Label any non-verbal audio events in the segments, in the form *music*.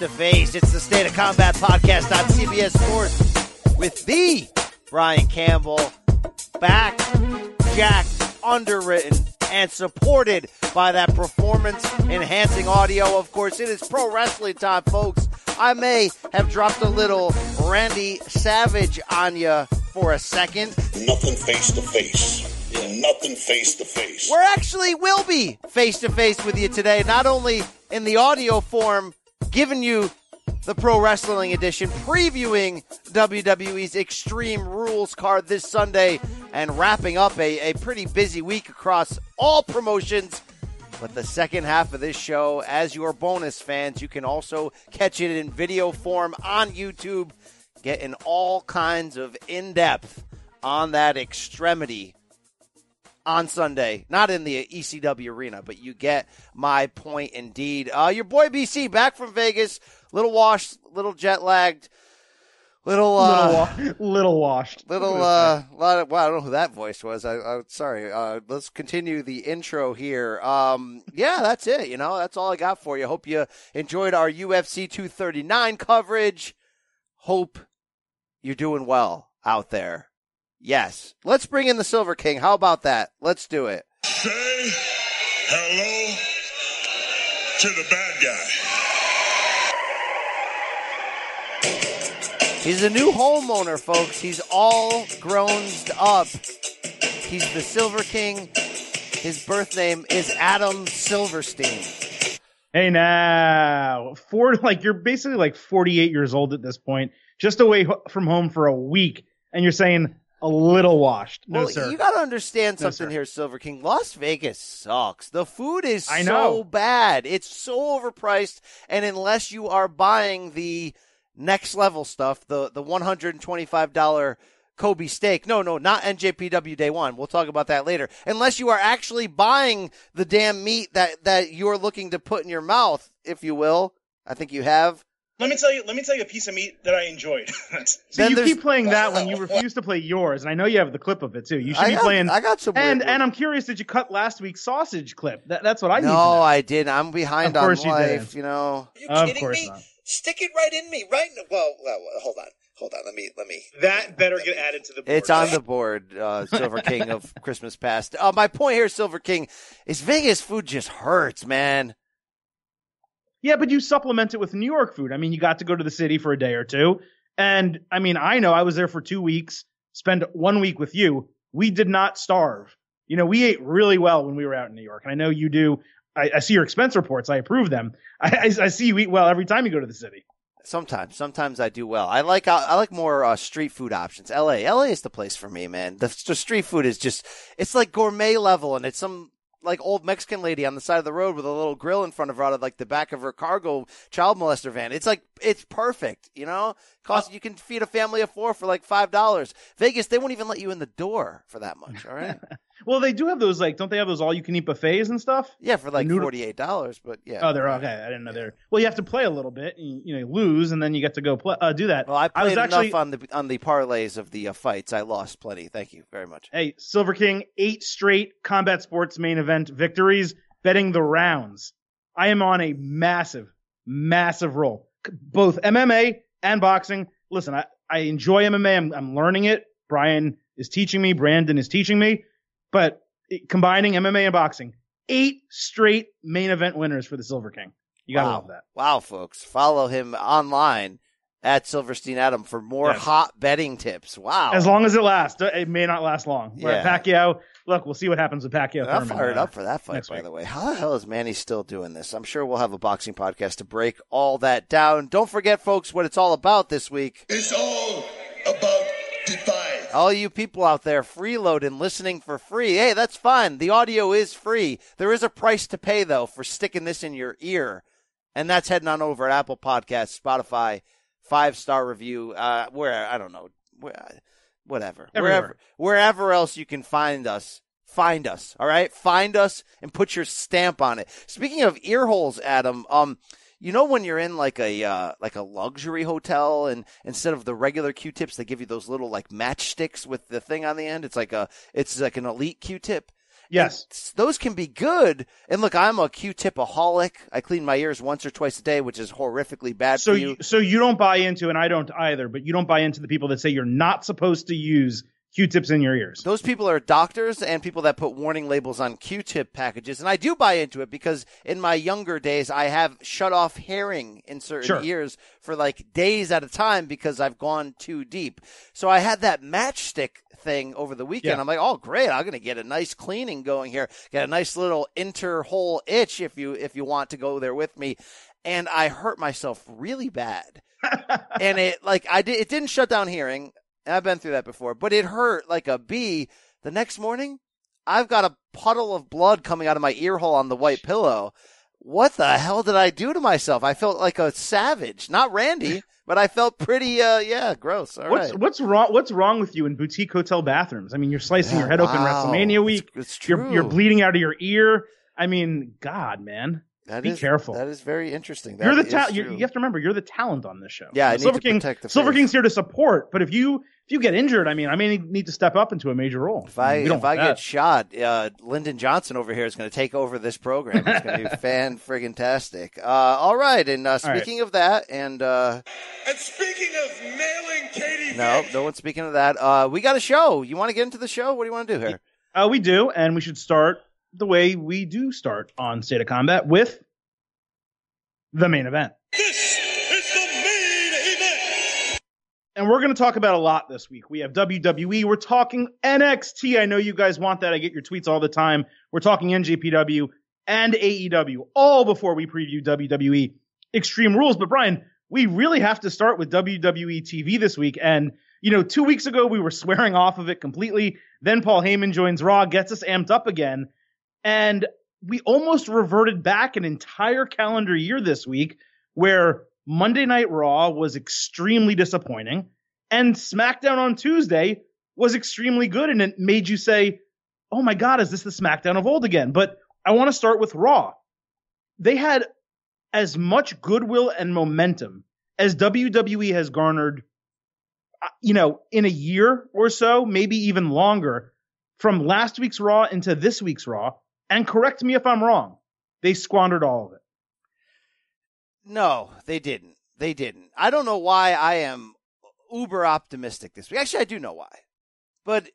face to face. It's the State of Combat podcast on CBS Sports with the Brian Campbell, back, jacked, underwritten, and supported by that performance enhancing audio. Of course, it is pro wrestling time, folks. I may have dropped a little Randy Savage on you for a second. Nothing face to face. Yeah, nothing face to face. We're actually will be face to face with you today, not only in the audio form, giving you the Pro Wrestling Edition, previewing WWE's Extreme Rules card this Sunday, and wrapping up a, a pretty busy week across all promotions. But the second half of this show, as your bonus fans, you can also catch it in video form on YouTube, getting all kinds of in depth on that extremity on Sunday. Not in the ECW arena, but you get my point indeed. Uh, your boy BC back from Vegas, little washed, little jet lagged, little uh, little, wa- little washed. little uh, lot of, well, I don't know who that voice was. I, I sorry. Uh, let's continue the intro here. Um, yeah, that's it. You know, that's all I got for you. Hope you enjoyed our UFC 239 coverage. Hope you're doing well out there. Yes. Let's bring in the Silver King. How about that? Let's do it. Say hello to the bad guy. He's a new homeowner, folks. He's all grown up. He's the Silver King. His birth name is Adam Silverstein. Hey now, for like you're basically like 48 years old at this point, just away from home for a week, and you're saying a little washed. No, well, sir. you got to understand No, something sir. here, Silver King. Las Vegas sucks. The food is I so know. bad. It's so overpriced, and unless you are buying the next level stuff, the the one hundred and twenty five dollar Kobe steak. No, no, not NJPW Day One. We'll talk about that later. Unless you are actually buying the damn meat that that you're looking to put in your mouth, if you will. I think you have. Let me tell you. Let me tell you a piece of meat that I enjoyed. *laughs* so then you keep playing that when You *laughs* refuse to play yours, and I know you have the clip of it too. You should I be got- playing. I got some And weird- and I'm curious, did you cut last week's sausage clip? That, that's what I need. no, to know. I didn't. I'm behind Of on course you life. didn't. You know. Are you Of kidding course me? not. Stick it right in me, right? in- Well, well, well, hold on, hold on. Let me, let me. that better get added to the board. It's on the board, uh, Silver King of Christmas Past. Uh, my point here, Silver King, is Vegas food just hurts, man. Yeah, but you supplement it with New York food. I mean, you got to go to the city for a day or two. And I mean, I know I was there for two weeks, spend one week with you. We did not starve. You know, we ate really well when we were out in New York. And I know you do. I, I see your expense reports. I approve them. I, *laughs* I, I see you eat well every time you go to the city. Sometimes, sometimes I do well. I like I like more uh, street food options. L.A. L.A. is the place for me, man. The, the street food is just it's like gourmet level, and it's some like old Mexican lady on the side of the road with a little grill in front of her out of like the back of her cargo child molester van. It's like it's perfect, you know. Cost uh, you can feed a family of four for like five dollars. Vegas, they won't even let you in the door for that much. All right. *laughs* Well, they do have those, like, don't they have those all you can eat buffets and stuff? Yeah, for like Noodle- forty eight dollars, but yeah. Oh, they're okay. I didn't know they're. Well, you have to play a little bit. You, you know, you lose, and then you get to go play, uh, do that. well, I I was played actually- enough on the on the parlays of the uh, fights. I lost plenty. Thank you very much. Hey, Silver King, eight straight combat sports main event victories, betting the rounds. I am on a massive, massive roll. Both MMA and boxing. Listen, I, I enjoy MMA. I'm, I'm learning it. Brian is teaching me. Brandon is teaching me. But combining MMA and boxing, eight straight main event winners for the Silver King. You gotta wow. love that. Wow, folks. Follow him online at Silverstein Adam for more Yes. hot betting tips. Wow. As long as it lasts. It may not last long. But Yeah. Pacquiao, look, we'll see what happens with Pacquiao. I'm fired uh, up for that fight, by week. the way. How the hell is Manny still doing this? I'm sure we'll have a boxing podcast to break all that down. Don't forget, folks, what it's all about this week. It's all about divide. All you people out there freeloading, listening for free. Hey, that's fine. The audio is free. There is a price to pay, though, for sticking this in your ear. And that's heading on over at Apple Podcasts, Spotify, five star review, uh, where, I don't know, where, whatever. Everywhere. Wherever, wherever else you can find us, find us. All right. Find us and put your stamp on it. Speaking of ear holes, Adam, um, you know when you're in like a uh, like a luxury hotel and instead of the regular Q-tips they give you those little like matchsticks with the thing on the end. It's like a it's like an elite Q-tip. Yes. And those can be good. And look, I'm a Q-tipaholic. I clean my ears once or twice a day, which is horrifically bad So for you. you, so you don't buy into, and I don't either, but you don't buy into the people that say you're not supposed to use Q-tips in your ears. Those people are doctors and people that put warning labels on Q-tip packages, and I do buy into it because in my younger days I have shut off hearing in certain Sure. ears for like days at a time because I've gone too deep. So I had that matchstick thing over the weekend. Yeah. I'm like, oh great, I'm gonna get a nice cleaning going here, get a nice little interhole itch if you if you want to go there with me, and I hurt myself really bad *laughs* and it like I did it didn't shut down hearing. I've been through that before, but it hurt like a bee. The next morning, I've got a puddle of blood coming out of my ear hole on the white pillow. What the hell did I do to myself? I felt like a savage. Not Randy, *laughs* but I felt pretty uh yeah, gross. All What's right. what's wrong? What's wrong with you in boutique hotel bathrooms? I mean, you're slicing your head open WrestleMania week. It's, it's You're true. you're bleeding out of your ear. I mean, God, man, That be is- careful. That is very interesting. you're the That is talent. You have to remember, you're the talent on this show. Yeah, I Now, need Silver to King. protect the Silver face. King's here to support, but if you if you get injured, I mean, I may need to step up into a major role. If I We don't if I want get shot, uh, Lyndon Johnson over here is going to take over this program. It's going to be *laughs* fan friggin' tastic. Uh, all right, and uh, All right. speaking of that, and uh, And speaking of nailing Katie no, no one's speaking of that. Uh, we got a show. You want to get into the show? What do you want to do here? Uh, we do, and we should start the way we do start on State of Combat with the main event. This is the main event. And we're going to talk about a lot this week. We have WWE. We're talking NXT. I know you guys want that. I get your tweets all the time. We're talking NJPW and AEW, all before we preview WWE Extreme Rules. But Brian, we really have to start with WWE TV this week. And, you know, two weeks ago, we were *laughs* swearing off of it completely. Then Paul Heyman joins Raw, gets us amped up again. And we almost reverted back an entire calendar year this week where Monday Night Raw was extremely disappointing and SmackDown on Tuesday was extremely good. And it made you say, oh my God, is this the SmackDown of old again? But I want to start with Raw. They had as much goodwill and momentum as WWE has garnered, uh, you know, in a year or so, maybe even longer from last week's Raw into this week's Raw. And correct me if I'm wrong. They squandered all of it. No, they didn't. They didn't. I don't know why I am uber optimistic this week. Actually, I do know why, but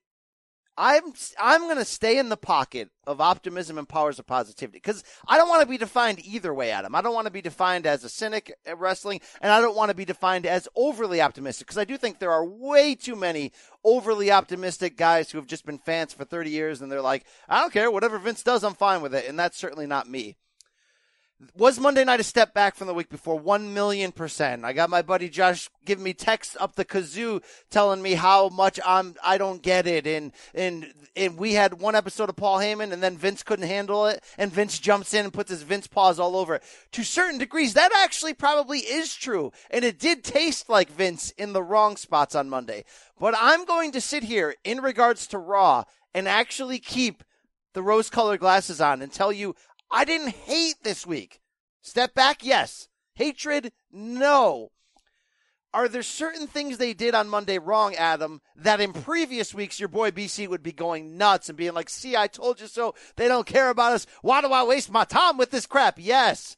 I'm I'm going to stay in the pocket of optimism and powers of positivity because I don't want to be defined either way, Adam. I don't want to be defined as a cynic at wrestling, and I don't want to be defined as overly optimistic because I do think there are way too many overly optimistic guys who have just been fans for 30 years and they're like, I don't care, whatever Vince does, I'm fine with it, and that's certainly not me. Was Monday night a step back from the week before? One million percent. I got my buddy Josh giving me texts up the kazoo telling me how much I'm I don't get it, and and and we had one episode of Paul Heyman, and then Vince couldn't handle it, and Vince jumps in and puts his Vince paws all over it. To certain degrees, that actually probably is true, and it did taste like Vince in the wrong spots on Monday. But I'm going to sit here in regards to Raw and actually keep the rose colored glasses on and tell you I didn't hate this week. Step back, yes. Hatred, no. Are there certain things they did on Monday wrong, Adam, that in previous weeks your boy BC would be going nuts and being like, see, I told you so. They don't care about us. Why do I waste my time with this crap? Yes.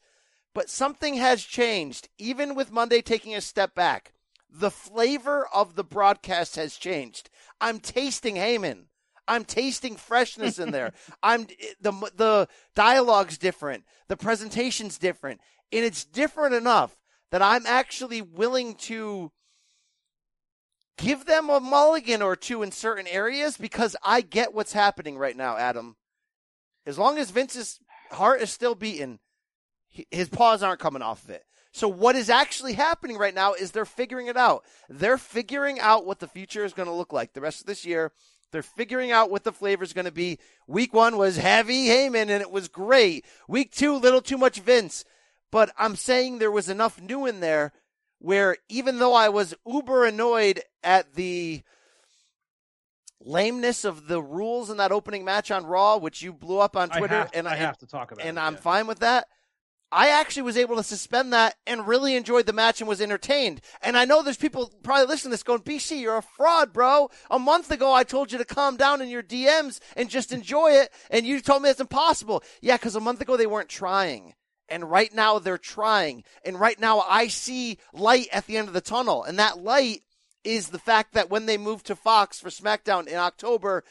But something has changed, even with Monday taking a step back. The flavor of the broadcast has changed. I'm tasting Heyman. I'm tasting freshness in there. I'm the the dialogue's different, the presentation's different, and it's different enough that I'm actually willing to give them a mulligan or two in certain areas because I get what's happening right now, Adam. As long as Vince's heart is still beating, his paws aren't coming off of it. So what is actually happening right now is they're figuring it out. They're figuring out what the future is going to look like the rest of this year. They're figuring out what the flavor is going to be. Week one was heavy Heyman and it was great. Week two, little too much Vince. But I'm saying there was enough new in there where even though I was uber annoyed at the lameness of the rules in that opening match on Raw, which you blew up on I Twitter, have, and I have to talk about and it. I'm yeah. fine with that. I actually was able to suspend that and really enjoyed the match and was entertained. And I know there's people probably listening to this going, BC, you're a fraud, bro. A month ago, I told you to calm down in your DMs and just enjoy it. And you told me it's impossible. Yeah, because a month ago, they weren't trying. And right now, they're trying. And right now, I see light at the end of the tunnel. And that light is the fact that when they move to Fox for SmackDown in October,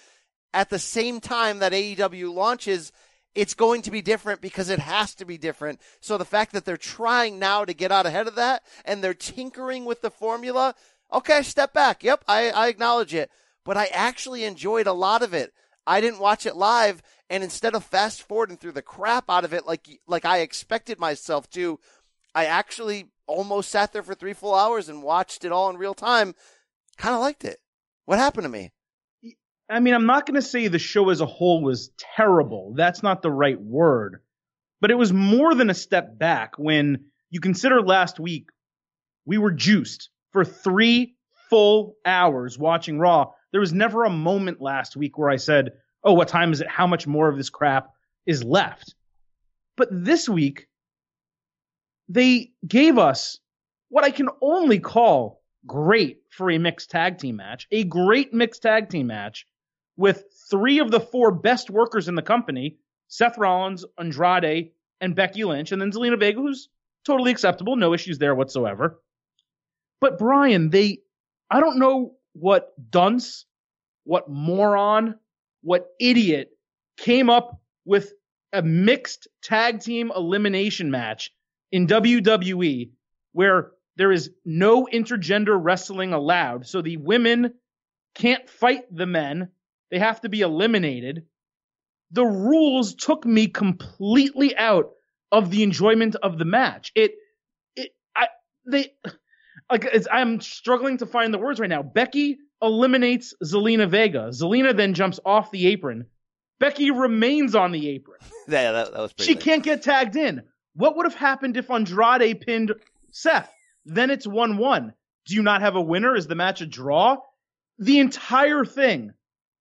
at the same time that AEW launches, it's going to be different because it has to be different. So the fact that they're trying now to get out ahead of that and they're tinkering with the formula, okay, step back. Yep, I, I acknowledge it. But I actually enjoyed a lot of it. I didn't watch it live, and instead of fast forwarding through the crap out of it like like I expected myself to, I actually almost sat there for three full hours and watched it all in real time. Kind of liked it. What happened to me? I mean, I'm not going to say the show as a whole was terrible. That's not the right word. But it was more than a step back when you consider last week we were juiced for three full hours watching Raw. There was never a moment last week where I said, Oh, what time is it? How much more of this crap is left? But this week, they gave us what I can only call great for a mixed tag team match, a great mixed tag team match with three of the four best workers in the company Seth Rollins, Andrade, and Becky Lynch, and then Zelina Vega, who's totally acceptable, no issues there whatsoever. But Brian, they, I don't know what dunce, what moron, what idiot came up with a mixed tag team elimination match in WWE where there is no intergender wrestling allowed. So the women can't fight the men they have to be eliminated. The rules took me completely out of the enjoyment of the match. It, it, I, they, like, I'm struggling to find the words right now. Becky eliminates Zelina Vega. Zelina then jumps off the apron. Becky remains on the apron. *laughs* yeah, that, that was She can't get tagged in. What would have happened if Andrade pinned Seth? Then it's 1 1. Do you not have a winner? Is the match a draw? The entire thing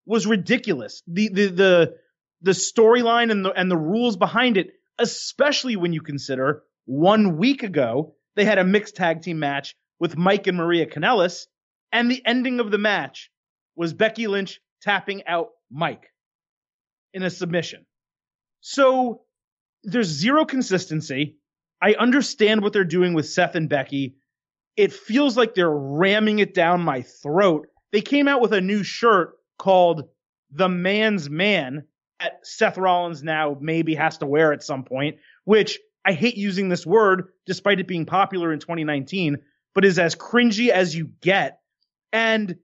was ridiculous. The the the the storyline and the and the rules behind it, especially when you consider one week ago they had a mixed tag team match with Mike and Maria Kanellis, and the ending of the match was Becky Lynch tapping out Mike in a submission. So there's zero consistency. I understand what they're doing with Seth and Becky. It feels like they're ramming it down my throat. They came out with a new shirt called the man's man that Seth Rollins now maybe has to wear at some point, which I hate using this word despite it being popular in 2019, but is as cringy as you get. And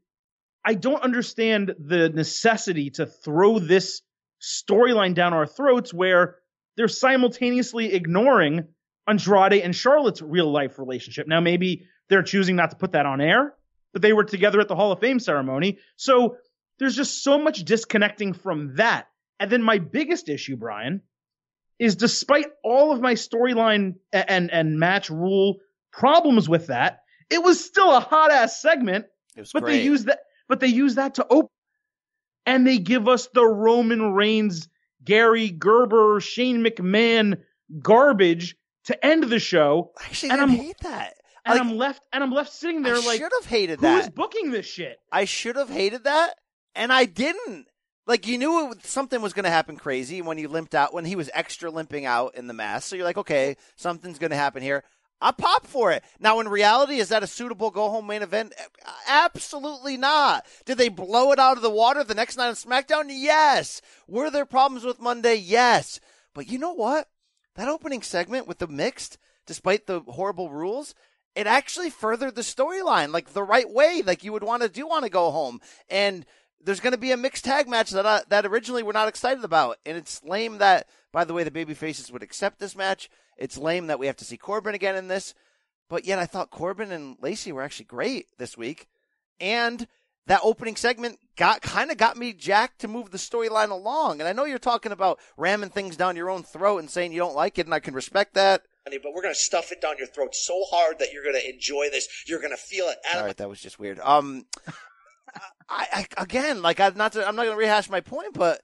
I don't understand the necessity to throw this storyline down our throats where they're simultaneously ignoring Andrade and Charlotte's real life relationship. Now, maybe they're choosing not to put that on air, but they were together at the Hall of Fame ceremony. So there's just so much disconnecting from that. And then my biggest issue, Brian, is despite all of my storyline and, and match rule problems with that, it was still a hot ass segment. but great. they use that, but they use that to open, and they give us the Roman Reigns, Gary Gerber, Shane McMahon garbage to end the show. I actually and I'm- hate that. And Like, I'm left, and I'm left sitting there I like, should have hated who that. booking this shit? I should have hated that, and I didn't. Like you knew it, something was going to happen crazy when he limped out when he was extra limping out in the mask. So you're like, okay, something's going to happen here. I pop for it. Now, in reality, is that a suitable go home main event? Absolutely not. Did they blow it out of the water the next night on SmackDown? Yes. Were there problems with Monday? Yes. But you know what? That opening segment with the mixed, despite the horrible rules, it actually furthered the storyline like the right way, like you would want to do on a go home. And there's going to be a mixed tag match that I, that originally we're not excited about, and it's lame that, by the way, the baby faces would accept this match. It's lame that we have to see Corbin again in this, but yet I thought Corbin and Lacey were actually great this week, and that opening segment got kind of got me jacked to move the storyline along. And I know you're talking about ramming things down your own throat and saying you don't like it, and I can respect that. But we're gonna stuff it down your throat so hard that you're gonna enjoy this. You're gonna feel it. All right, that was just weird. Um, I, I again, like I'm not, to, I'm not going to rehash my point, but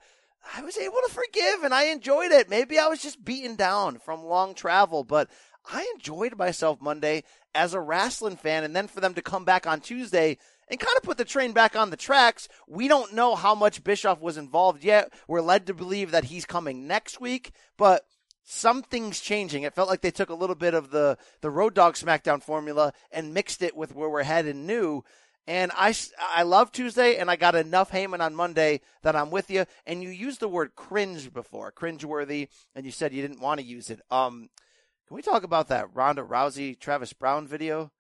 I was able to forgive and I enjoyed it. Maybe I was just beaten down from long travel, but I enjoyed myself Monday as a wrestling fan. And then for them to come back on Tuesday and kind of put the train back on the tracks. We don't know how much Bischoff was involved yet. We're led to believe that he's coming next week, but something's changing. It felt like they took a little bit of the, the Road Dogg SmackDown formula and mixed it with where we're headed new. And I, I love Tuesday, and I got enough Heyman on Monday that I'm with you. And you used the word cringe before, cringeworthy, and you said you didn't want to use it. Um, can we talk about that Ronda Rousey Travis Browne video?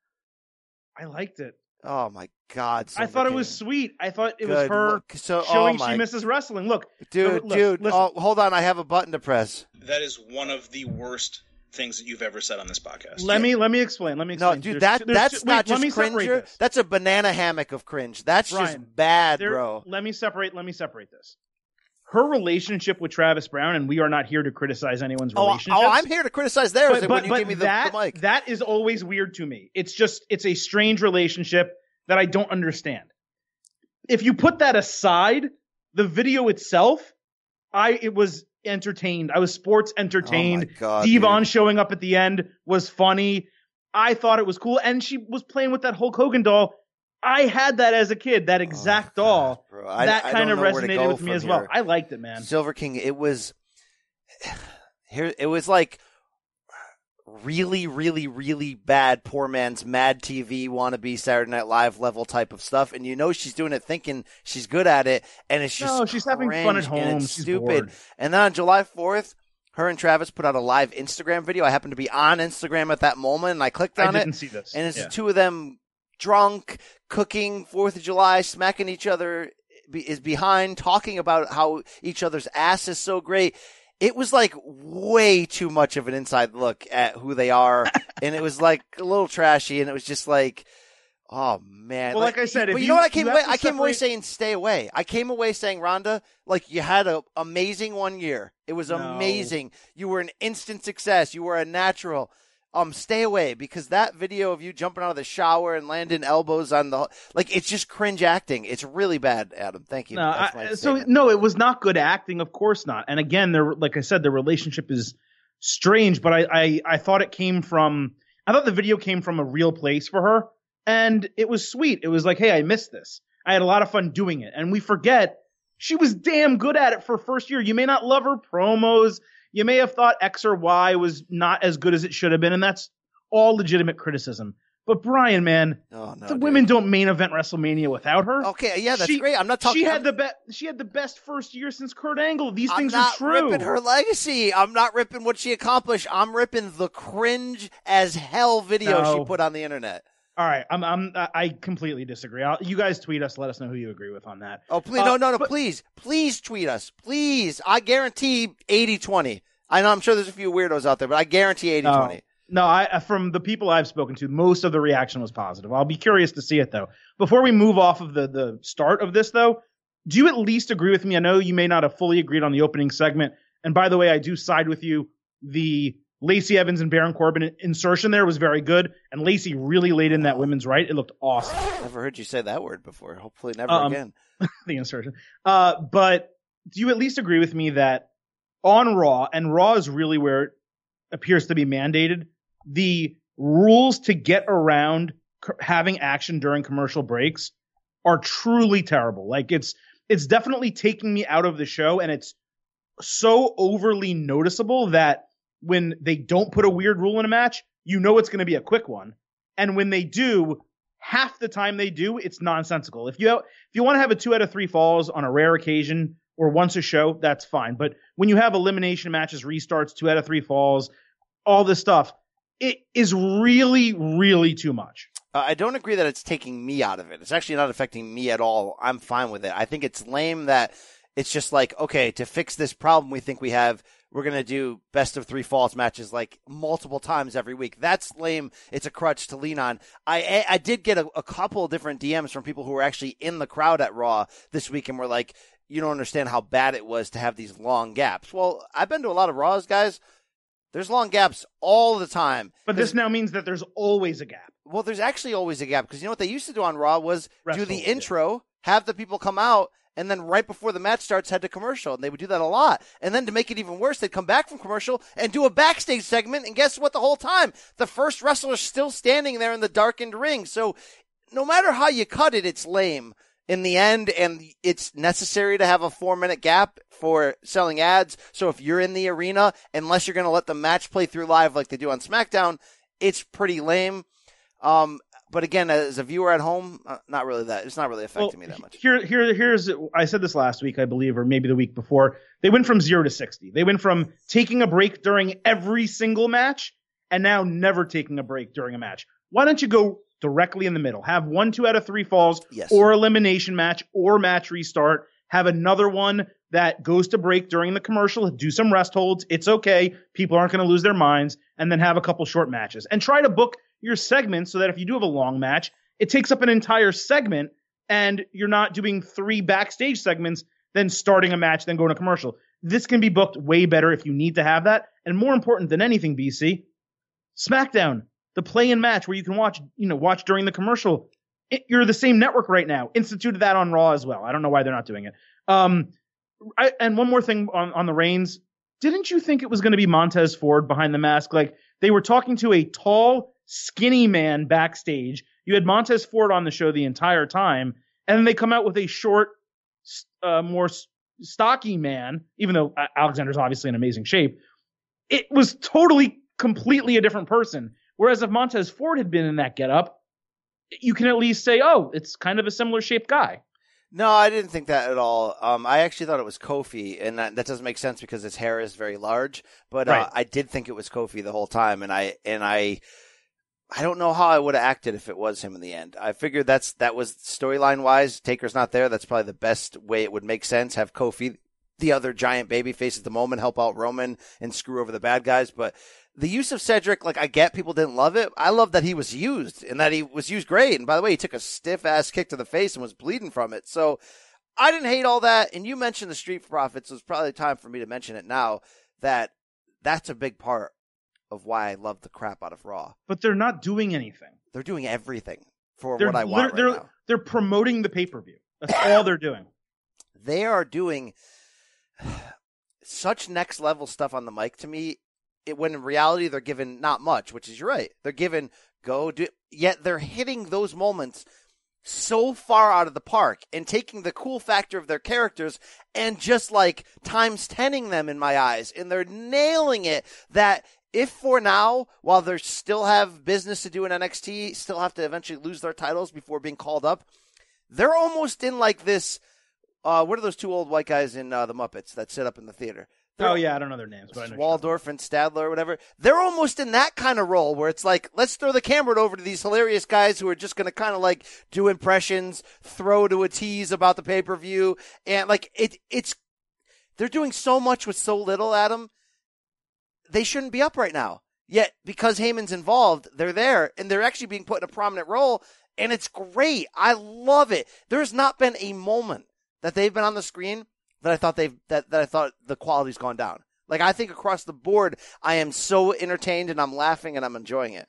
I liked it. Oh my God! I thought it was sweet. I thought it was her Look, so- oh showing my- she misses wrestling. Look, dude, look, dude. listen. Oh, hold on, I have a button to press. That is one of the worst things that you've ever said on this podcast. let me let me explain. Let me explain. No, dude, There's that two- there's that's two- wait, not let just cringe. That's a banana hammock of cringe. That's just bad, There- bro. Let me separate. Let me separate this. Her relationship with Travis Browne, and we are not here to criticize anyone's Oh, oh relationship. oh, I'm here to criticize theirs. but, when but, you but give me the, that, the mic. that is always weird to me. It's just it's a strange relationship that I don't understand. If you put that aside, the video itself, I it was entertained. I was sports entertained. Oh God, Devon dude. showing up at the end was funny. I thought it was cool, and she was playing with that Hulk Hogan doll. I had that as a kid, that oh exact Oh, doll. God. That I kind don't of know where to resonated with me as well. I liked it, man. Silver King. It was *sighs* here. It was like really, really, really bad. Poor man's Mad TV wannabe Saturday Night Live level type of stuff, and you know she's doing it thinking she's good at it, and it's just No, she's having fun at home. She's stupid. bored. And then on July fourth. Her and Travis put out a live Instagram video. I happened to be on Instagram at that moment, and I clicked I on it. didn't see this. And it's Yeah. the two of them drunk, cooking Fourth of July, smacking each other is behind, talking about how each other's ass is so great. It was like way too much of an inside look at who they are, *laughs* and it was like a little trashy, and it was just like, oh man. Well, like I said, but if you, you- know what I came away? I came away saying stay away. I came away saying Ronda, like you had an amazing one year. It was No. amazing. You were an instant success. You were a natural um stay away because that video of you jumping out of the shower and landing elbows on the like it's just cringe acting. It's really bad, Adam. Thank you. No, I- so no, it was not good acting. Of course not. And again, there, like I said, the relationship is strange. But I, I, I thought it came from. I thought the video came from a real place for her, and it was sweet. It was like, hey, I missed this. I had a lot of fun doing it, and we forget she was damn good at it for first year. You may not love her promos. You may have thought X or Y was not as good as it should have been, and that's all legitimate criticism. But Brian, man, Oh, no, the dude. women don't main event WrestleMania without her. Okay, yeah, that's She- great. I'm not talking. She had I'm- the best. She had the best first year since Kurt Angle. These I'm things are true. ripping her legacy. I'm not ripping what she accomplished. I'm ripping the cringe as hell video No. she put on the internet. All right, I'm. I'm. I completely disagree. I'll, you guys tweet us. Let us know who you agree with on that. Oh, please, Uh, no, no, no, but- please, please tweet us. Please. I guarantee 80 20. I know I'm sure there's a few weirdos out there, but I guarantee 80 No. 20. No, I uh, from the people I've spoken to, most of the reaction was positive. I'll be curious to see it though. Before we move off of the the start of this though, do you at least agree with me? I know you may not have fully agreed on the opening segment, and by the way, I do side with you. The Lacey Evans and Baron Corbin insertion there was very good, and Lacey really laid in that women's right. It looked awesome. Never heard you say that word before. Hopefully, never Um, again. *laughs* the insertion. Uh, but do you at least agree with me that on Raw, and Raw is really where it appears to be mandated, the rules to get around c- having action during commercial breaks are truly terrible. Like it's it's definitely taking me out of the show, and it's so overly noticeable that when they don't put a weird rule in a match, you know it's going to be a quick one, and when they do. Half the time they do, it's nonsensical. If you if you want to have a two out of three falls on a rare occasion or once a show, that's fine. But when you have elimination matches, restarts, two out of three falls, all this stuff, it is really, really too much. Uh, I don't agree that it's taking me out of it. It's actually not affecting me at all. I'm fine with it. I think it's lame that it's just like, okay, to fix this problem we think we have, we're going to do best of three falls matches like multiple times every week. That's lame. It's a crutch to lean on. I, I did get a, a couple of different DMs from people who were actually in the crowd at Raw this week and were like, you don't understand how bad it was to have these long gaps. Well, I've been to a lot of Raws, guys. There's long gaps all the time. But this now means that there's always a gap. Well, there's actually always a gap because you know what they used to do on Raw was do Wrestle, the yeah. intro, have the people come out, and then right before the match starts head to commercial. And they would do that a lot. And then to make it even worse they'd come back from commercial and do a backstage segment. And guess what? The whole time the first wrestler's still standing there in the darkened ring. So no matter how you cut it it's lame in the end. And it's necessary to have a four minute gap for selling ads. So if you're in the arena unless you're going to let the match play through live like they do on smackdown it's pretty lame. Um, but again, as a viewer at home, uh, not really that. It's not really affecting well, me that much. Here, here, here's. I said this last week, I believe, or maybe the week before. They went from zero to sixty. They went from taking a break during every single match, and now never taking a break during a match. Why don't you go directly in the middle? Have one, two out of three falls, yes. or elimination match, or match restart. Have another one that goes to break during the commercial. Do some rest holds. It's okay. People aren't going to lose their minds, and then have a couple short matches and try to book your segments so that if you do have a long match, it takes up an entire segment and you're not doing three backstage segments, then starting a match, then going to commercial. This can be booked way better if you need to have that. And more important than anything, BC, SmackDown, the play in match where you can watch, you know, watch during the commercial. It, you're the same network right now. Instituted that on Raw as well. I don't know why they're not doing it. Um, I, and one more thing on, on the Reigns. Didn't you think it was going to be Montez Ford behind the mask? Like they were talking to a tall, skinny man backstage. You had Montez Ford on the show the entire time, and then they come out with a short, uh, more stocky man, even though Alexander's obviously in amazing shape. It was totally, completely a different person. Whereas if Montez Ford had been in that getup, you can at least say, oh, it's kind of a similar shaped guy. No, I didn't think that at all. Um, I actually thought it was Kofi, and that, that doesn't make sense because his hair is very large. But uh, right. uh, I did think it was Kofi the whole time, and I and I I don't know how I would have acted if it was him in the end. I figured that's that was storyline wise. Taker's not there. That's probably the best way it would make sense. Have Kofi, the other giant baby face at the moment, help out Roman and screw over the bad guys. But the use of Cedric, like I get people didn't love it. I love that he was used and that he was used great. And by the way, he took a stiff ass kick to the face and was bleeding from it. So I didn't hate all that. And you mentioned the Street Profits. So it's probably time for me to mention it now that that's a big part of why I love the crap out of Raw. But they're not doing anything. They're doing everything for they're, what I want they're, right they're, they're promoting the pay per view. That's *coughs* all they're doing. They are doing such next level stuff on the mic to me. It, when in reality they're given not much, which is you're right. They're given go do. Yet they're hitting those moments so far out of the park and taking the cool factor of their characters and just like times tenning them in my eyes. And they're nailing it that if for now, while they still have business to do in NXT, still have to eventually lose their titles before being called up, they're almost in like this. Uh, what are those two old white guys in uh, the Muppets that sit up in the theater? They're, oh yeah, I don't know their names, but Waldorf and Statler or whatever. They're almost in that kind of role where it's like, let's throw the camera over to these hilarious guys who are just going to kind of like do impressions, throw to a tease about the pay per view, and like it, it's they're doing so much with so little, Adam, they shouldn't be up right now. Yet because Heyman's involved, they're there and they're actually being put in a prominent role and it's great. I love it. There's not been a moment that they've been on the screen that I thought they've that, that I thought the quality's gone down. Like I think across the board, I am so entertained and I'm laughing and I'm enjoying it.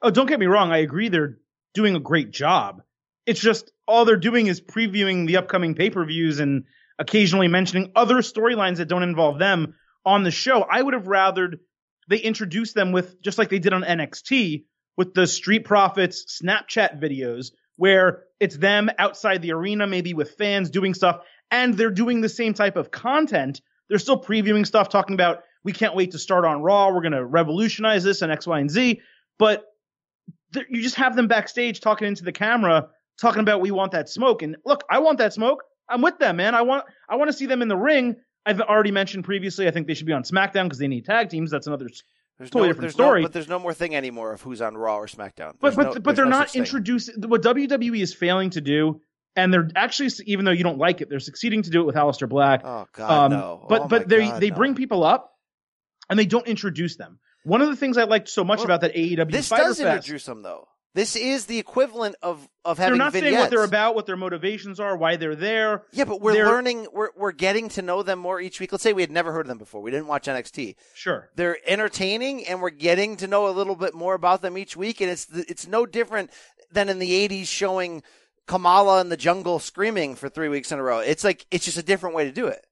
Oh, don't get me wrong. I agree they're doing a great job. It's just all they're doing is previewing the upcoming pay-per-views and occasionally mentioning other storylines that don't involve them on the show. I would have rathered they introduce them with just like they did on NXT with the Street Profits Snapchat videos where it's them outside the arena, maybe with fans doing stuff, and they're doing the same type of content. They're still previewing stuff, talking about we can't wait to start on Raw. We're going to revolutionize this and X, Y, and Z. But you just have them backstage talking into the camera, talking about we want that smoke. And look, I want that smoke. I'm with them, man. I want I want to see them in the ring. I've already mentioned previously. I think they should be on SmackDown because they need tag teams. That's another there's totally no, different story. No, but there's no more thing anymore of who's on Raw or SmackDown. There's but but no, but they're not introducing what WWE is failing to do, and they're actually even though you don't like it, they're succeeding to do it with Aleister Black. Oh God, um, no! But oh, but they God, they bring people up, and they don't introduce them. One of the things I liked so much well, about that AEW this Fyter does Fest, introduce them though. This is the equivalent of of having. They're not vignettes. saying what they're about, what their motivations are, why they're there. Yeah, but we're They're- learning. We're we're getting to know them more each week. Let's say we had never heard of them before. We didn't watch NXT. Sure. They're entertaining, and we're getting to know a little bit more about them each week. And it's it's no different than in the '80s showing Kamala in the jungle screaming for three weeks in a row. It's like it's just a different way to do it.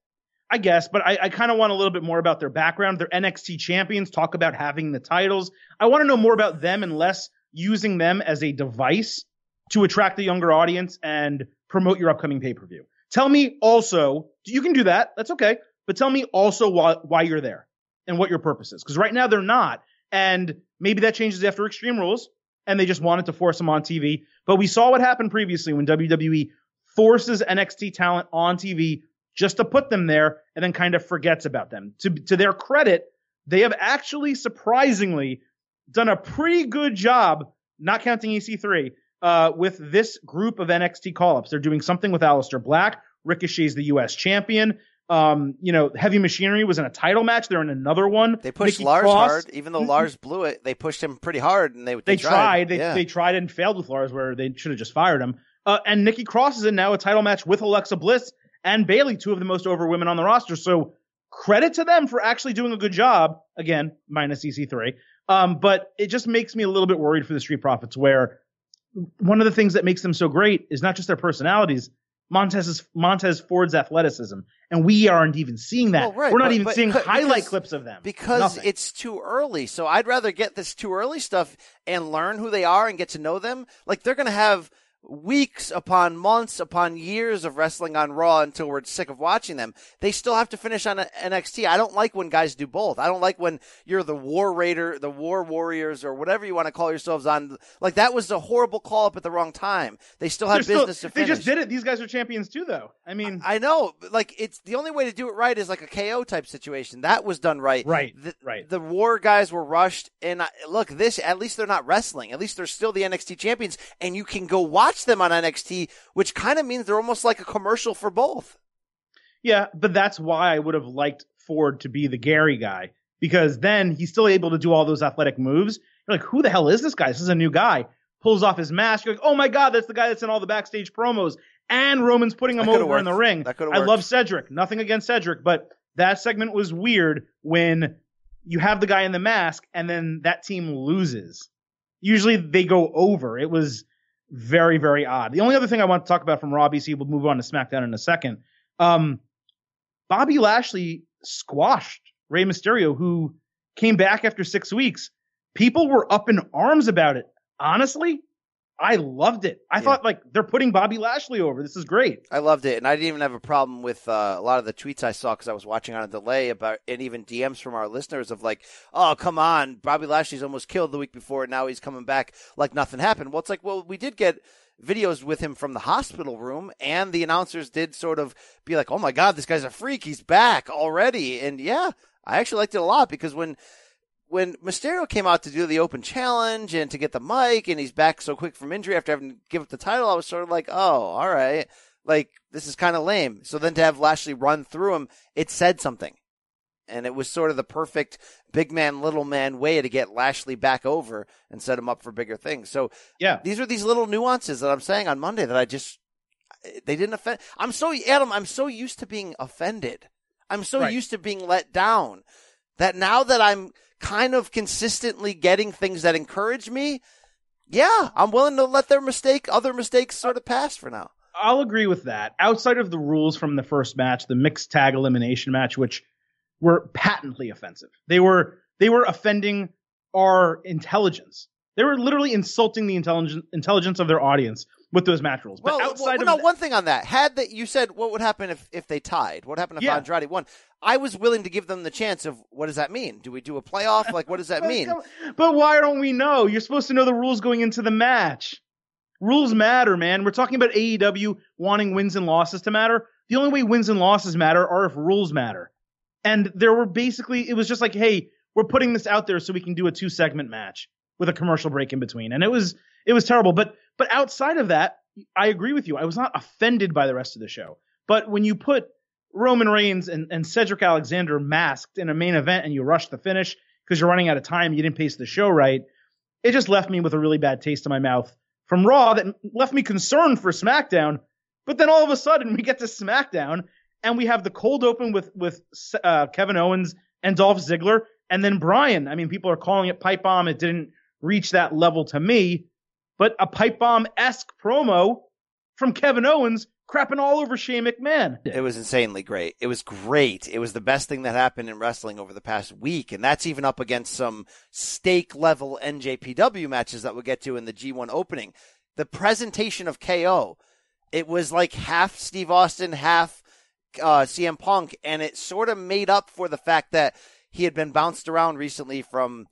I guess, but I, I kind of want a little bit more about their background. They're NXT champions, talk about having the titles. I want to know more about them and less using them as a device to attract the younger audience and promote your upcoming pay per view. Tell me also, you can do that. That's okay. But tell me also why, why you're there and what your purpose is. Because right now they're not. And maybe that changes after Extreme Rules and they just wanted to force them on TV. But we saw what happened previously when WWE forces NXT talent on TV just to put them there and then kind of forgets about them. To, to their credit, they have actually surprisingly done a pretty good job, not counting EC3, uh, with this group of NXT call-ups. They're doing something with Aleister Black. Ricochet's the U.S. champion. Um, you know, Heavy Machinery was in a title match. They're in another one. They pushed Nikki Lars Cross- hard, even though Lars blew it. They pushed him pretty hard, and they They, tried. tried. They, yeah. they tried and failed with Lars, where they should have just fired him. Uh, and Nikki Cross is in now a title match with Alexa Bliss and Bayley, two of the most over women on the roster. So credit to them for actually doing a good job. Again, minus EC3. Um, but it just makes me a little bit worried for the Street Profits, where one of the things that makes them so great is not just their personalities. Montez's Montez Ford's athleticism, and we aren't even seeing that. Well, right, We're not but- even but- seeing but highlight because- clips of them because Nothing. it's too early. So I'd rather get this too early stuff and learn who they are and get to know them. Like they're going to have weeks upon months upon years of wrestling on Raw until we're sick of watching them. They still have to finish on NXT. I don't like when guys do both. I don't like when you're the War Raider, the War Warriors, or whatever you want to call yourselves on. Like that was a horrible call up at the wrong time. They still They're had still- business to they just did it. These guys are champions too, though. I mean, I know, like it's the only way to do it right is like a KO type situation. That was done right. Right, The, right. The war guys were rushed, and I, look, this at least they're not wrestling. At least they're still the NXT champions, and you can go watch them on NXT, which kind of means they're almost like a commercial for both. Yeah, but that's why I would have liked Ford to be the Gary guy because then he's still able to do all those athletic moves. You're like, who the hell is this guy? This is a new guy. Pulls off his mask. You're like, oh my god, that's the guy that's in all the backstage promos. And Roman's putting him over in the ring. I worked. love Cedric. Nothing against Cedric, but that segment was weird when you have the guy in the mask and then that team loses. Usually they go over. It was very, very odd. The only other thing I want to talk about from Raw, BC, we'll move on to SmackDown in a second. Um, Bobby Lashley squashed Rey Mysterio, who came back after six weeks. People were up in arms about it. Honestly, I loved it. I Yeah. thought like they're putting Bobby Lashley over. This is great. I loved it, and I didn't even have a problem with uh, a lot of the tweets I saw because I was watching on a delay about, and even DMs from our listeners of like, "Oh, come on, Bobby Lashley's almost killed the week before, and now he's coming back like nothing happened." Well, it's like, well, we did get videos with him from the hospital room, and the announcers did sort of be like, "Oh my God, this guy's a freak. He's back already." And yeah, I actually liked it a lot because when when Mysterio came out to do the open challenge and to get the mic, and he's back so quick from injury after having to give up the title, I was sort of like, "Oh, all right." like this is kind of lame. So then to have Lashley run through him, it said something. And it was sort of the perfect big man, little man way to get Lashley back over and set him up for bigger things. So Yeah. these are these little nuances that I'm saying on Monday that I just, they didn't offend. I'm so, Adam, I'm so used to being offended. I'm so Right. used to being let down that now that I'm kind of consistently getting things that encourage me, yeah, I'm willing to let their mistake, other mistakes sort of pass for now. I'll agree with that. Outside of the rules from the first match, the mixed tag elimination match, which were patently offensive. They were they were offending our intelligence. They were literally insulting the intelligence intelligence of their audience with those match rules. But Well, outside well, of no, one thing on that. Had that you said what would happen if, if they tied? What happened if Yeah. Andrade won? I was willing to give them the chance of what does that mean? Do we do a playoff? Like what does that *laughs* mean? But why don't we know? You're supposed to know the rules going into the match. Rules matter, man. We're talking about AEW wanting wins and losses to matter. The only way wins and losses matter are if rules matter. And there were basically, it was just like, hey, we're putting this out there so we can do a two segment match with a commercial break in between. And it was, it was terrible. But, but outside of that, I agree with you. I was not offended by the rest of the show. But when you put Roman Reigns and, and Cedric Alexander masked in a main event and you rush the finish because you're running out of time, you didn't pace the show right, it just left me with a really bad taste in my mouth from Raw that left me concerned for SmackDown. But then all of a sudden we get to SmackDown and we have the cold open with with uh, Kevin Owens and Dolph Ziggler, and then Bryan. I mean, people are calling it pipe bomb. It didn't reach that level to me, but a pipe bomb esque promo from Kevin Owens crapping all over Shane McMahon. It was insanely great. It was great. It was the best thing that happened in wrestling over the past week. And that's even up against some stake level NJPW matches that we'll get to in the G1 opening. The presentation of KO, it was like half Steve Austin, half uh, CM Punk. And it sort of made up for the fact that he had been bounced around recently from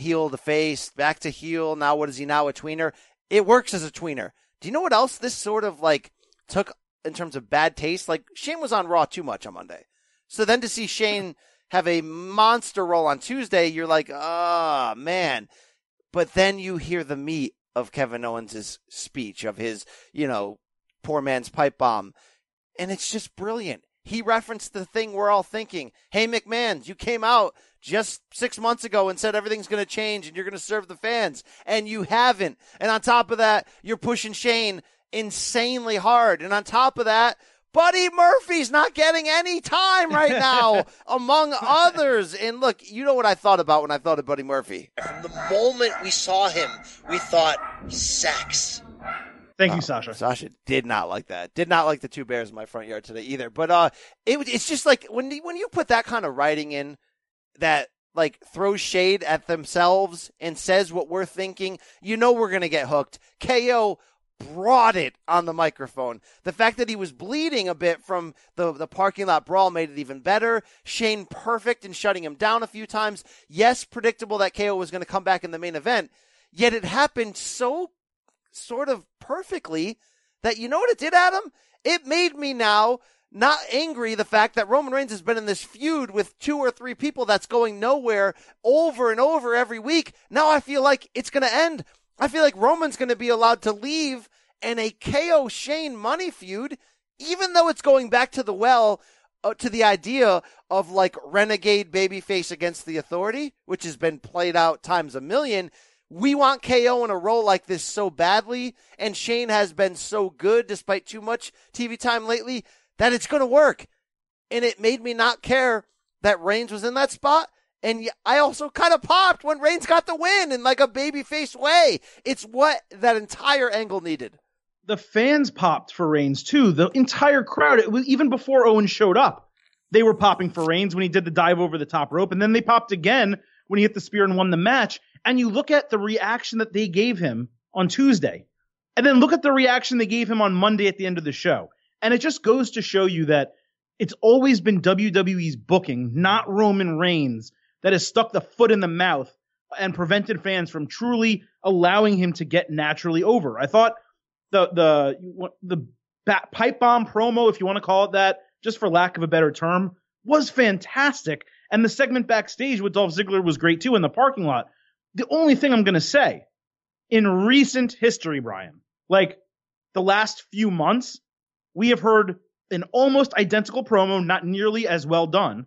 heel to face, back to heel. Now, what is he now? A tweener. It works as a tweener. Do you know what else this sort of like took in terms of bad taste? Like Shane was on Raw too much on Monday. So then to see Shane have a monster role on Tuesday, you're like, oh man. But then you hear the meat of Kevin Owens' speech, of his, you know, poor man's pipe bomb. And it's just brilliant. He referenced the thing we're all thinking. Hey, McMahon, you came out just six months ago and said everything's going to change and you're going to serve the fans, and you haven't. And on top of that, you're pushing Shane insanely hard. And on top of that, Buddy Murphy's not getting any time right *laughs* now, among others. And look, you know what I thought about when I thought of Buddy Murphy. From the moment we saw him, we thought sex. Thank you, Oh, Sasha. Sasha did not like that. Did not like the two bears in my front yard today either. But uh, it it's just like when when you put that kind of writing in, that like throws shade at themselves and says what we're thinking, you know we're gonna get hooked. KO brought it on the microphone. The fact that he was bleeding a bit from the the parking lot brawl made it even better. Shane perfect in shutting him down a few times. Yes, predictable that KO was going to come back in the main event. Yet it happened so sort of perfectly that you know what it did, Adam? It made me now not angry the fact that Roman Reigns has been in this feud with two or three people that's going nowhere over and over every week. Now I feel like it's going to end. I feel like Roman's going to be allowed to leave and a KO Shane money feud, even though it's going back to the well uh, to the idea of like renegade babyface against the authority, which has been played out times a million. We want KO in a role like this so badly, and Shane has been so good despite too much TV time lately that it's going to work. And it made me not care that Reigns was in that spot. And I also kind of popped when Reigns got the win in like a babyface way. It's what that entire angle needed. the fans popped for Reigns too. The entire crowd, it was even before Owen showed up, they were popping for Reigns when he did the dive over the top rope, and then they popped again when he hit the spear and won the match. And you look at the reaction that they gave him on Tuesday, and then look at the reaction they gave him on Monday at the end of the show, and it just goes to show you that it's always been WWE's booking, not Roman Reigns, that has stuck the foot in the mouth and prevented fans from truly allowing him to get naturally over. I thought the the the pipe bomb promo, if you want to call it that, just for lack of a better term, was fantastic. And the segment backstage with Dolph Ziggler was great too in the parking lot. The only thing I'm gonna say, in recent history, Brian, like the last few months, we have heard an almost identical promo, not nearly as well done,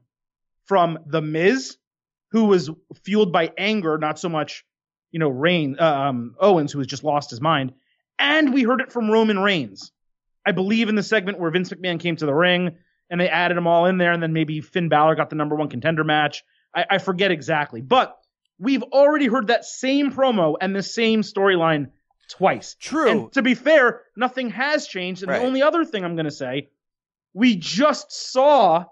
from The Miz, who was fueled by anger, not so much, you know, Rain, um, Owens, who has just lost his mind. And we heard it from Roman Reigns. I believe in the segment where Vince McMahon came to the ring and they added them all in there, and then maybe Finn Balor got the number one contender match. I, I forget exactly, but we've already heard that same promo and the same storyline twice. True. And to be fair, nothing has changed. And Right. the only other thing I'm going to say, we just saw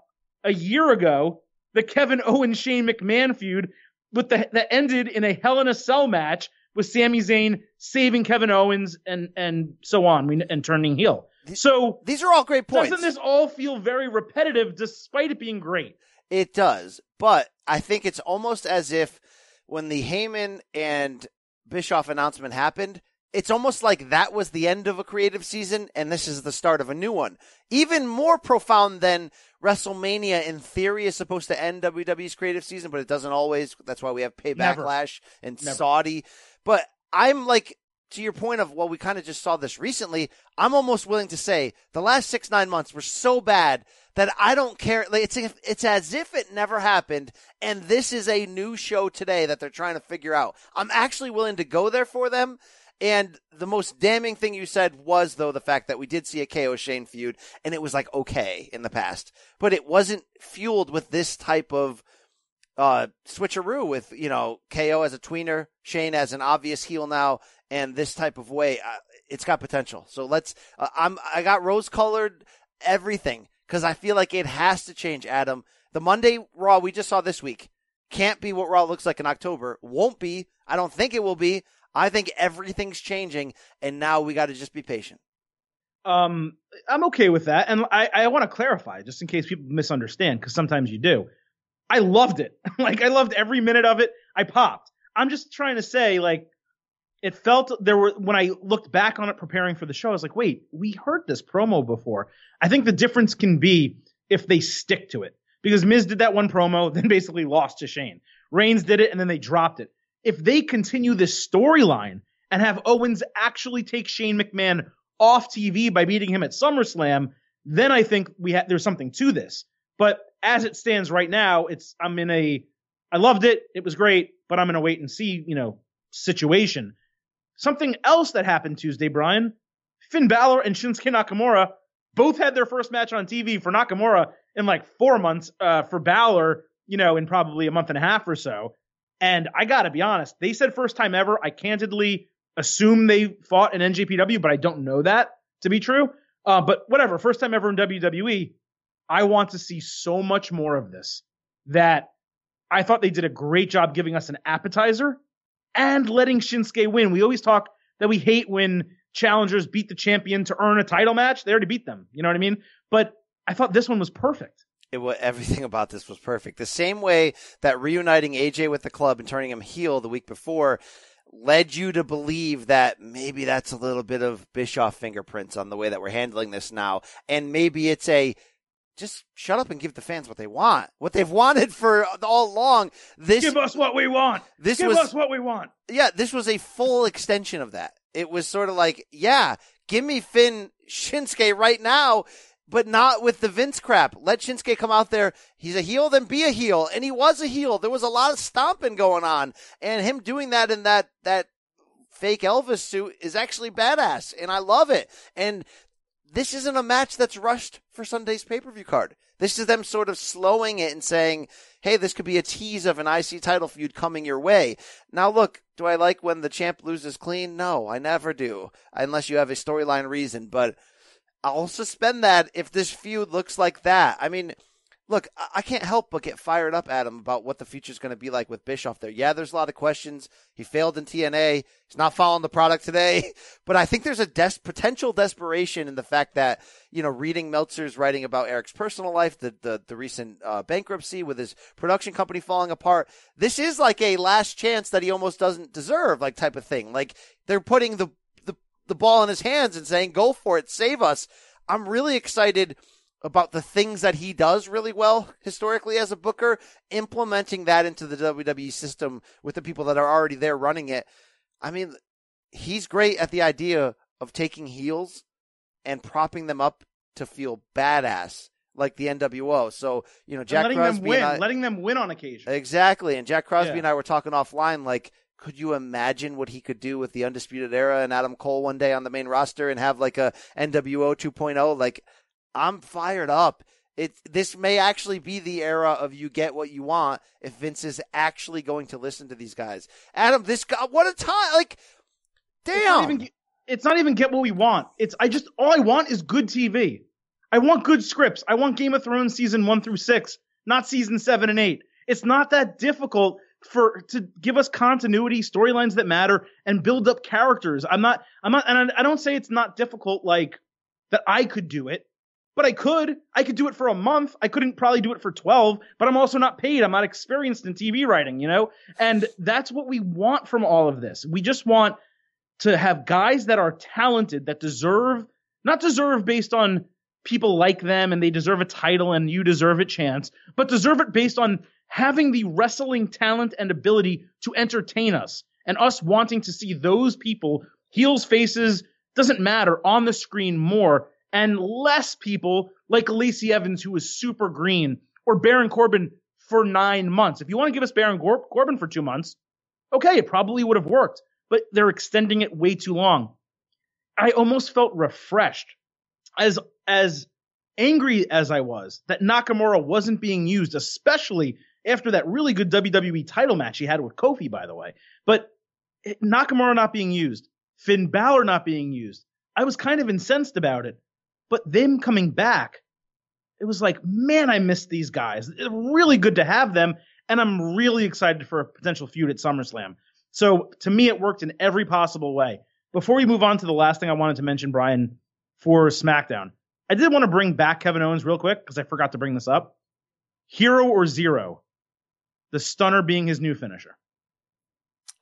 a year ago the Kevin Owens Shane McMahon feud with the that ended in a Hell in a Cell match with Sami Zayn saving Kevin Owens and and so on and turning heel. So These are all great points. doesn't this all feel very repetitive despite it being great? It does, but I think it's almost as if when the Heyman and Bischoff announcement happened, it's almost like that was the end of a creative season and this is the start of a new one. Even more profound than WrestleMania in theory is supposed to end WWE's creative season, but it doesn't always. That's why we have Pay Never. Backlash and Never. Saudi. But I'm like, to your point of, well, we kind of just saw this recently. I'm almost willing to say the last six, nine months were so bad that I don't care. Like, it's, it's as if it never happened. And this is a new show today that they're trying to figure out. I'm actually willing to go there for them. And the most damning thing you said was, though, the fact that we did see a KO Shane feud and it was like okay in the past, but it wasn't fueled with this type of uh, switcheroo with, you know, KO as a tweener, Shane as an obvious heel now, and this type of way. Uh, it's got potential. So let's. Uh, I'm I got rose colored everything because I feel like it has to change. Adam, the Monday Raw we just saw this week can't be what Raw looks like in October. Won't be. I don't think it will be. I think everything's changing, and now we got to just be patient. Um, I'm okay with that, and I, I want to clarify just in case people misunderstand because sometimes you do. I loved it. *laughs* like I loved every minute of it. I popped. I'm just trying to say, like, it felt there were when I looked back on it preparing for the show, I was like, wait, we heard this promo before. I think the difference can be if they stick to it. Because Miz did that one promo, *laughs* then basically lost to Shane. Reigns did it and then they dropped it. If they continue this storyline and have Owens actually take Shane McMahon off TV by beating him at SummerSlam, then I think we ha- there's something to this. But as it stands right now, it's I'm in a I loved it. It was great, but I'm in a wait and see, you know, situation. Something else that happened Tuesday, Brian, Finn Balor and Shinsuke Nakamura both had their first match on TV for Nakamura in like four months, uh, for Balor, you know, in probably a month and a half or so. And I gotta be honest, they said first time ever. I candidly assume they fought in NJPW, but I don't know that to be true. Uh, but whatever, first time ever in WWE. I want to see so much more of this that I thought they did a great job giving us an appetizer and letting Shinsuke win. We always talk that we hate when challengers beat the champion to earn a title match. They already beat them. You know what I mean? But I thought this one was perfect. It was, everything about this was perfect. The same way that reuniting AJ with the club and turning him heel the week before led you to believe that maybe that's a little bit of Bischoff fingerprints on the way that we're handling this now. And maybe it's a just shut up and give the fans what they want, what they've wanted for all along. This give us what we want. This give was, us what we want. Yeah, this was a full extension of that. It was sort of like, yeah, give me Finn Shinsuke right now, but not with the Vince crap. Let Shinsuke come out there. He's a heel, then be a heel, and he was a heel. There was a lot of stomping going on, and him doing that in that that fake Elvis suit is actually badass, and I love it. And this isn't a match that's rushed for Sunday's pay per view card. This is them sort of slowing it and saying, hey, this could be a tease of an IC title feud coming your way. Now, look, do I like when the champ loses clean? No, I never do, unless you have a storyline reason. But I'll suspend that if this feud looks like that. I mean, look, I can't help but get fired up, Adam, about what the future is going to be like with Bischoff there. Yeah, there's a lot of questions. He failed in TNA. He's not following the product today, *laughs* but I think there's a des- potential desperation in the fact that, you know, reading Meltzer's writing about Eric's personal life, the, the, the recent uh, bankruptcy with his production company falling apart. This is like a last chance that he almost doesn't deserve, like type of thing. Like they're putting the, the, ball in his hands and saying, go for it, save us. I'm really excited about the things that he does really well historically as a booker, implementing that into the WWE system with the people that are already there running it. I mean, he's great at the idea of taking heels and propping them up to feel badass like the NWO. So, you know, Jack letting Crosby them win, I, letting them win on occasion. Exactly. And Jack Crosby Yeah. and I were talking offline like could you imagine what he could do with the Undisputed Era and Adam Cole one day on the main roster and have like a NWO 2.0? oh? Like, I'm fired up. It this may actually be the era of you get what you want if Vince is actually going to listen to these guys. Adam, this guy, what a time! Like, It's not damn. even it's not even get what we want. It's I just all I want is good TV. I want good scripts. I want Game of Thrones season 1 through 6, not season 7 and 8. It's not that difficult for to give us continuity, storylines that matter and build up characters. I'm not I'm not and I, don't say it's not difficult like that I could do it. But I could. I could do it for a month. I couldn't probably do it for 12, but I'm also not paid. I'm not experienced in TV writing, you know? And that's what we want from all of this. We just want to have guys that are talented that deserve not deserve based on people like them and they deserve a title and you deserve a chance, but deserve it based on having the wrestling talent and ability to entertain us and us wanting to see those people heels faces doesn't matter on the screen more and less people like Lacey Evans who is super green or Baron Corbin for 9 months. If you want to give us Baron Cor- Corbin for 2 months, okay, it probably would have worked, but they're extending it way too long. I almost felt refreshed as as angry as I was that Nakamura wasn't being used, especially after that really good WWE title match he had with Kofi, by the way. But Nakamura not being used Finn Balor not being used. I was kind of incensed about it, but them coming back, it was like, man, I missed these guys. It's really good to have them, and I'm really excited for a potential feud at SummerSlam. So to me, it worked in every possible way. Before we move on to the last thing I wanted to mention, Brian, for SmackDown, I did want to bring back Kevin Owens real quick because I forgot to bring this up. Hero or zero, the stunner being his new finisher.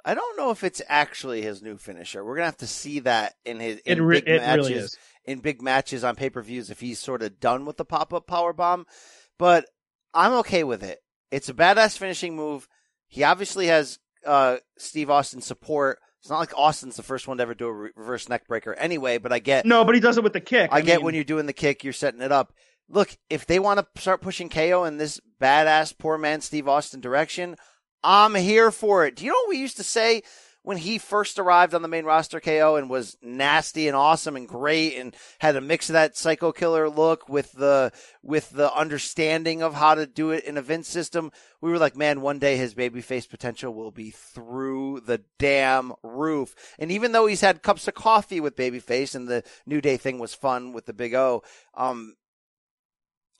I don't know if it's actually his new finisher. We're gonna have to see that in his in re- big matches really in big matches on pay per views if he's sort of done with the pop up power bomb. But I'm okay with it. It's a badass finishing move. He obviously has uh, Steve Austin support. It's not like Austin's the first one to ever do a re- reverse neck breaker anyway. But I get No, but he does it with the kick. I, get mean, when you're doing the kick, you're setting it up. Look, if they want to start pushing KO in this badass poor man Steve Austin direction, I'm here for it. Do you know what we used to say when he first arrived on the main roster KO and was nasty and awesome and great and had a mix of that psycho killer look with the with the understanding of how to do it in a Vince system? We were like, man, one day his babyface potential will be through the damn roof. And even though he's had cups of coffee with babyface and the New Day thing was fun with the Big O, um,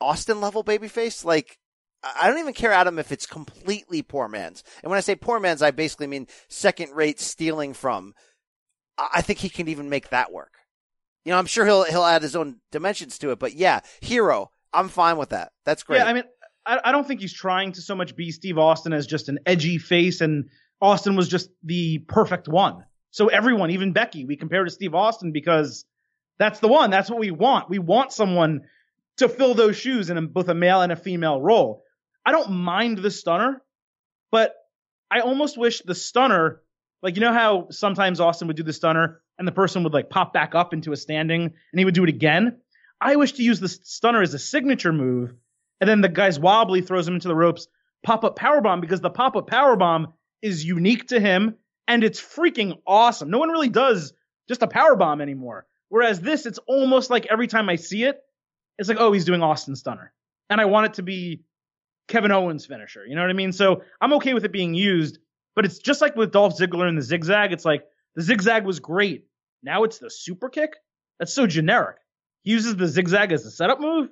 Austin level babyface, like I don't even care, Adam, if it's completely poor man's. And when I say poor man's, I basically mean second rate stealing from. I think he can even make that work. You know, I'm sure he'll he'll add his own dimensions to it, but yeah, hero, I'm fine with that. That's great. Yeah, I mean, I, I don't think he's trying to so much be Steve Austin as just an edgy face, and Austin was just the perfect one. So everyone, even Becky, we compare to Steve Austin because that's the one. That's what we want. We want someone to fill those shoes in both a male and a female role. I don't mind the stunner, but I almost wish the stunner, like you know how sometimes Austin would do the stunner and the person would like pop back up into a standing and he would do it again. I wish to use the stunner as a signature move, and then the guy's wobbly throws him into the ropes, pop up powerbomb because the pop up powerbomb is unique to him and it's freaking awesome. No one really does just a powerbomb anymore. Whereas this, it's almost like every time I see it, it's like, oh, he's doing Austin Stunner. And I want it to be Kevin Owens finisher. You know what I mean? So I'm okay with it being used, but it's just like with Dolph Ziggler and the zigzag. It's like the zigzag was great. Now it's the super kick. That's so generic. He uses the zigzag as a setup move.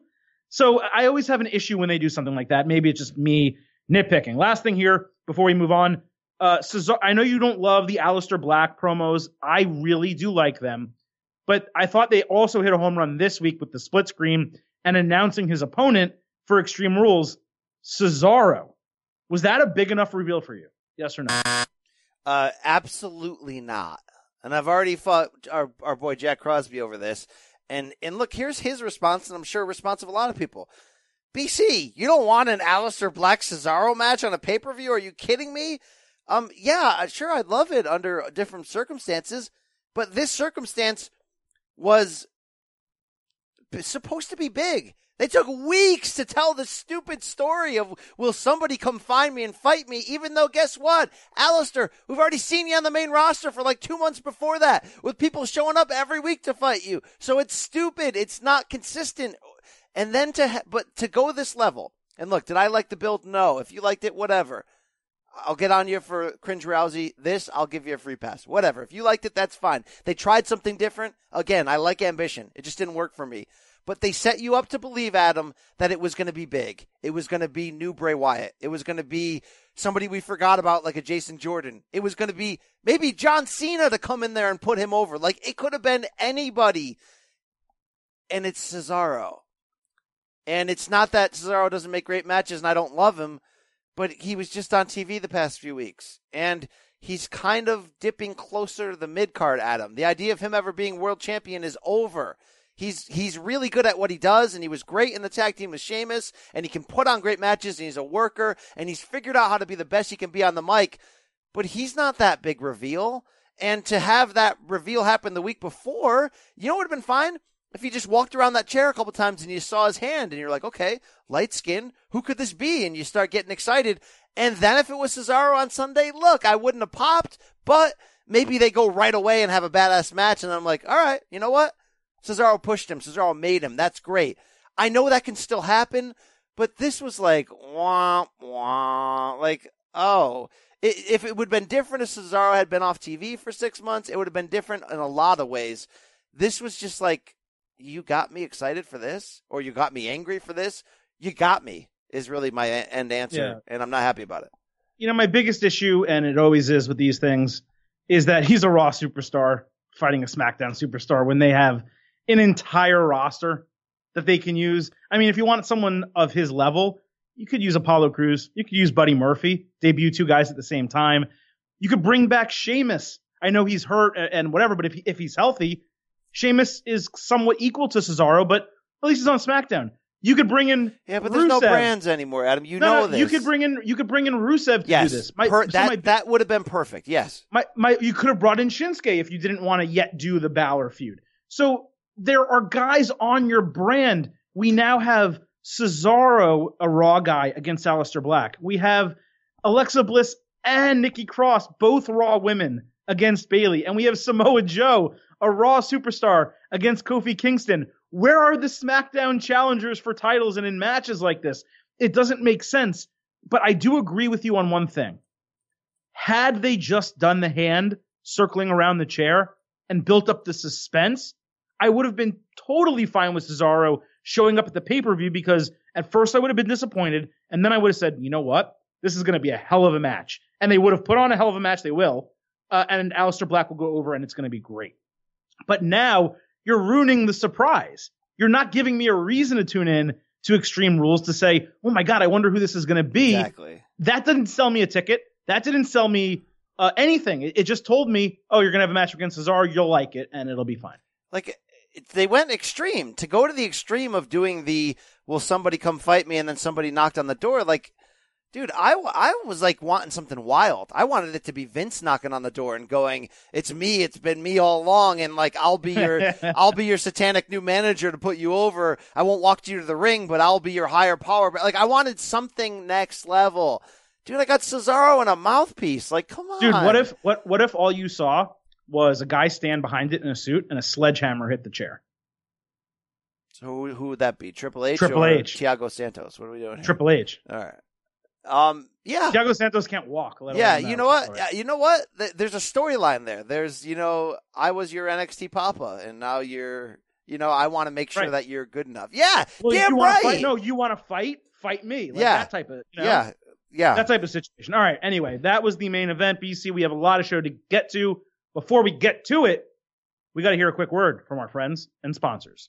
So I always have an issue when they do something like that. Maybe it's just me nitpicking. Last thing here before we move on. Uh, Cesar- I know you don't love the Aleister Black promos. I really do like them. But I thought they also hit a home run this week with the split screen and announcing his opponent for Extreme Rules, Cesaro. Was that a big enough reveal for you? Yes or no? Uh, absolutely not. And I've already fought our, our boy Jack Crosby over this. And, and look, here's his response, and I'm sure response of a lot of people. BC, you don't want an Aleister Black Cesaro match on a pay per view? Are you kidding me? Um, yeah, sure, I'd love it under different circumstances, but this circumstance was supposed to be big. They took weeks to tell the stupid story of will somebody come find me and fight me, even though guess what? Aleister, we've already seen you on the main roster for like two months before that, with people showing up every week to fight you. So it's stupid. It's not consistent. And then to, ha- but to go this level, and look, did I like the build? No. If you liked it, whatever. I'll get on you for cringe rousey. This, I'll give you a free pass. Whatever. If you liked it, that's fine. They tried something different. Again, I like ambition. It just didn't work for me. But they set you up to believe, Adam, that it was going to be big. It was going to be new Bray Wyatt. It was going to be somebody we forgot about, like a Jason Jordan. It was going to be maybe John Cena to come in there and put him over. Like it could have been anybody. And it's Cesaro. And it's not that Cesaro doesn't make great matches and I don't love him but he was just on TV the past few weeks, and he's kind of dipping closer to the mid card. Adam, the idea of him ever being world champion is over. He's he's really good at what he does, and he was great in the tag team with Sheamus, and he can put on great matches, and he's a worker, and he's figured out how to be the best he can be on the mic. But he's not that big reveal, and to have that reveal happen the week before, you know what would have been fine if he just walked around that chair a couple times and you saw his hand and you're like, okay, light skin, who could this be? And you start getting excited. And then if it was Cesaro on Sunday, look, I wouldn't have popped, but maybe they go right away and have a badass match. And I'm like, all right, you know what? Cesaro pushed him. Cesaro made him. That's great. I know that can still happen, but this was like, wah, wah. Like, oh, I- if it would have been different if Cesaro had been off TV for six months, it would have been different in a lot of ways. This was just like, you got me excited for this, or you got me angry for this. You got me is really my end answer, Yeah. and I'm not happy about it. you know, my biggest issue, and it always is with these things, is that he's a Raw superstar fighting a SmackDown superstar when they have an entire roster that they can use. I mean, if you want someone of his level, you could use Apollo Crews. You could use Buddy Murphy, debut two guys at the same time. You could bring back Sheamus. I know he's hurt and whatever, but if he, if he's healthy, Sheamus is somewhat equal to Cesaro, but at least he's on SmackDown. You could bring in Yeah, but there's no brands anymore, Adam. You No, know no, this. You could bring in you could bring in Rusev to yes, do this. My, per- so that my- that would have been perfect. Yes. my my you could have brought in Shinsuke if you didn't want to yet do the Balor feud. So there are guys on your brand. We now have Cesaro, a Raw guy against Aleister Black. We have Alexa Bliss and Nikki Cross, both Raw women against Bayley, and we have Samoa Joe, a Raw superstar against Kofi Kingston. Where are the SmackDown challengers for titles and in matches like this? It doesn't make sense. But I do agree with you on one thing had they just done the hand circling around the chair and built up the suspense, I would have been totally fine with Cesaro showing up at the pay per view because at first I would have been disappointed, and then I would have said, you know what, this is going to be a hell of a match, and they would have put on a hell of a match. They will, uh, and Aleister Black will go over, and it's going to be great. But now you're ruining the surprise. You're not giving me a reason to tune in to Extreme Rules to say, oh my god, I wonder who this is going to be Exactly. that didn't sell me a ticket. That didn't sell me uh, anything. It, it just told me, oh, you're gonna have a match against Cesaro. You'll like it, and it'll be fine. Like they went extreme to go to the extreme of doing the will somebody come fight me and then somebody knocked on the door like dude I, I was like wanting something wild i wanted it to be vince knocking on the door and going it's me it's been me all along and like i'll be your *laughs* i'll be your satanic new manager to put you over i won't walk you to the ring but i'll be your higher power but like i wanted something next level dude i got cesaro in a mouthpiece like come on Dude, what if what what if all you saw was a guy stand behind it in a suit and a sledgehammer hit the chair? so who, who would that be triple h Triple or H. thiago santos what are we doing here? Triple H. All right. Um. Yeah. Thiago Santos can't walk. Yeah. You know what? Yeah, right. You know what? There's a storyline there. There's, you know, I was your NXT Papa, and now you're, you know, I want to make sure Right. that you're good enough. Yeah. Well, damn right. Fight? No, you want to fight? Fight me. Like Yeah. That type of. You know? Yeah. Yeah. That type of situation. All right. Anyway, that was the main event. BC, we have a lot of show to get to. Before we get to it, we got to hear a quick word from our friends and sponsors.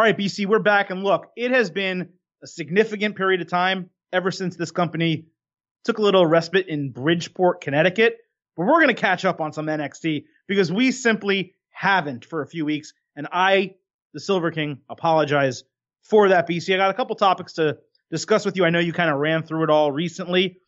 All right, BC, we're back. And look, it has been a significant period of time ever since this company took a little respite in Bridgeport, Connecticut. But we're going to catch up on some NXT because we simply haven't for a few weeks. And I, the Silver King, apologize for that, BC. I got a couple topics to discuss with you. I know you kind of ran through it all recently.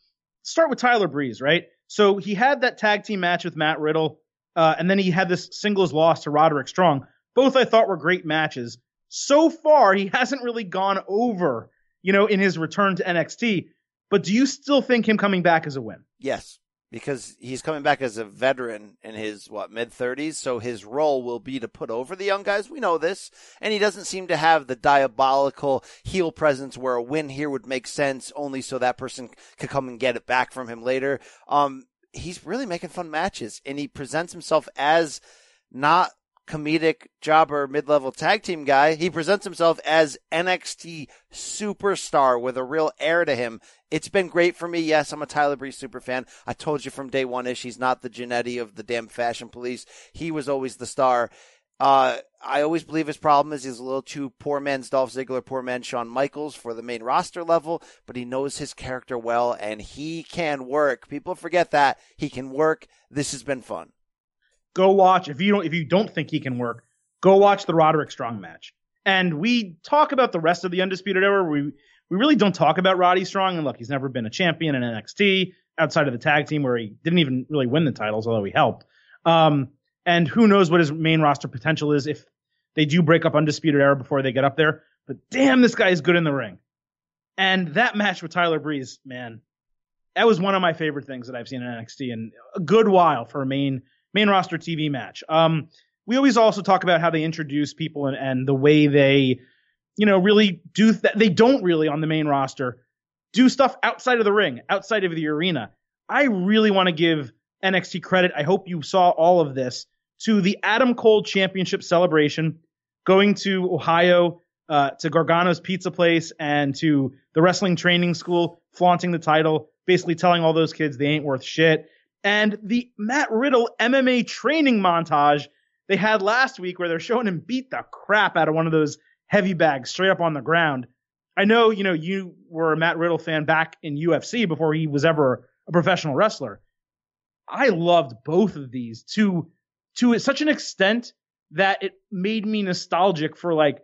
Start with Tyler Breeze, right? So he had that tag team match with Matt Riddle, uh, and then he had this singles loss to Roderick Strong. Both I thought were great matches. So far, he hasn't really gone over, you know, in his return to NXT. But do you still think him coming back is a win? Yes, because he's coming back as a veteran in his what mid thirties, so his role will be to put over the young guys. We know this, and he doesn't seem to have the diabolical heel presence where a win here would make sense, only so that person could come and get it back from him later. Um, he's really making fun matches, and he presents himself as not comedic jobber mid-level tag team guy. He presents himself as NXT superstar with a real air to him. It's been great for me. Yes, I'm a Tyler Breeze super fan. I told you from day one ish he's not the Genetti of the damn fashion police. He was always the star. Uh, I always believe his problem is he's a little too poor man's Dolph Ziggler, poor man's Shawn Michaels for the main roster level, but he knows his character well and he can work. People forget that he can work. This has been fun. Go watch if you don't if you don't think he can work, go watch the Roderick Strong match. And we talk about the rest of the Undisputed Era. We we really don't talk about Roddy Strong. And look, he's never been a champion in NXT outside of the tag team where he didn't even really win the titles, although he helped. Um, and who knows what his main roster potential is if they do break up Undisputed Era before they get up there. But damn, this guy is good in the ring. And that match with Tyler Breeze, man, that was one of my favorite things that I've seen in NXT in a good while for a main main roster TV match. Um, we always also talk about how they introduce people and, and the way they, you know, really do th- they don't really on the main roster do stuff outside of the ring, outside of the arena. I really want to give NXT credit. I hope you saw all of this to the Adam Cole Championship celebration, going to Ohio uh, to Gargano's Pizza Place and to the wrestling training school, flaunting the title, basically telling all those kids they ain't worth shit. And the Matt Riddle MMA training montage they had last week where they're showing him beat the crap out of one of those heavy bags straight up on the ground. I know, you know, you were a Matt Riddle fan back in UFC before he was ever a professional wrestler. I loved both of these to to such an extent that it made me nostalgic for like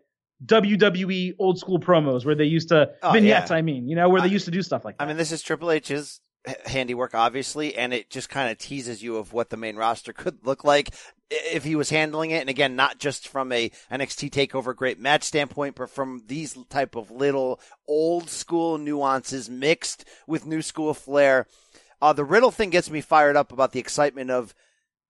WWE old school promos where they used to Oh, vignettes. yeah. I mean, you know, where they I- used to do stuff like that. I mean, this is Triple H's handiwork, obviously, and it just kind of teases you of what the main roster could look like if he was handling it. And again, not just from a NXT Takeover great match standpoint, but from these type of little old school nuances mixed with new school flair. Uh, the Riddle thing gets me fired up about the excitement of.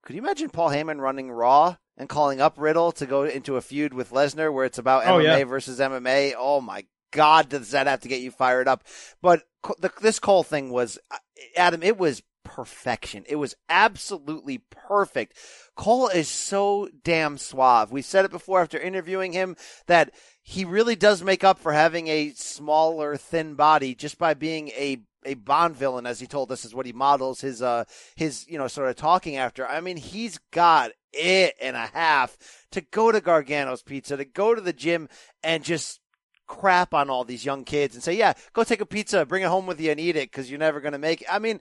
Could you imagine Paul Heyman running Raw and calling up Riddle to go into a feud with Lesnar where it's about Oh, MMA yeah. versus MMA? Oh my God, does that have to get you fired up? But the, this Cole thing was, uh, Adam, it was perfection. It was absolutely perfect. Cole is so damn suave. We said it before after interviewing him that he really does make up for having a smaller, thin body just by being a a Bond villain, as he told us, is what he models his uh his you know sort of talking after. I mean, he's got it and a half to go to Gargano's Pizza, to go to the gym and just crap on all these young kids and say, yeah, go take a pizza, bring it home with you and eat it because you're never going to make it. I mean,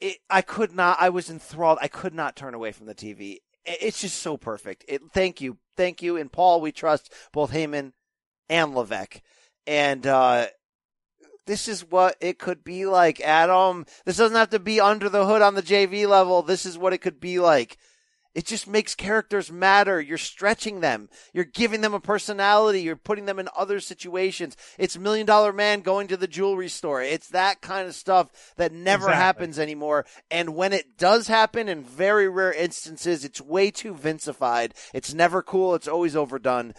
it, I could not, I was enthralled. I could not turn away from the TV. It, it's just so perfect. It, thank you. Thank you. And Paul, we trust both Heyman and Levesque. And, uh, this is what it could be like, Adam. This doesn't have to be under the hood on the JV level. This is what it could be like. It just makes characters matter. You're stretching them. You're giving them a personality. You're putting them in other situations. It's Million Dollar Man going to the jewelry store. It's that kind of stuff that never Exactly. happens anymore. And when it does happen, in very rare instances, it's way too Vincified. It's never cool. It's always overdone.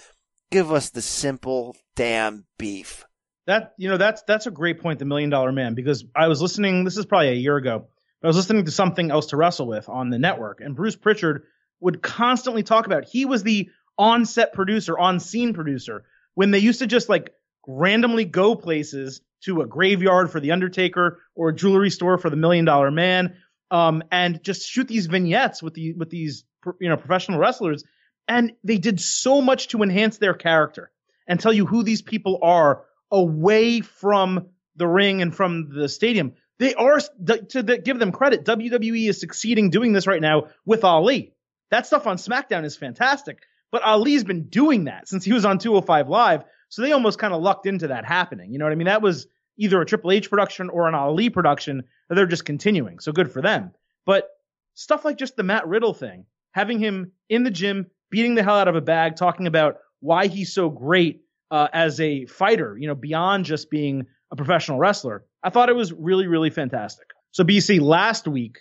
Give us the simple damn beef. That you know that's that's a great point, the Million Dollar Man, because I was listening. This is probably a year ago. I was listening to something else to wrestle with on the network, and Bruce Prichard would constantly talk about. He was the on-set producer, on-scene producer when they used to just like randomly go places to a graveyard for the Undertaker or a jewelry store for the Million Dollar Man, um, and just shoot these vignettes with the with these you know professional wrestlers, and they did so much to enhance their character and tell you who these people are away from the ring and from the stadium. They are to give them credit. WWE is succeeding doing this right now with Ali. That stuff on SmackDown is fantastic, but Ali's been doing that since he was on 205 Live. So they almost kind of lucked into that happening. You know what I mean? That was either a Triple H production or an Ali production that they're just continuing. So good for them. But stuff like just the Matt Riddle thing, having him in the gym, beating the hell out of a bag, talking about why he's so great uh, as a fighter, you know, beyond just being a professional wrestler. I thought it was really, really fantastic. So BC, last week,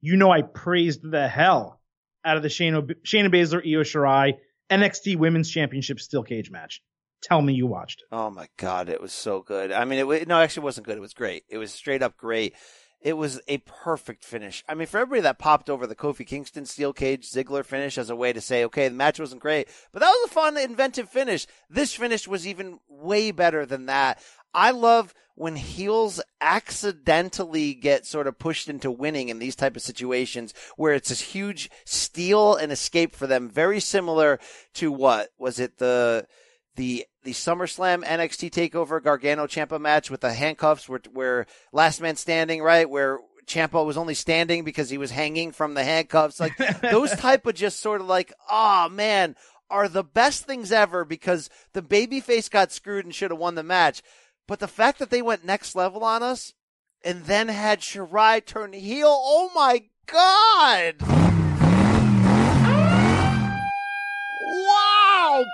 you know, I praised the hell out of the Shayna, Shayna Baszler, Io Shirai NXT Women's Championship Steel Cage match. Tell me you watched it. Oh my god, it was so good. I mean, it no, actually, wasn't good. It was great. It was straight up great. it was a perfect finish. I mean, for everybody that popped over the Kofi Kingston steel cage Ziggler finish as a way to say, okay, the match wasn't great, but that was a fun, inventive finish. This finish was even way better than that. I love when heels accidentally get sort of pushed into winning in these type of situations where it's a huge steal and escape for them. Very similar to what was it the the the SummerSlam NXT Takeover Gargano Ciampa match with the handcuffs where where last man standing right? Where Ciampa was only standing because he was hanging from the handcuffs. Like *laughs* those type of just sort of like oh man are the best things ever because the babyface got screwed and should have won the match but the fact that they went next level on us and then had Shirai turn heel, oh my god! Wow!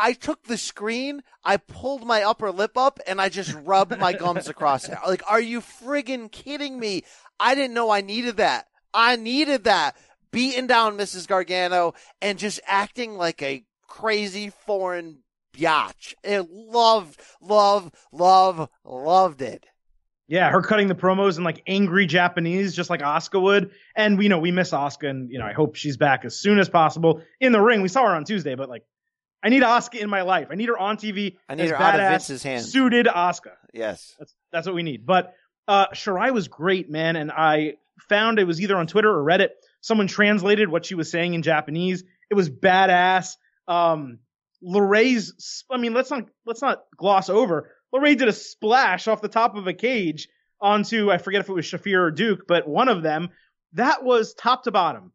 I took the screen, I pulled my upper lip up, and I just rubbed my *laughs* gums across it. Like, are you friggin' kidding me? I didn't know I needed that. I needed that. Beating down Mrs. Gargano and just acting like a crazy foreign biatch. It loved, love, love, loved it. Yeah, her cutting the promos in like angry Japanese, just like Asuka would. And we know we miss Asuka, and you know I hope she's back as soon as possible in the ring. We saw her on Tuesday, but like I need Asuka in my life. I need her on TV. I need her badass, out of Vince's hands. Suited Asuka. Yes, that's that's what we need. But uh Shirai was great, man, and I found it was either on Twitter or Reddit. Someone translated what she was saying in Japanese. It was badass. Um, Laray's, I mean, let's not, let's not gloss over. Laray did a splash off the top of a cage onto, I forget if it was Shafir or Duke, but one of them. That was top to bottom.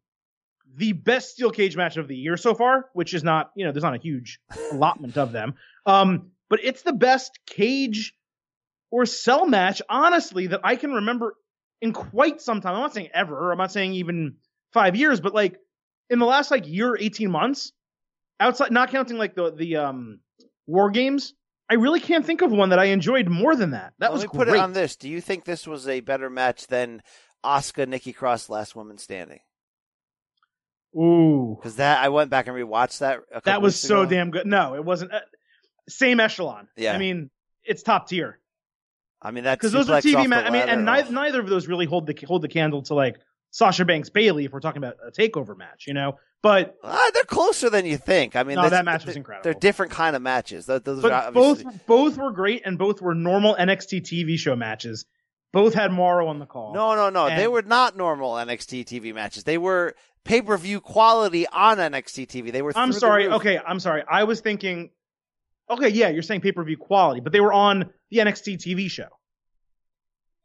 The best steel cage match of the year so far, which is not, you know, there's not a huge allotment of them. Um, but it's the best cage or cell match, honestly, that I can remember in quite some time. I'm not saying ever. I'm not saying even five years, but like in the last like year, 18 months, outside not counting like the the um war games i really can't think of one that i enjoyed more than that that Let was me put great. it on this. Do you think this was a better match than Asuka Nikki Cross Last Woman Standing? ooh Because that I went back and rewatched that. A that was so ago. damn good no it wasn't uh, same echelon Yeah. i mean it's top tier I mean that because those are tv matches i mean and neither, neither of those really hold the hold the candle to like sasha banks bayley if we're talking about a takeover match you know but Ah, they're closer than you think. I mean, No, that match was incredible. They're different kind of matches. Those, those but are both both were great and both were normal nxt tv show matches both had Mauro on the call. No, no, no. they were not normal NXT TV matches. They were pay per view quality on NXT TV. They were. I'm sorry. Okay, I'm sorry. I was thinking. Okay, yeah, you're saying pay per view quality, but they were on the NXT TV show.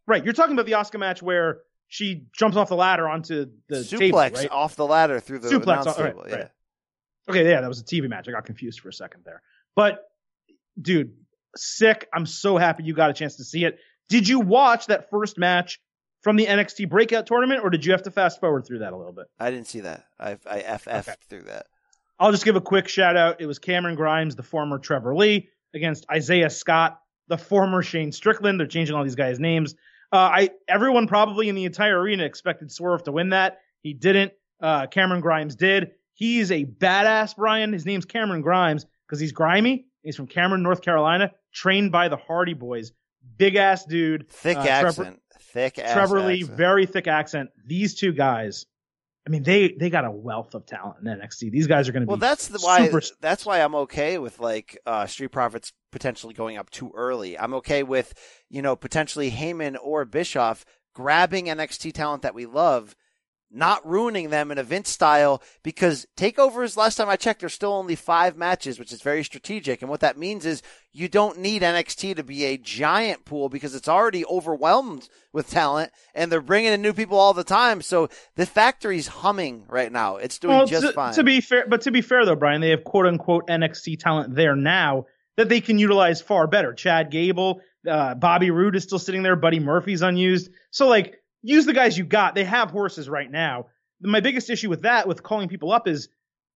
Right. You're talking about the Oscar match where she jumps off the ladder onto the suplex table, right? off the ladder through the Suplex off- right, table. right. Yeah. Okay, yeah, that was a TV match. I got confused for a second there. But dude, sick. I'm so happy you got a chance to see it. Did you watch that first match from the NXT breakout tournament or did you have to fast forward through that a little bit? I didn't see that. I I FF'd Okay. through that. I'll just give a quick shout out. It was Cameron Grimes, the former Trevor Lee, against Isaiah Scott, the former Shane Strickland. They're changing all these guys' names. Uh, I everyone probably in the entire arena expected Swerve to win that. He didn't. Uh, Cameron Grimes did. He's a badass, Brian. His name's Cameron Grimes because he's grimy. He's from Cameron, North Carolina, trained by the Hardy Boys. Big ass dude. Thick Uh, Trevor- accent. Thick ass Trevor Lee, accent. very thick accent. These two guys, I mean, they they got a wealth of talent in NXT. These guys are going to be Well, that's the, why. super That's why I'm okay with like uh, Street Profits potentially going up too early. I'm okay with you know potentially Heyman or Bischoff grabbing NXT talent that we love, not ruining them in a Vince style. Because takeovers, last time I checked, there's still only five matches, which is very strategic. And what that means is you don't need NXT to be a giant pool because it's already overwhelmed with talent, and they're bringing in new people all the time. So the factory's humming right now. It's doing well, just to, fine. to be fair, but to be fair though, Brian, they have quote unquote NXT talent there now that they can utilize far better. Chad Gable, uh, Bobby Roode is still sitting there. Buddy Murphy's unused. So like, use the guys you got. They have horses right now. My biggest issue with that, with calling people up, is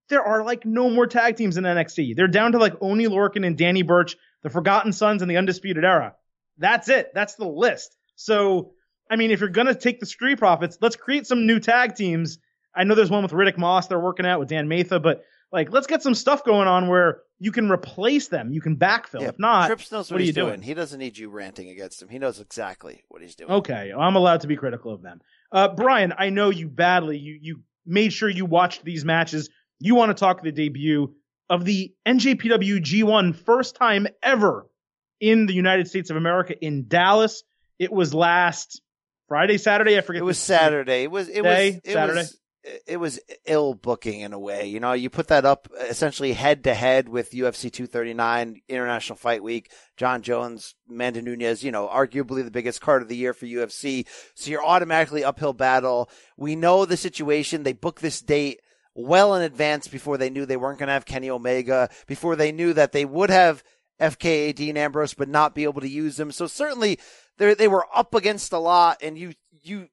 there are like no more tag teams in NXT. They're down to like Oni Lorcan and Danny Burch, the Forgotten Sons, and the Undisputed Era. That's it. That's the list. So, I mean, if you're gonna take the Street Profits, let's create some new tag teams. I know there's one with Riddick Moss they're working out with Dan Matha, but Like, let's get some stuff going on where you can replace them. You can backfill. Yeah, if not, Trips knows what, what are he's you doing. doing? He doesn't need you ranting against him. He knows exactly what he's doing. Okay, I'm allowed to be critical of them. Uh, Brian, I know you badly. You you made sure you watched these matches. You want to talk the debut of the NJPW G1 first time ever in the United States of America in Dallas. It was last Friday, Saturday. I forget. It was Saturday. It was it Day, was it Saturday? was it was ill booking in a way. You know, you put that up essentially head to head with UFC 239 International Fight Week. Jon Jones, Amanda Nunes, you know, arguably the biggest card of the year for UFC. So you're automatically uphill battle. We know the situation. They booked this date well in advance before they knew they weren't going to have Kenny Omega, before they knew that they would have FKA Dean Ambrose, but not be able to use them. So certainly they were up against a lot and you, you,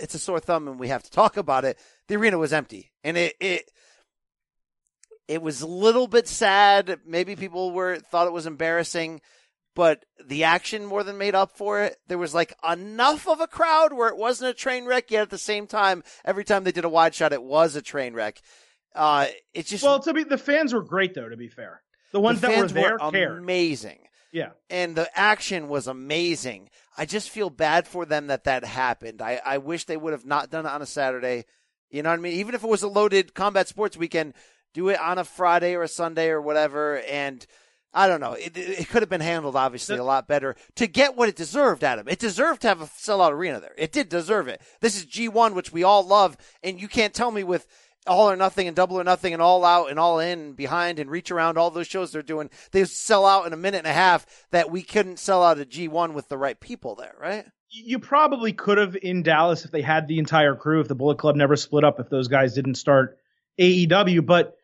it's a sore thumb and we have to talk about it. The arena was empty and it, it, it was a little bit sad. Maybe people were, thought it was embarrassing, but the action more than made up for it. There was like enough of a crowd where it wasn't a train wreck, yet at the same time, every time they did a wide shot, it was a train wreck. Uh, it's just, Well, to be the fans were great though. To be fair, the ones the that were there were cared. amazing Yeah. and the action was amazing. I just feel bad for them that that happened. I, I wish they would have not done it on a Saturday. You know what I mean? Even if it was a loaded combat sports weekend, do it on a Friday or a Sunday or whatever. And I don't know. It, it could have been handled obviously a lot better to get what it deserved, Adam. It deserved to have a sellout arena there. It did deserve it. This is G1, which we all love. And you can't tell me with all or nothing and double or nothing and all out and all in and behind and reach around all those shows they're doing they sell out in a minute and a half that we couldn't sell out a g1 with the right people there right you probably could have in Dallas if they had the entire crew, if the Bullet Club never split up, if those guys didn't start AEW. But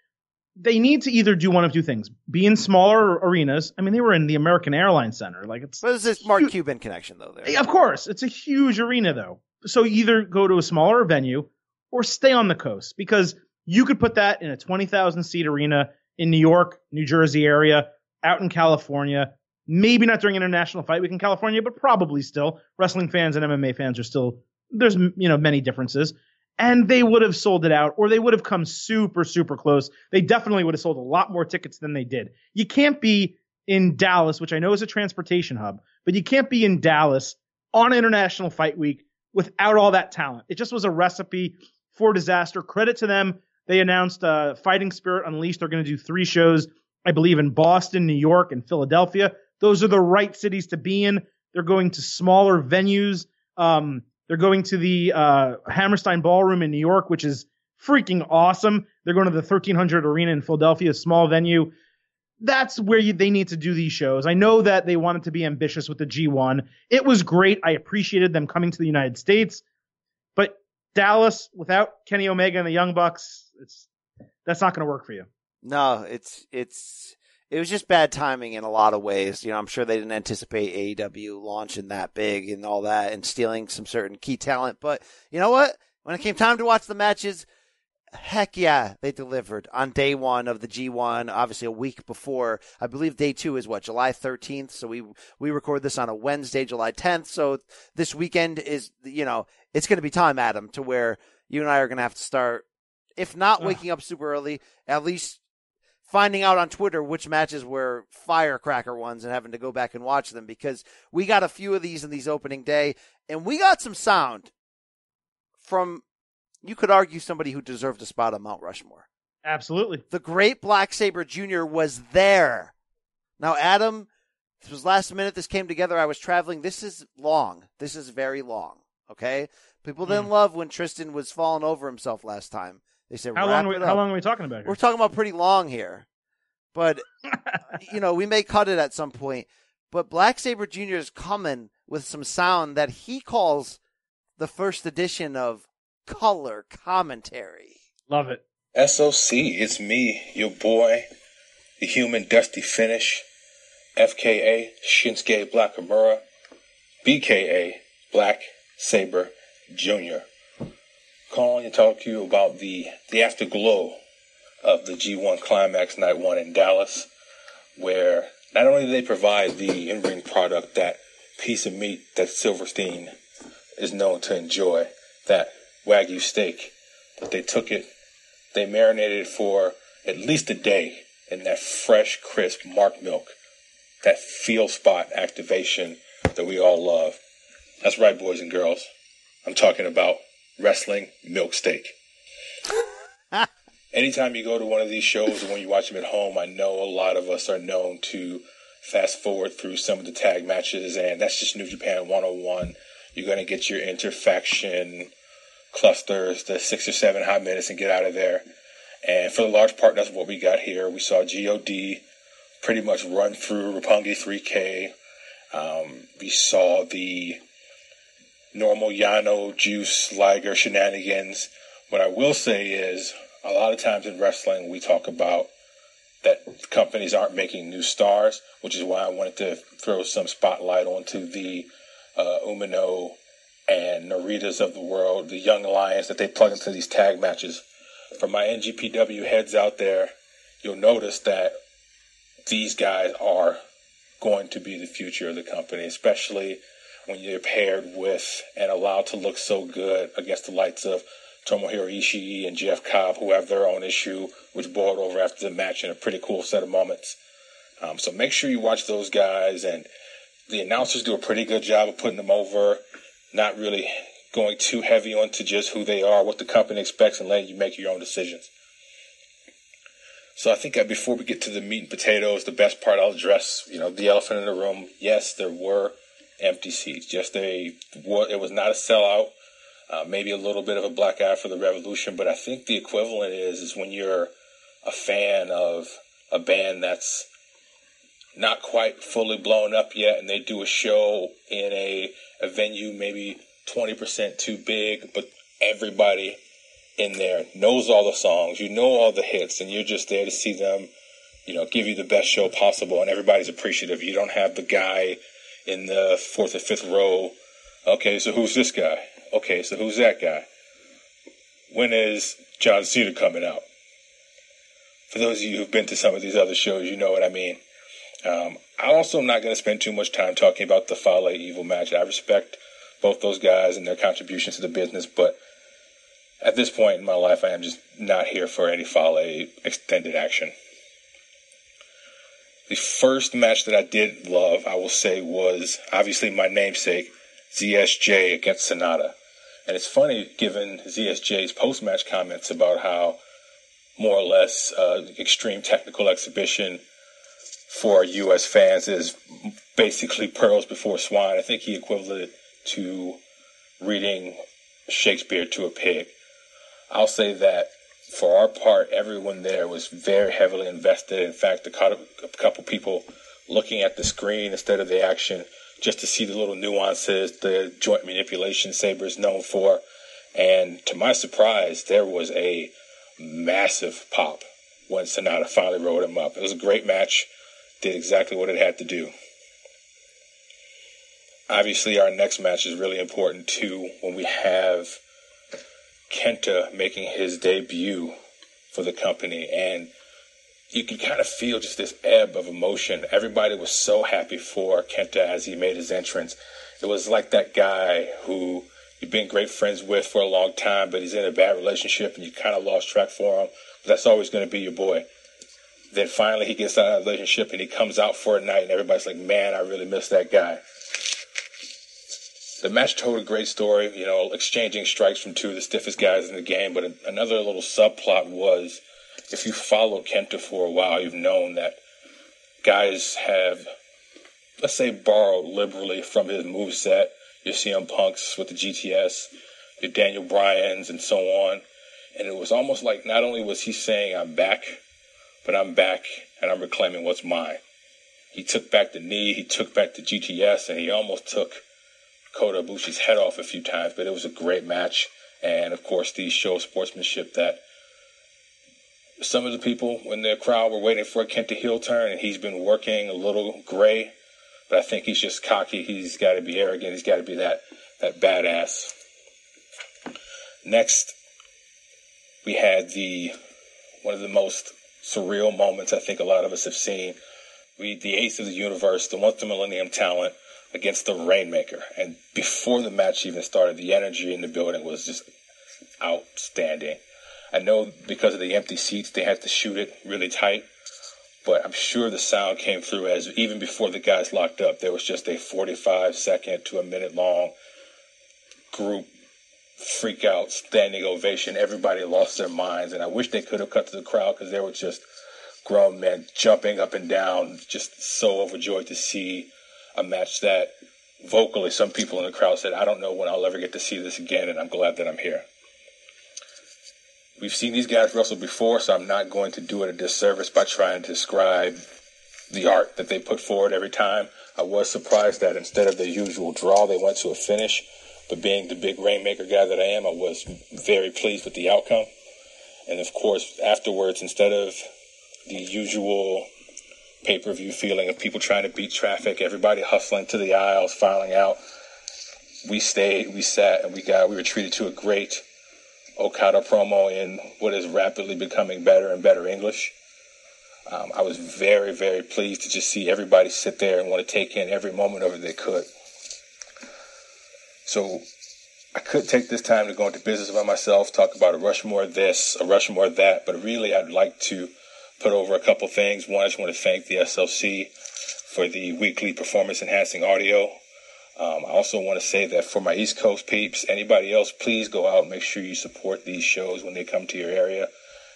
they need to either do one of two things: be in smaller arenas. I mean, they were in the American Airlines Center, like it's. but it's this mark cuban connection though there Of course, it's a huge arena though. So either go to a smaller venue or stay on the coast because you could put that in a 20,000 seat arena in New York, New Jersey area, out in California. Maybe not during International Fight Week in California, but probably still. Wrestling fans and MMA fans are still, there's, you know, many differences. And they would have sold it out or they would have come super, super close. They definitely would have sold a lot more tickets than they did. You can't be in Dallas, which I know is a transportation hub, but you can't be in Dallas on International Fight Week without all that talent. It just was a recipe for disaster. Credit to them. They announced uh, Fighting Spirit Unleashed. They're going to do three shows, I believe, in Boston, New York, and Philadelphia. Those are the right cities to be in. They're going to smaller venues. Um, they're going to the uh, Hammerstein Ballroom in New York, which is freaking awesome. They're going to the 1300 Arena in Philadelphia, a small venue. That's where you, they need to do these shows. I know that they wanted to be ambitious with the G1. It was great. I appreciated them coming to the United States, Dallas without Kenny Omega and the Young Bucks, it's that's not going to work for you. no it's it's it was just bad timing in a lot of ways you know i'm sure they didn't anticipate aew launching that big and all that and stealing some certain key talent but you know what when it came time to watch the matches Heck yeah, they delivered on day one of the G1. Obviously, a week before. I believe day two is what July 13th. So we we record this on a Wednesday, July 10th. So this weekend is you know it's going to be time, Adam, to where you and I are going to have to start, if not waking up super early, at least finding out on Twitter which matches were firecracker ones and having to go back and watch them because we got a few of these in these opening day and we got some sound from you could argue somebody who deserved a spot on Mount Rushmore. Absolutely. The great Black Saber Jr. was there. Now, Adam, this was last minute. This came together. I was traveling. This is long. This is very long. Okay. People didn't Hmm. love when Tristan was falling over himself last time. They said, How "Wrap long? Are it We, how long are we talking about here? We're talking about pretty long here, but *laughs* you know we may cut it at some point. But Black Saber Jr. is coming with some sound that he calls the first edition of color commentary. Love it. SOC, it's me, your boy, the human Dusty Finish, FKA Shinsuke Blakamura, BKA Black Saber Jr. Calling to talk to you about the, the afterglow of the G1 Climax Night 1 in Dallas, where not only do they provide the in ring product, that piece of meat that Silverstein is known to enjoy, that Wagyu steak, but they took it, they marinated it for at least a day in that fresh, crisp Mark milk, that feel spot activation that we all love. That's right, boys and girls. I'm talking about wrestling milk steak. *laughs* Anytime you go to one of these shows or when you watch them at home, I know a lot of us are known to fast forward through some of the tag matches, and that's just New Japan 101. You're going to get your interfaction clusters, the six or seven hot minutes, and get out of there. And for the large part, that's what we got here. We saw God pretty much run through Roppongi 3K. Um, we saw the normal Yano, Juice, Liger shenanigans. What I will say is, a lot of times in wrestling, we talk about that companies aren't making new stars, which is why I wanted to throw some spotlight onto the uh, Umino and Naritas of the world, the young lions that they plug into these tag matches. For my NJPW heads out there, you'll notice that these guys are going to be the future of the company, especially when you're paired with and allowed to look so good against the lights of Tomohiro Ishii and Jeff Cobb, who have their own issue, which boiled over after the match in a pretty cool set of moments. Um, so make sure you watch those guys, and the announcers do a pretty good job of putting them over, not really going too heavy onto just who they are, what the company expects, and letting you make your own decisions. So I think that before we get to the meat and potatoes, the best part I'll address, you know, the elephant in the room. Yes, there were empty seats. Just a, it was not a sellout. Uh, maybe a little bit of a black eye for the revolution, but I think the equivalent is is when you're a fan of a band that's not quite fully blown up yet, and they do a show in a, a venue maybe twenty percent too big, but everybody in there knows all the songs, you know all the hits, and you're just there to see them, you know, give you the best show possible, and everybody's appreciative. You don't have the guy in the fourth or fifth row. Okay, so who's this guy? Okay, so who's that guy? When is John Cena coming out? For those of you who've been to some of these other shows, you know what I mean. Um, I also am not going to spend too much time talking about the Fale Evil match. I respect both those guys and their contributions to the business, but at this point in my life, I am just not here for any Fale extended action. The first match that I did love, I will say, was obviously my namesake, ZSJ against Sanada. And it's funny, given ZSJ's post match comments about how more or less uh, extreme technical exhibition for U.S. fans is basically pearls before swine. I think he equated to reading Shakespeare to a pig. I'll say that for our part, everyone there was very heavily invested. In fact, a couple people looking at the screen instead of the action just to see the little nuances, the joint manipulation Sabre is known for. And to my surprise, there was a massive pop when Sanada finally rolled him up. It was a great match, did exactly what it had to do. Obviously, our next match is really important too when we have Kenta making his debut for the company. And you could kind of feel just this ebb of emotion. Everybody was so happy for Kenta as he made his entrance. It was like that guy who you've been great friends with for a long time, but he's in a bad relationship and you kind of lost track for him. That's always going to be your boy. Then finally he gets out of that relationship and he comes out for a night and everybody's like, man, I really miss that guy. The match told a great story, you know, exchanging strikes from two of the stiffest guys in the game. But another little subplot was if you follow Kenta for a while, you've known that guys have, let's say, borrowed liberally from his move set. Your CM Punks with the GTS, your Daniel Bryans, and so on. And it was almost like not only was he saying, I'm back, but I'm back and I'm reclaiming what's mine. He took back the knee, he took back the GTS, and he almost took Kota Ibushi's head off a few times, but it was a great match. And of course, these show sportsmanship that some of the people in the crowd were waiting for a Kenta heel turn, and he's been working a little gray. But I think he's just cocky. He's got to be arrogant. He's got to be that that badass. Next, we had the one of the most surreal moments I think a lot of us have seen. We the ace of the universe, the once the millennium talent against the Rainmaker. And before the match even started, the energy in the building was just outstanding. I know because of the empty seats, they had to shoot it really tight. But I'm sure the sound came through as even before the guys locked up, there was just a 45 second to a minute long group freak out, standing ovation. Everybody lost their minds, and I wish they could have cut to the crowd because there was just grown men jumping up and down, just so overjoyed to see a match that vocally some people in the crowd said, I don't know when I'll ever get to see this again, and I'm glad that I'm here. We've seen these guys wrestle before, so I'm not going to do it a disservice by trying to describe the art that they put forward every time. I was surprised that instead of the usual draw, they went to a finish. But being the big rainmaker guy that I am, I was very pleased with the outcome. And of course, afterwards, instead of the usual pay per view feeling of people trying to beat traffic, everybody hustling to the aisles, filing out, we stayed, we sat, and we got we were treated to a great Okada promo in what is rapidly becoming better and better English. Um, I was very, very pleased to just see everybody sit there and want to take in every moment of it they could. So I could take this time to go into business by myself, talk about a Rushmore this, a Rushmore that, but really I'd like to put over a couple things. One, I just want to thank the SLC for the weekly performance enhancing audio. Um, I also want to say that for my East Coast peeps, anybody else, please go out make sure you support these shows when they come to your area.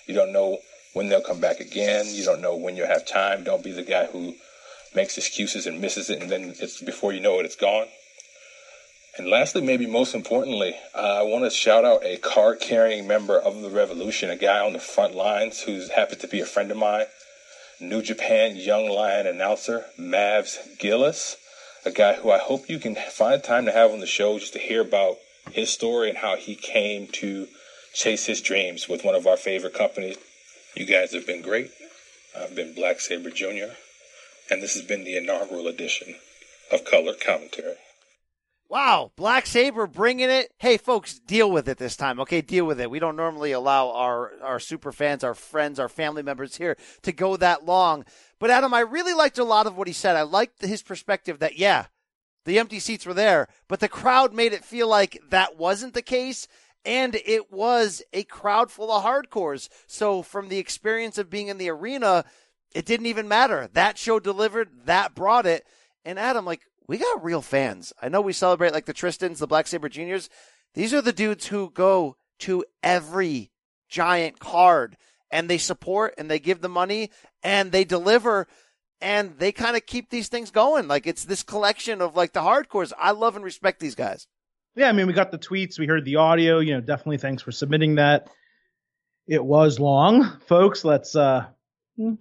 You don't know when they'll come back again. You don't know when you'll have time. Don't be the guy who makes excuses and misses it, and then it's before you know it, it's gone. And lastly, maybe most importantly, uh, I want to shout out a card carrying member of the revolution, a guy on the front lines who's happened to be a friend of mine, New Japan Young Lion announcer, Mavs Gillis a guy who I hope you can find time to have on the show just to hear about his story and how he came to chase his dreams with one of our favorite companies. You guys have been great. I've been Black Saber Jr., and this has been the inaugural edition of Color Commentary. Wow, Black Saber bringing it. Hey, folks, deal with it this time, okay? Deal with it. We don't normally allow our, our super fans, our friends, our family members here to go that long. But Adam, I really liked a lot of what he said. I liked his perspective that, yeah, the empty seats were there, but the crowd made it feel like that wasn't the case. And it was a crowd full of hardcores. So from the experience of being in the arena, it didn't even matter. That show delivered, that brought it. And Adam, like, we got real fans. I know we celebrate like the Tristans, the Black Saber Juniors. These are the dudes who go to every giant card and they support and they give the money and they deliver and they kind of keep these things going. Like it's this collection of like the hardcores. I love and respect these guys. Yeah, I mean, we got the tweets, we heard the audio. You know, definitely thanks for submitting that. It was long, folks. Let's uh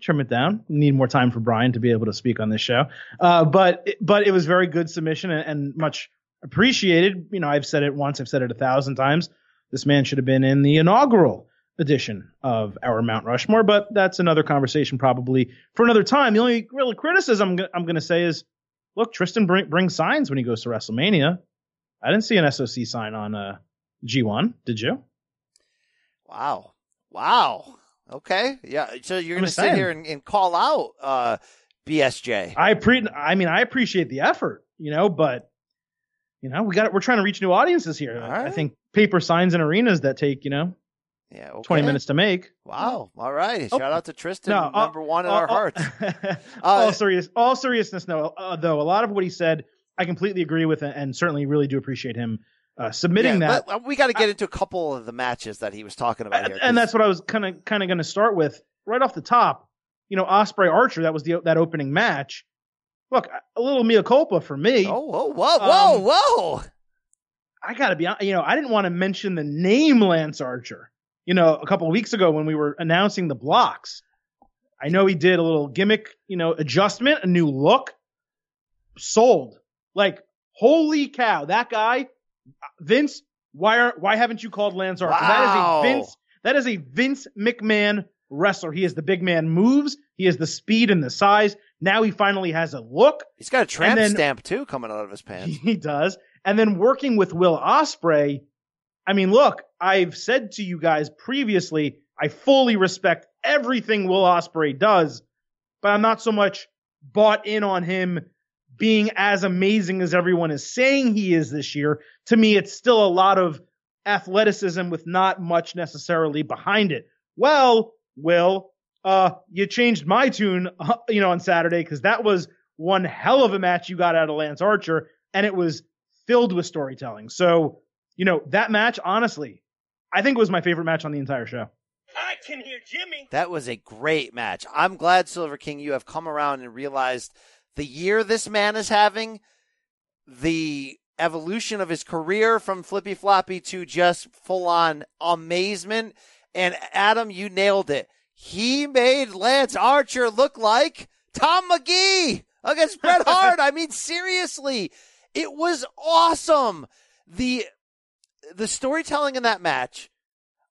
trim it down. Need more time for Brian to be able to speak on this show. Uh, but but it was very good submission and, and much appreciated. You know, I've said it once, I've said it a thousand times. This man should have been in the inaugural edition of our Mount Rushmore, but that's another conversation probably for another time. The only real criticism I'm going to say is, look, Tristan bring, brings signs when he goes to WrestleMania. I didn't see an SOC sign on uh, G1. Did you? Wow. Wow. Okay. Yeah. So you're going to sit here and, and, call out uh, BSJ. I pre- I mean, I appreciate the effort, you know, but you know, we got we're trying to reach new audiences here. Right. I think paper signs and arenas that take, you know, yeah, okay. 20 minutes to make. Wow. All right. Oh. Shout out to Tristan, no, uh, number one in uh, our hearts. *laughs* uh, all serious, all seriousness, no, uh, though, a lot of what he said, I completely agree with and certainly really do appreciate him uh, submitting yeah, that. We got to get into a couple of the matches that he was talking about here. And that's what I was kind of kind of going to start with right off the top. You know, Ospreay Archer, that was the that opening match. Look, a little mea culpa for me. Oh, whoa, whoa, whoa, um, whoa. I got to be, you know, I didn't want to mention the name Lance Archer you know, a couple of weeks ago when we were announcing the blocks. I know he did a little gimmick, you know, adjustment, a new look. Sold. Like, holy cow, that guy, Vince, why are, why haven't you called Archer? Wow. That is a Vince, that is a Vince McMahon wrestler. He is the big man moves. He has the speed and the size. Now he finally has a look. He's got a tramp then, stamp too coming out of his pants. *laughs* He does. And then working with Will Ospreay. I mean, look, I've said to you guys previously, I fully respect everything Will Ospreay does, but I'm not so much bought in on him being as amazing as everyone is saying he is this year. To me, it's still a lot of athleticism with not much necessarily behind it. Well, Will, uh, you changed my tune, uh, *laughs* you know, on Saturday because that was one hell of a match you got out of Lance Archer, and it was filled with storytelling. So, you know, that match, honestly, I think it was my favorite match on the entire show. I can hear Jimmy. That was a great match. I'm glad, Silver King, you have come around and realized the year this man is having, the evolution of his career from flippy floppy to just full on amazement. And Adam, you nailed it. He made Lance Archer look like Tom Magee against *laughs* Bret Hart. I mean, seriously, it was awesome. The the storytelling in that match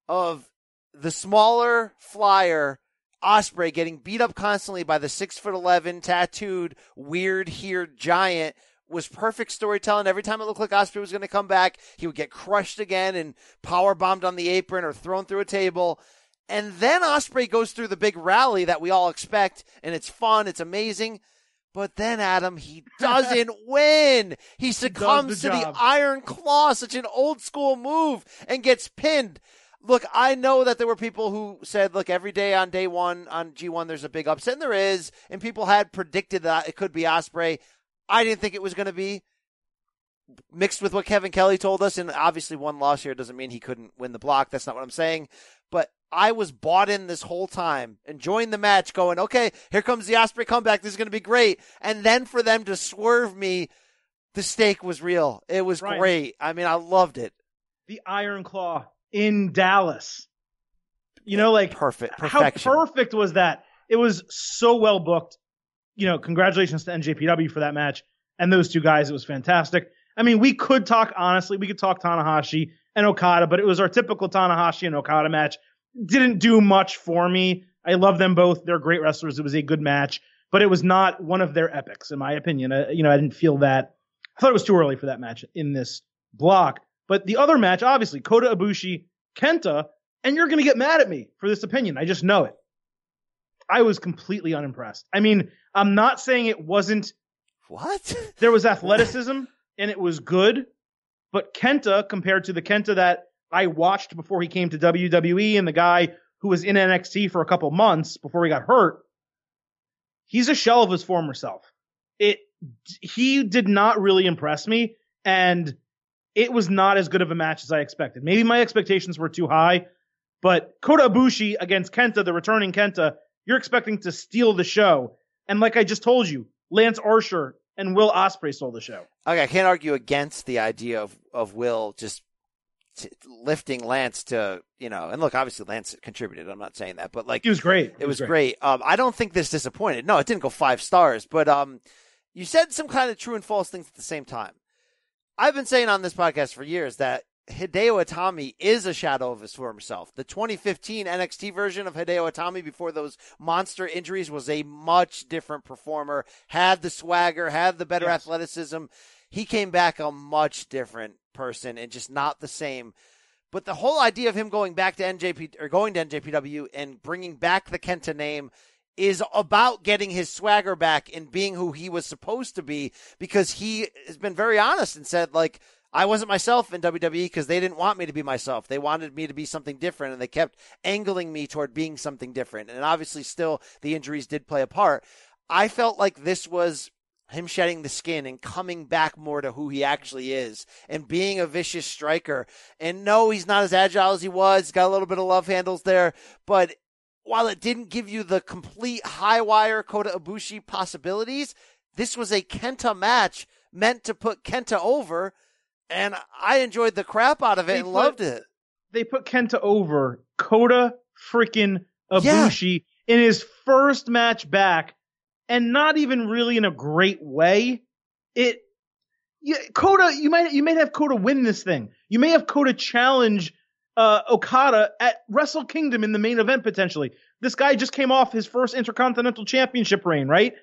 of the smaller flyer Ospreay getting beat up constantly by the six foot eleven tattooed weird haired giant was perfect storytelling. Every time it looked like Ospreay was going to come back, he would get crushed again and power bombed on the apron or thrown through a table. And then Ospreay goes through the big rally that we all expect, and it's fun, it's amazing. But then Adam, he *laughs* doesn't win. He succumbs the to the. Iron Claw, such an old school move, and gets pinned. Look, I know that there were people who said, look, every day on day one on G1, there's a big upset, and there is, and people had predicted that it could be Ospreay. I didn't think it was going to be mixed with what Kevin Kelly told us, and obviously one loss here doesn't mean he couldn't win the block. That's not what I'm saying. But I was bought in this whole time, enjoying the match, going, okay, here comes the Ospreay comeback. This is going to be great. And then for them to swerve me, the stake was real. It was great. I mean, I loved it. The Iron Claw in Dallas. You know, like Perfect. how perfect was that? It was so well booked. You know, congratulations to NJPW for that match and those two guys. It was fantastic. I mean, we could talk honestly. We could talk Tanahashi and Okada, but it was our typical Tanahashi and Okada match. Didn't do much for me. I love them both. They're great wrestlers. It was a good match, but it was not one of their epics, in my opinion. Uh, you know, I didn't feel that. I thought it was too early for that match in this block. But the other match, obviously, Kota Ibushi, Kenta, and you're going to get mad at me for this opinion. I just know it. I was completely unimpressed. I mean, I'm not saying it wasn't. What? *laughs* There was athleticism and it was good, but Kenta compared to the Kenta that I watched before he came to WWE and the guy who was in NXT for a couple months before he got hurt, he's a shell of his former self. It he did not really impress me and it was not as good of a match as I expected. Maybe my expectations were too high, but Kota Ibushi against Kenta, the returning Kenta, you're expecting to steal the show. And like I just told you, Lance Archer and Will Ospreay stole the show. Okay, I can't argue against the idea of, of Will just t- lifting Lance to, you know, and look, obviously Lance contributed. I'm not saying that, but like, He was great. It was great. Um, I don't think this disappointed. No, it didn't go five stars, but um, you said some kind of true and false things at the same time. I've been saying on this podcast for years that Hideo Itami is a shadow of his former self. The 2015 NXT version of Hideo Itami before those monster injuries was a much different performer, had the swagger, had the better Yes. athleticism. He came back a much different person and just not the same. But the whole idea of him going back to NJP or going to NJPW and bringing back the Kenta name is about getting his swagger back and being who he was supposed to be because he has been very honest and said like I wasn't myself in WWE because they didn't want me to be myself. They wanted me to be something different and they kept angling me toward being something different. And obviously still the injuries did play a part. I felt like this was him shedding the skin and coming back more to who he actually is and being a vicious striker. And no, he's not as agile as he was. Got a little bit of love handles there, but while it didn't give you the complete high wire Kota Ibushi possibilities, this was a Kenta match meant to put Kenta over, and I enjoyed the crap out of it They and put- loved it. They put Kenta over Kota freaking Ibushi in his first match back, and not even really in a great way. It, yeah, Kota, you might you may have Kota win this thing. You may have Kota challenge uh, Okada at Wrestle Kingdom in the main event potentially. This guy just came off his first Intercontinental Championship reign, right?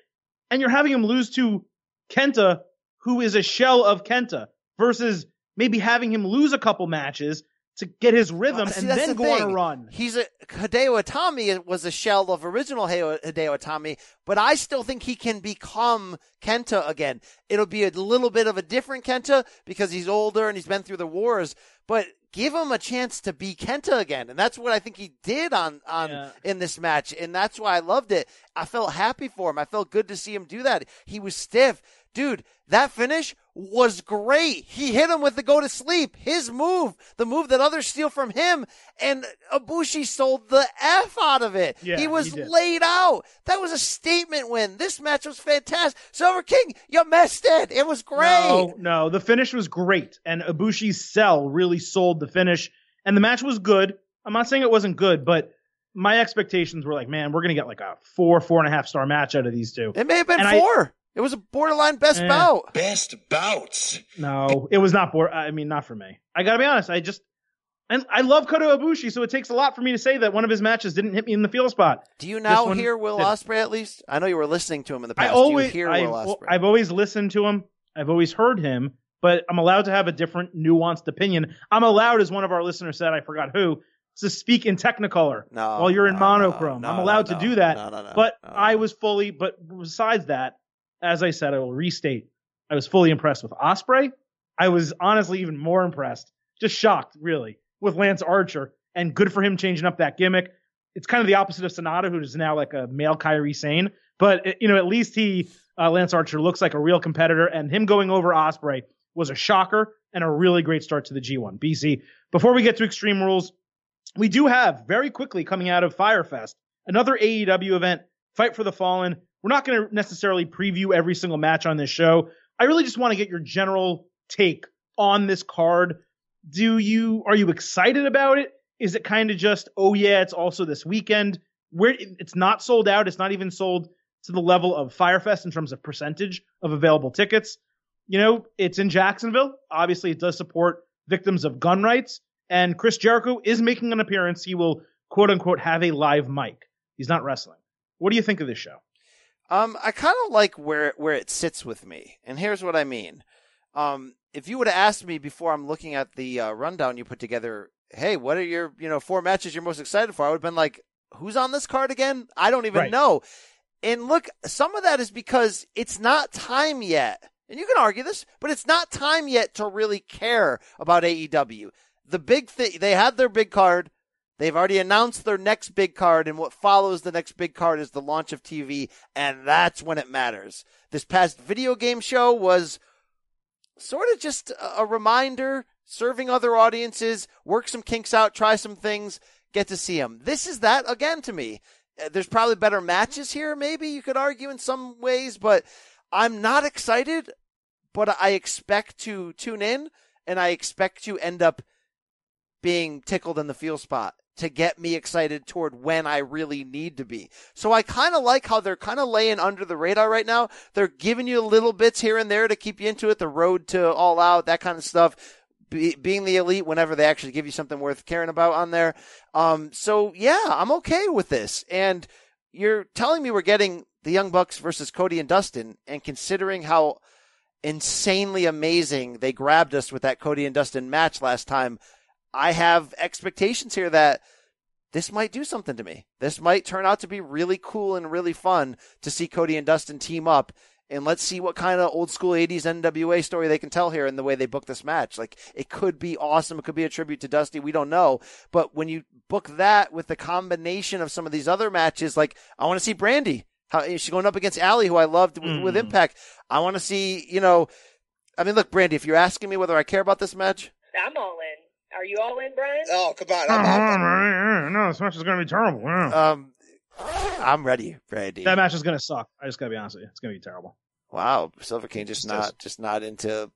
And you're having him lose to Kenta, who is a shell of Kenta, versus maybe having him lose a couple matches to get his rhythm See, and then the go on a run. He's a Hideo Itami was a shell of original Hideo Hideo Itami, but I still think he can become Kenta again. It'll be a little bit of a different Kenta because he's older and he's been through the wars, but give him a chance to be Kenta again. And that's what I think he did on on Yeah. in this match, and that's why I loved it. I felt happy for him. I felt good to see him do that. He was stiff. Dude, that finish was great. He hit him with the go to sleep. His move, the move that others steal from him, and Ibushi sold the F out of it. Yeah, he was he laid out. That was a statement win. This match was fantastic. Silver King, you missed it. It was great. No, no, the finish was great, and Ibushi's sell really sold the finish, and the match was good. I'm not saying it wasn't good, but my expectations were like, man, we're gonna get like a four, four and a half star match out of these two. It may have been And I- four. It was a borderline best Eh. bout. Best bouts. No, it was not. Bor- I mean, not for me. I gotta be honest. I just, and I love Kota Ibushi, so it takes a lot for me to say that one of his matches didn't hit me in the feel spot. Do you now This one hear Will did. Ospreay at least? I know you were listening to him in the I past. always, Do you hear I've, Will Ospreay? I've always listened to him. I've always heard him, but I'm allowed to have a different, nuanced opinion. I'm allowed, as one of our listeners said, I forgot who, to speak in Technicolor No, while you're in no, monochrome. no, I'm allowed no, to do that. no, no, no, but no. I was fully, but besides that, as I said, I will restate, I was fully impressed with Ospreay. I was honestly even more impressed, just shocked, really, with Lance Archer. And good for him changing up that gimmick. It's kind of the opposite of Sanada, who is now like a male Kairi Sane. But you know, at least he, uh, Lance Archer, looks like a real competitor, and him going over Ospreay was a shocker and a really great start to the G1. BC. Before we get to Extreme Rules, we do have very quickly coming out of Fyter Fest another AEW event, Fight for the Fallen. We're not going to necessarily preview every single match on this show. I really just want to get your general take on this card. Do you are you excited about it? Is it kind of just oh yeah, it's also this weekend? Where it's not sold out, it's not even sold to the level of Firefest in terms of percentage of available tickets. You know, it's in Jacksonville. Obviously, it does support victims of gun rights. And Chris Jericho is making an appearance. He will quote unquote have a live mic. He's not wrestling. What do you think of this show? Um, I kind of like where where it sits with me, and here's what I mean. Um, if you would have asked me before I'm looking at the uh, rundown you put together, hey, what are your you know four matches you're most excited for? I would have been like, who's on this card again? I don't even Right. know. And look, some of that is because it's not time yet. And you can argue this, but it's not time yet to really care about AEW. The big thing, they had their big card. They've already announced their next big card, and what follows the next big card is the launch of TV, and that's when it matters. This past video game show was sort of just a- reminder, serving other audiences, work some kinks out, try some things, get to see them. This is that again to me. Uh, There's probably better matches here, maybe you could argue in some ways, but I'm not excited, but I expect to tune in and I expect to end up being tickled in the feel spot to get me excited toward when I really need to be. So I kind of like how they're kind of laying under the radar right now. They're giving you little bits here and there to keep you into it, the road to all out, that kind of stuff. Be, being the elite whenever they actually give you something worth caring about on there. Um, so yeah, I'm okay with this. And you're telling me we're getting the Young Bucks versus Cody and Dustin, and considering how insanely amazing they grabbed us with that Cody and Dustin match last time, I have expectations here that this might do something to me. This might turn out to be really cool and really fun to see Cody and Dustin team up. And let's see what kind of old school 80s NWA story they can tell here in the way they book this match. Like, it could be awesome. It could be a tribute to Dusty. We don't know. But when you book that with the combination of some of these other matches, like, I want to see Brandi. How is she going up against Allie, who I loved with, with mm. Impact? I want to see, you know, I mean, look, Brandi, if you're asking me whether I care about this match, I'm all in. Are you all in, Brian? Oh, come on. I'm, I'm, no, this match is going to be terrible. Yeah. um, I'm ready, Brandi. that match is going to suck. I just got to be honest with you. It's going to be terrible. Wow, Silver King just Just not does. just not into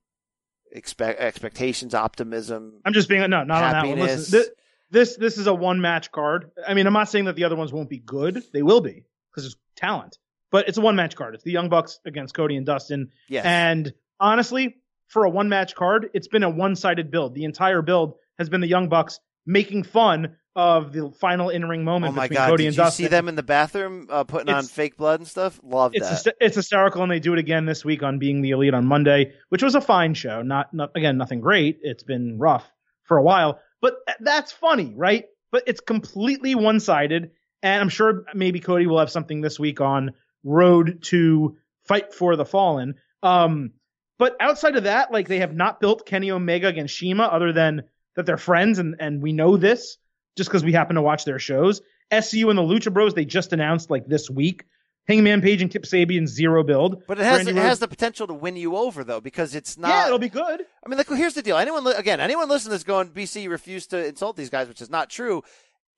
expect expectations, optimism. I'm just being no, not on that one. Listen, this, this this is a one match card. I mean, I'm not saying that the other ones won't be good. They will be because there's talent. But it's a one match card. It's the Young Bucks against Cody and Dustin. Yes. And honestly, for a one match card, it's been a one sided build. The entire build has been the Young Bucks making fun of the final in ring Oh moment my between God! Cody Did and you Dustin. see them in the bathroom uh, putting on fake blood and stuff? Love it's that. hyst- it's hysterical, and they do it again this week on Being the Elite on Monday, which was a fine show. Not, not again, nothing great. It's been rough for a while, but that's funny, right? But it's completely one sided. And I'm sure maybe Cody will have something this week on Road to Fight for the Fallen. Um, but outside of that, like they have not built Kenny Omega against CIMA other than that they're friends and, and we know this just because we happen to watch their shows. SCU and the Lucha Bros, they just announced like this week. Hangman Page and Kip Sabian zero build. But it has it has the potential to win you over though because it's not. yeah, it'll be good. I mean, like, here's the deal. Anyone, li- again, anyone listening to this going, BC refused to insult these guys, which is not true.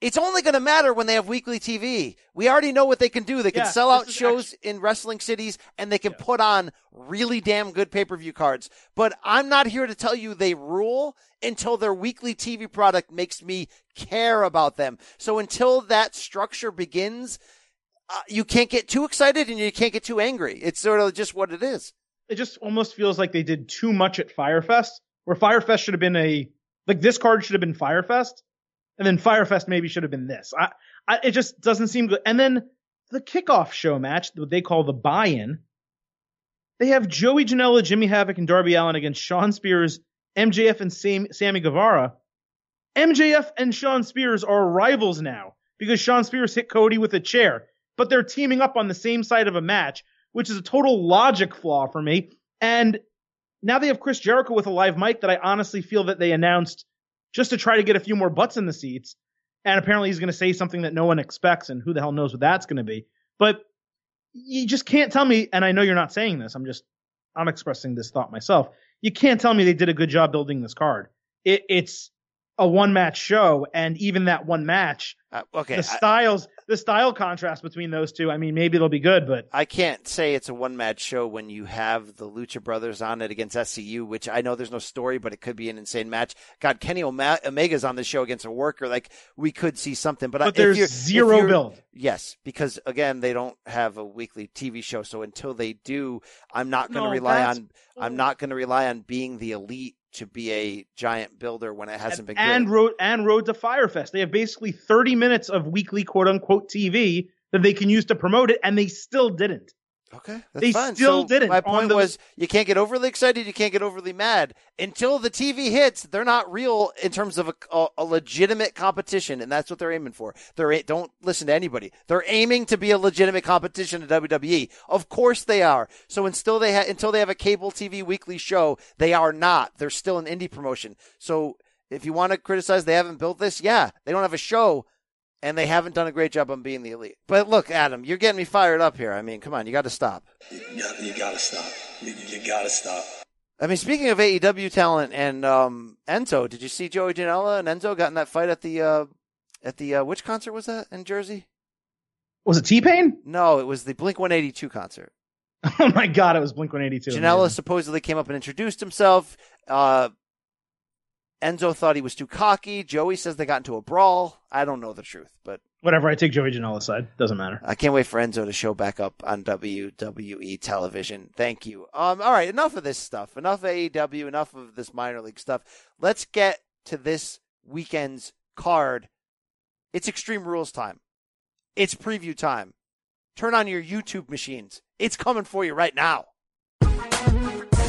It's only going to matter when they have weekly TV. We already know what they can do. They can Yeah, sell out shows in wrestling cities and they can put on really damn good pay-per-view cards. But I'm not here to tell you they rule until their weekly TV product makes me care about them. So until that structure begins, uh, you can't get too excited and you can't get too angry. It's sort of just what it is. it just almost feels like they did too much at Fyter Fest, where Fyter Fest should have been a like this card should have been Fyter Fest, and then Fyter Fest maybe should have been this. I, I it just doesn't seem good. And then the kickoff show match, what they call the buy-in, they have Joey Janela, Jimmy Havoc, and Darby Allin against Shawn Spears, MJF, and Sam, Sammy Guevara. MJF and Shawn Spears are rivals now because Shawn Spears hit Cody with a chair, but they're teaming up on the same side of a match, which is a total logic flaw for me. And now they have Chris Jericho with a live mic that I honestly feel that they announced just to try to get a few more butts in the seats. And apparently he's going to say something that no one expects, and who the hell knows what that's going to be. But you just can't tell me, and I know you're not saying this, I'm just, I'm expressing this thought myself. You can't tell me they did a good job building this card. It, it's a one match show, and even that one match, Uh, okay. the I- styles, the style contrast between those two, I mean, maybe it'll be good, but I can't say it's a one match show when you have the Lucha Brothers on it against SCU, which I know there's no story, but it could be an insane match. God, Kenny Oma- Omega's on the show against a worker. Like, we could see something, but, I- But if there's you're- if zero you're- build. Yes, because again, they don't have a weekly TV show. So until they do, I'm not going to No, rely on, I'm not going to rely on being the elite to be a giant builder when it hasn't been and good. road and road to Fyter Fest. They have basically 30 minutes of weekly quote unquote TV that they can use to promote it, and they still didn't. Okay, that's They fine. still So didn't My point the- was, you can't get overly excited, you can't get overly mad until the TV hits. They're not real in terms of a, a, a legitimate competition, and that's what they're aiming for. They're a- don't listen to anybody. They're aiming to be a legitimate competition to WWE. Of course they are. So until they ha- until they have a cable TV weekly show, they are not. They're still an indie promotion. So if you want to criticize, they haven't built this. Yeah, they don't have a show and they haven't done a great job on being the elite. But look, Adam, you're getting me fired up here. I mean, come on, you got to stop. You, you gotta stop. You, you gotta stop. I mean, speaking of AEW talent and um, Enzo, did you see Joey Janela and Enzo got in that fight at the uh, at the uh, which concert was that in Jersey? Was it T Pain? No, it was the Blink 182 concert. *laughs* Oh my God, it was Blink 182. Janela supposedly came up and introduced himself. Uh, Enzo thought he was too cocky. Joey says they got into a brawl. I don't know the truth, but Whatever, I take Joey Janela's side. Doesn't matter. I can't wait for Enzo to show back up on WWE television. Thank you. Um, all right, enough of this stuff. Enough AEW. Enough of this minor league stuff. Let's get to this weekend's card. It's Extreme Rules time. It's preview time. Turn on your YouTube machines. It's coming for you right now.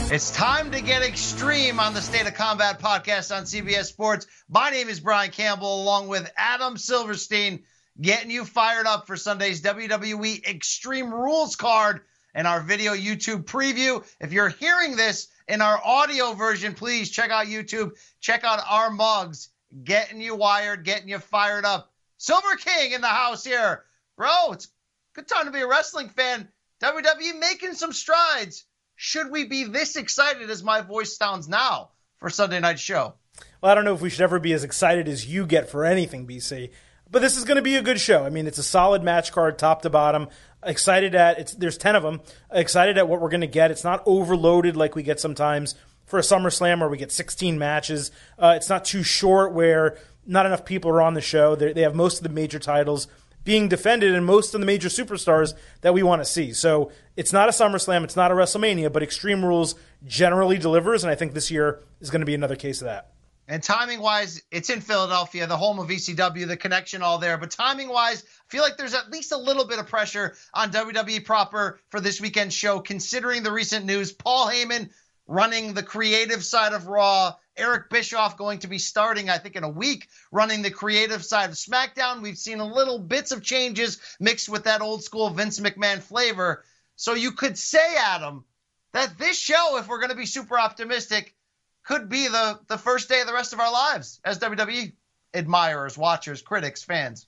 It's time to get extreme on the State of Combat podcast on CBS Sports. My name is Brian Campbell, along with Adam Silverstein, getting you fired up for Sunday's WWE Extreme Rules card and our video YouTube preview. If you're hearing this in our audio version, please check out YouTube. Check out our mugs, getting you wired, getting you fired up. Silver King in the house here. Bro, it's a good time to be a wrestling fan. WWE making some strides. Should we be this excited as my voice sounds now for Sunday night show? Well, I don't know if we should ever be as excited as you get for anything, BC. But this is going to be a good show. I mean, it's a solid match card, top to bottom. Excited at it's. There's ten of them. Excited at what we're going to get. It's not overloaded like we get sometimes for a SummerSlam where we get 16 matches. Uh, it's not too short where not enough people are on the show. They're, they have most of the major titles being defended and most of the major superstars that we want to see. So it's not a SummerSlam, it's not a WrestleMania, but Extreme Rules generally delivers, and I think this year is going to be another case of that. And timing wise, it's in Philadelphia, the home of ECW, the connection all there. But timing wise, I feel like there's at least a little bit of pressure on WWE proper for this weekend show, considering the recent news. Paul Heyman running the creative side of Raw Eric Bischoff going to be starting, I think, in a week, running the creative side of SmackDown. We've seen a little bits of changes mixed with that old school Vince McMahon flavor. So you could say, Adam, that this show, if we're going to be super optimistic, could be the, the first day of the rest of our lives as WWE admirers, watchers, critics, fans.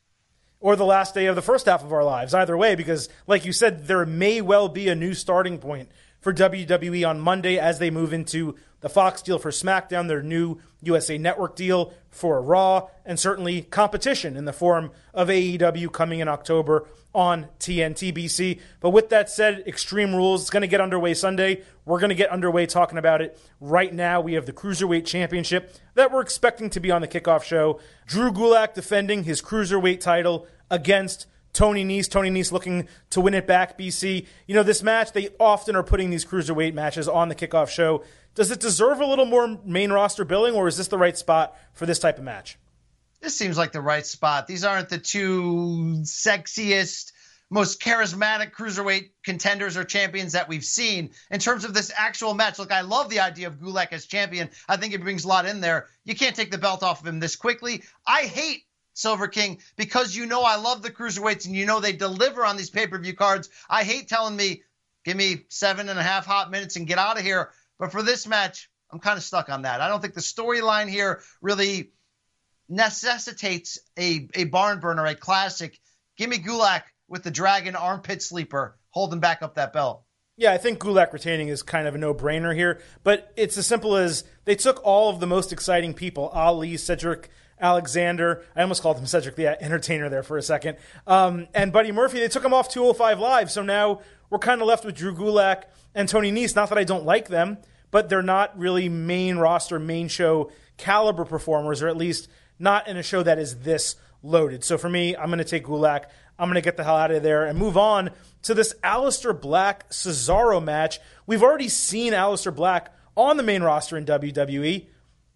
Or the last day of the first half of our lives, either way, because, like you said, there may well be a new starting point for WWE on Monday as they move into the Fox deal for SmackDown, their new USA Network deal for Raw, and certainly competition in the form of AEW coming in October on TNT BC. But with that said, Extreme Rules is going to get underway Sunday. We're going to get underway talking about it right now. We have the Cruiserweight Championship that we're expecting to be on the kickoff show. Drew Gulak defending his Cruiserweight title against Tony Nese. Tony Nese looking to win it back, BC. You know, this match, they often are putting these cruiserweight matches on the kickoff show. Does it deserve a little more main roster billing, or is this the right spot for this type of match? This seems like the right spot. These aren't the two sexiest, most charismatic cruiserweight contenders or champions that we've seen. In terms of this actual match, look, I love the idea of Gulak as champion. I think it brings a lot in there. You can't take the belt off of him this quickly. I hate Silver King, because you know I love the cruiserweights and you know they deliver on these pay per view cards. I hate telling me, give me seven and a half hot minutes and get out of here. But for this match, I'm kind of stuck on that. I don't think the storyline here really necessitates a, a barn burner, a classic. Give me Gulak with the Dragon armpit sleeper holding back up that belt. Yeah, I think Gulak retaining is kind of a no brainer here, but it's as simple as they took all of the most exciting people Ali, Cedric Alexander. I almost called him Cedric the Entertainer there for a second. Um, and Buddy Murphy, they took him off 205 Live. So now we're kind of left with Drew Gulak and Tony Nese. Not that I don't like them, but they're not really main roster, main show caliber performers, or at least not in a show that is this loaded. So for me, I'm going to take Gulak. I'm going to get the hell out of there and move on to this Aleister Black Cesaro match. We've already seen Aleister Black on the main roster in WWE,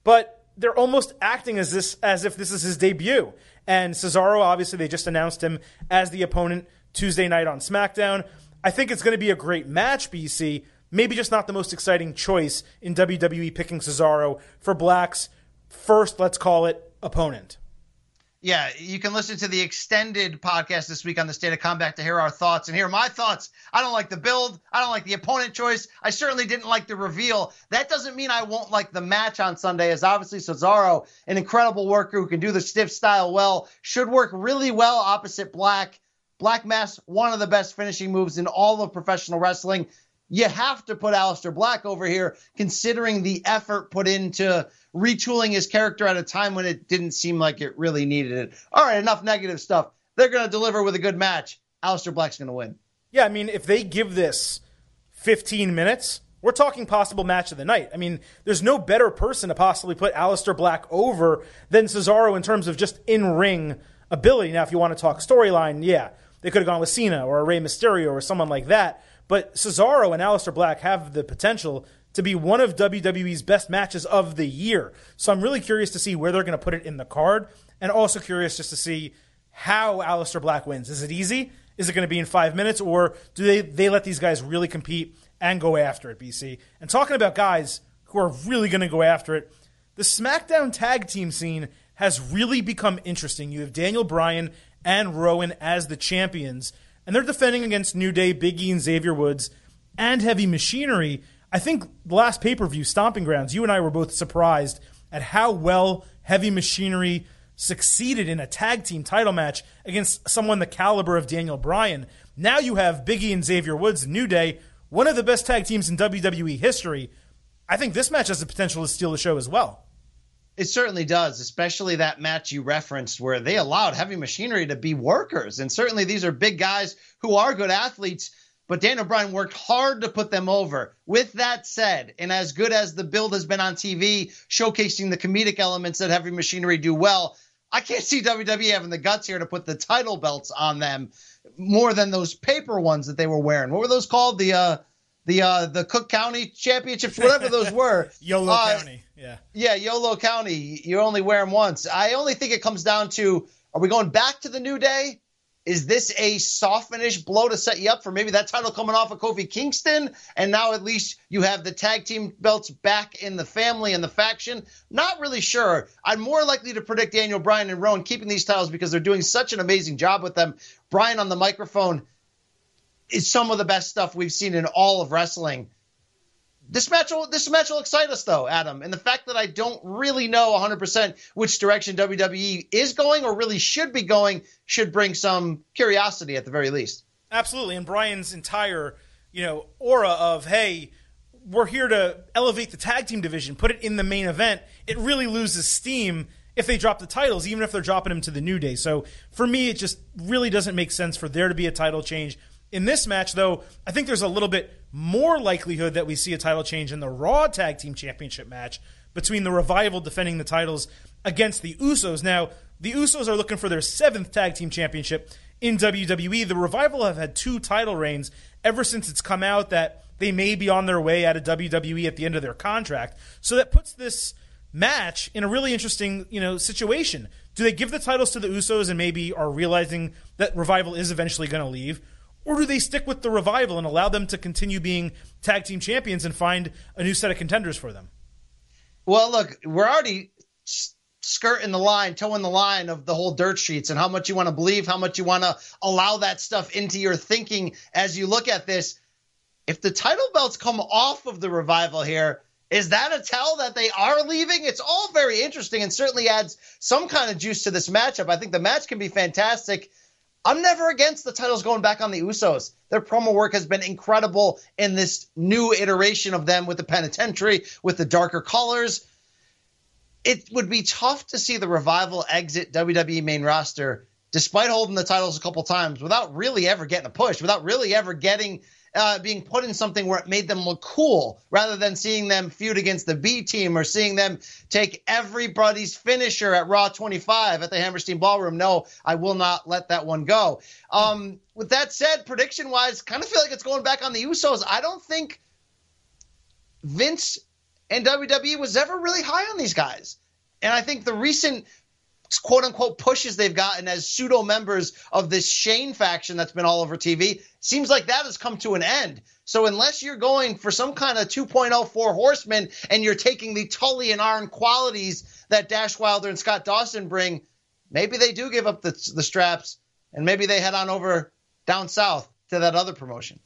but they're almost acting as this as if this is his debut. And Cesaro, obviously, they just announced him as the opponent Tuesday night on SmackDown. I think it's going to be a great match, BC. Maybe just not the most exciting choice in WWE picking Cesaro for Black's first, let's call it, opponent. Yeah, you can listen to the extended podcast this week on the state of combat to hear our thoughts and hear my thoughts. I don't like the build. I don't like the opponent choice. I certainly didn't like the reveal. That doesn't mean I won't like the match on Sunday, as obviously Cesaro, an incredible worker who can do the stiff style well, should work really well opposite Black. Black Mass, one of the best finishing moves in all of professional wrestling. You have to put Aleister Black over here, considering the effort put into retooling his character at a time when it didn't seem like it really needed it. All right, enough negative stuff. They're going to deliver with a good match. Aleister Black's going to win. Yeah, I mean, if they give this 15 minutes, we're talking possible match of the night. I mean, there's no better person to possibly put Aleister Black over than Cesaro in terms of just in ring ability. Now, if you want to talk storyline, yeah, they could have gone with Cena or Rey Mysterio or someone like that. But Cesaro and Aleister Black have the potential to be one of WWE's best matches of the year. So I'm really curious to see where they're going to put it in the card, and also curious just to see how Aleister Black wins. Is it easy? Is it going to be in five minutes, or do they they let these guys really compete and go after it? BC and talking about guys who are really going to go after it, the SmackDown tag team scene has really become interesting. You have Daniel Bryan and Rowan as the champions, and they're defending against New Day, Big E, and Xavier Woods, and Heavy Machinery. I think the last pay per view, Stomping Grounds, you and I were both surprised at how well Heavy Machinery succeeded in a tag team title match against someone the caliber of Daniel Bryan. Now you have Biggie and Xavier Woods, New Day, one of the best tag teams in WWE history. I think this match has the potential to steal the show as well. It certainly does, especially that match you referenced where they allowed Heavy Machinery to be workers. And certainly these are big guys who are good athletes but Daniel Bryan worked hard to put them over. With that said, and as good as the build has been on TV, showcasing the comedic elements that Heavy Machinery do well, I can't see WWE having the guts here to put the title belts on them more than those paper ones that they were wearing. What were those called? The uh, the uh, the Cook County Championships, whatever those were. *laughs* YOLO uh, County, yeah, yeah, YOLO County. You only wear them once. I only think it comes down to: Are we going back to the New Day? Is this a softenish blow to set you up for maybe that title coming off of Kofi Kingston? And now at least you have the tag team belts back in the family and the faction. Not really sure. I'm more likely to predict Daniel Bryan and Rowan keeping these titles because they're doing such an amazing job with them. Bryan on the microphone is some of the best stuff we've seen in all of wrestling. This match will this match will excite us though, Adam. And the fact that I don't really know 100% which direction WWE is going or really should be going should bring some curiosity at the very least. Absolutely. And Brian's entire, you know, aura of hey, we're here to elevate the tag team division, put it in the main event. It really loses steam if they drop the titles, even if they're dropping them to the New Day. So for me, it just really doesn't make sense for there to be a title change. In this match, though, I think there's a little bit more likelihood that we see a title change in the Raw Tag Team Championship match between the Revival defending the titles against the Usos. Now, the Usos are looking for their seventh Tag Team Championship in WWE. The Revival have had two title reigns ever since it's come out that they may be on their way out of WWE at the end of their contract. So that puts this match in a really interesting, you know, situation. Do they give the titles to the Usos and maybe are realizing that Revival is eventually going to leave? Or do they stick with the revival and allow them to continue being tag team champions and find a new set of contenders for them? Well, look, we're already skirting the line, toeing the line of the whole dirt sheets and how much you want to believe, how much you want to allow that stuff into your thinking as you look at this. If the title belts come off of the revival here, is that a tell that they are leaving? It's all very interesting and certainly adds some kind of juice to this matchup. I think the match can be fantastic. I'm never against the titles going back on the Usos. Their promo work has been incredible in this new iteration of them with the penitentiary, with the darker colors. It would be tough to see the revival exit WWE main roster despite holding the titles a couple times without really ever getting a push, without really ever getting uh, being put in something where it made them look cool rather than seeing them feud against the B team or seeing them take everybody's finisher at Raw 25 at the Hammerstein Ballroom. No, I will not let that one go. Um, with that said, prediction wise, kind of feel like it's going back on the Usos. I don't think Vince and WWE was ever really high on these guys. And I think the recent quote unquote pushes they've gotten as pseudo members of this Shane faction that's been all over TV seems like that has come to an end. So unless you're going for some kind of 2.04 horseman and you're taking the Tully and Arn qualities that Dash Wilder and Scott Dawson bring, maybe they do give up the, the straps and maybe they head on over down south to that other promotion.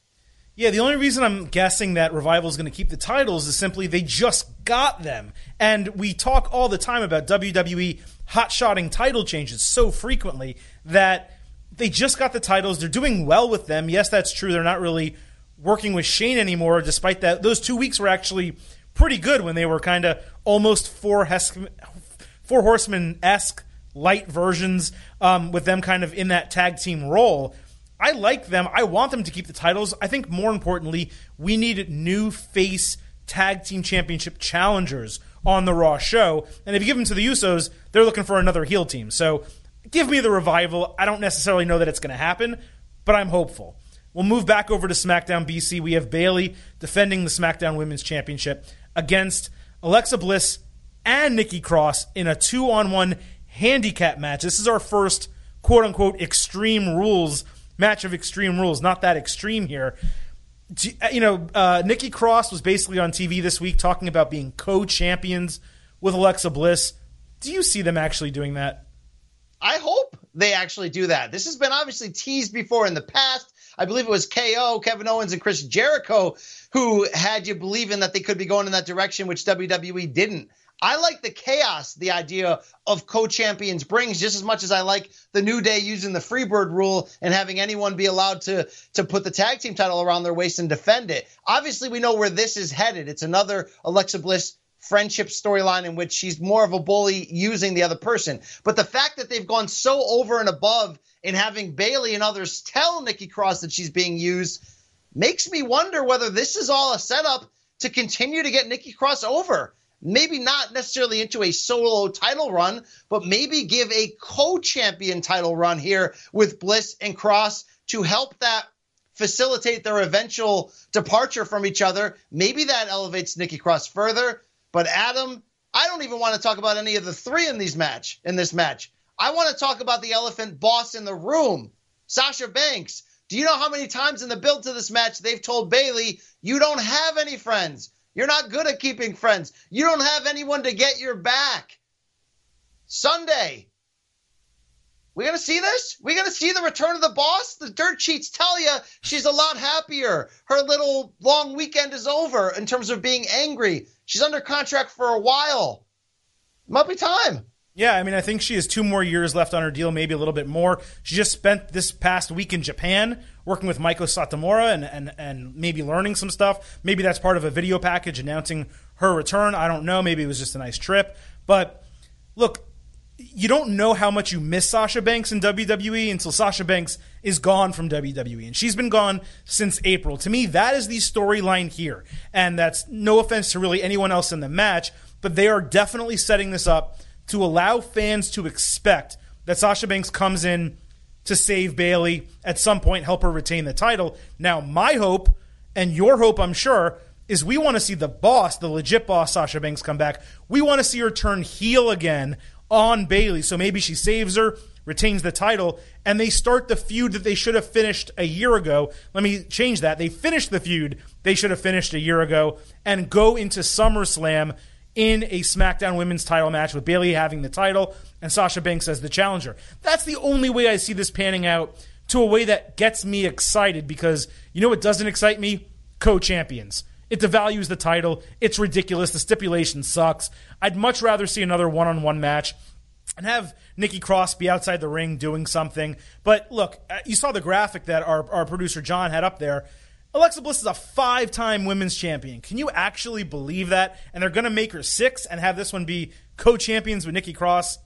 Yeah, the only reason I'm guessing that Revival is going to keep the titles is simply they just got them. And we talk all the time about WWE hot-shotting title changes so frequently that they just got the titles. They're doing well with them. Yes, that's true. They're not really working with Shane anymore, despite that. Those two weeks were actually pretty good when they were kind of almost four, hes- four horsemen esque light versions um, with them kind of in that tag team role. I like them. I want them to keep the titles. I think more importantly, we need new face tag team championship challengers on the Raw show. And if you give them to the Usos, they're looking for another heel team. So give me the revival. I don't necessarily know that it's going to happen, but I'm hopeful. We'll move back over to SmackDown BC. We have Bayley defending the SmackDown Women's Championship against Alexa Bliss and Nikki Cross in a two on one handicap match. This is our first quote unquote extreme rules match of extreme rules. Not that extreme here. You know, uh, Nikki Cross was basically on TV this week talking about being co champions with Alexa Bliss. Do you see them actually doing that? I hope they actually do that. This has been obviously teased before in the past. I believe it was KO, Kevin Owens, and Chris Jericho who had you believing that they could be going in that direction, which WWE didn't. I like the chaos the idea of co-champions brings just as much as I like the New Day using the Freebird rule and having anyone be allowed to to put the tag team title around their waist and defend it. Obviously, we know where this is headed. It's another Alexa Bliss friendship storyline in which she's more of a bully using the other person. But the fact that they've gone so over and above in having Bayley and others tell Nikki Cross that she's being used makes me wonder whether this is all a setup to continue to get Nikki Cross over maybe not necessarily into a solo title run, but maybe give a co champion title run here with Bliss and Cross to help that facilitate their eventual departure from each other. Maybe that elevates Nikki Cross further. But Adam, I don't even want to talk about any of the three in these match in this match. I want to talk about the elephant boss in the room. Sasha Banks. Do you know how many times in the build to this match they've told Bayley, you don't have any friends? You're not good at keeping friends. You don't have anyone to get your back. Sunday. We gonna see this? We gonna see the return of the boss? The dirt sheets tell you she's a lot happier. Her little long weekend is over in terms of being angry. She's under contract for a while. Might be time. Yeah, I mean, I think she has two more years left on her deal, maybe a little bit more. She just spent this past week in Japan working with Meiko Satomura and, and, and maybe learning some stuff. Maybe that's part of a video package announcing her return. I don't know. Maybe it was just a nice trip. But look, you don't know how much you miss Sasha Banks in WWE until Sasha Banks is gone from WWE. And she's been gone since April. To me, that is the storyline here. And that's no offense to really anyone else in the match, but they are definitely setting this up to allow fans to expect that Sasha Banks comes in to save Bayley, at some point, help her retain the title. Now, my hope and your hope, I'm sure, is we want to see the boss, the legit boss, Sasha Banks, come back. We want to see her turn heel again on Bayley. So maybe she saves her, retains the title, and they start the feud that they should have finished a year ago. Let me change that. They finished the feud they should have finished a year ago and go into SummerSlam in a SmackDown Women's title match with Bayley having the title and Sasha Banks as the challenger. That's the only way I see this panning out to a way that gets me excited because you know what doesn't excite me? Co champions. It devalues the title. It's ridiculous. The stipulation sucks. I'd much rather see another one on one match and have Nikki Cross be outside the ring doing something. But look, uh, you saw the graphic that our, our producer John had up there. Alexa Bliss is a five time women's champion. Can you actually believe that? And they're going to make her six and have this one be co champions with Nikki Cross.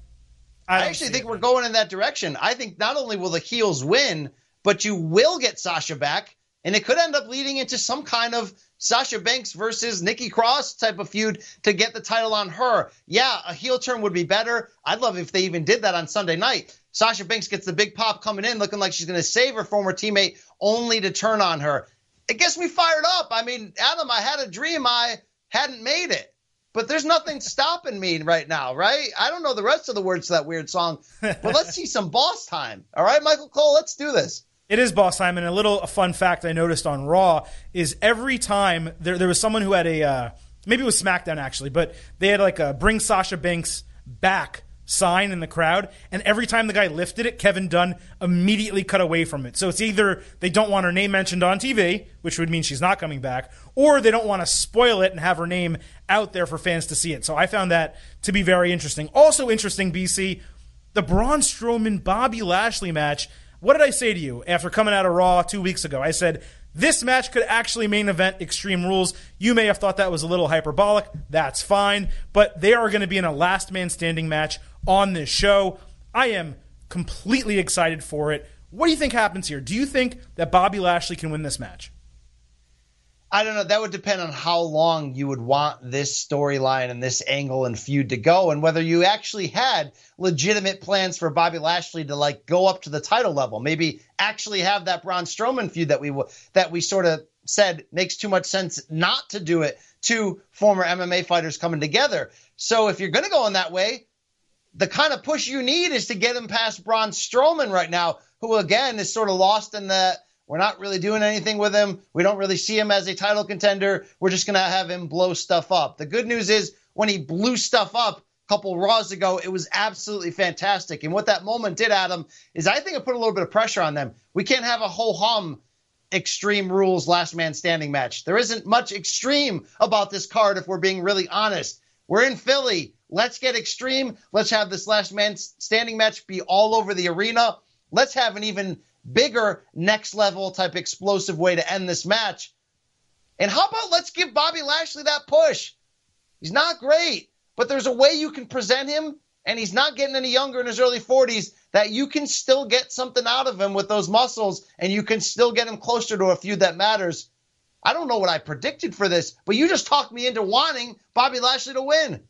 I, I actually think it. we're going in that direction. I think not only will the heels win, but you will get Sasha back, and it could end up leading into some kind of Sasha Banks versus Nikki Cross type of feud to get the title on her. Yeah, a heel turn would be better. I'd love if they even did that on Sunday night. Sasha Banks gets the big pop coming in, looking like she's going to save her former teammate, only to turn on her it gets me fired up. I mean, Adam, I had a dream I hadn't made it. But there's nothing *laughs* stopping me right now, right? I don't know the rest of the words to that weird song, but let's see some boss time. All right, Michael Cole, let's do this. It is boss time, and a little a fun fact I noticed on Raw is every time there there was someone who had a uh, maybe it was SmackDown actually, but they had like a bring Sasha Banks back sign in the crowd, and every time the guy lifted it, Kevin Dunn immediately cut away from it. So it's either they don't want her name mentioned on TV, which would mean she's not coming back, or they don't want to spoil it and have her name out there for fans to see it. So I found that to be very interesting. Also interesting, BC, the Braun Strowman Bobby Lashley match. What did I say to you after coming out of Raw two weeks ago? I said this match could actually main event Extreme Rules. You may have thought that was a little hyperbolic. That's fine. But they are going to be in a last man standing match on this show. I am completely excited for it. What do you think happens here? Do you think that Bobby Lashley can win this match? I don't know. That would depend on how long you would want this storyline and this angle and feud to go, and whether you actually had legitimate plans for Bobby Lashley to like go up to the title level. Maybe actually have that Braun Strowman feud that we that we sort of said makes too much sense not to do it. Two former MMA fighters coming together. So if you're going to go in that way, the kind of push you need is to get him past Braun Strowman right now, who again is sort of lost in the we're not really doing anything with him. We don't really see him as a title contender. We're just to have him blow stuff up. The good news is when he blew stuff up a couple Raws ago, it was absolutely fantastic. And what that moment did, Adam, is I think it put a little bit of pressure on them. We can't have a ho hum extreme rules last man standing match. There isn't much extreme about this card if we're being really honest. We're in Philly. Let's get extreme. Let's have this last man standing match be all over the arena. Let's have an even bigger next level type explosive way to end this match. And how about let's give Bobby Lashley that push? He's not great, but there's a way you can present him, and he's not getting any younger in his early 40s, that you can still get something out of him with those muscles, and you can still get him closer to a feud that matters. I don't know what I predicted for this, but you just talked me into wanting Bobby Lashley to win.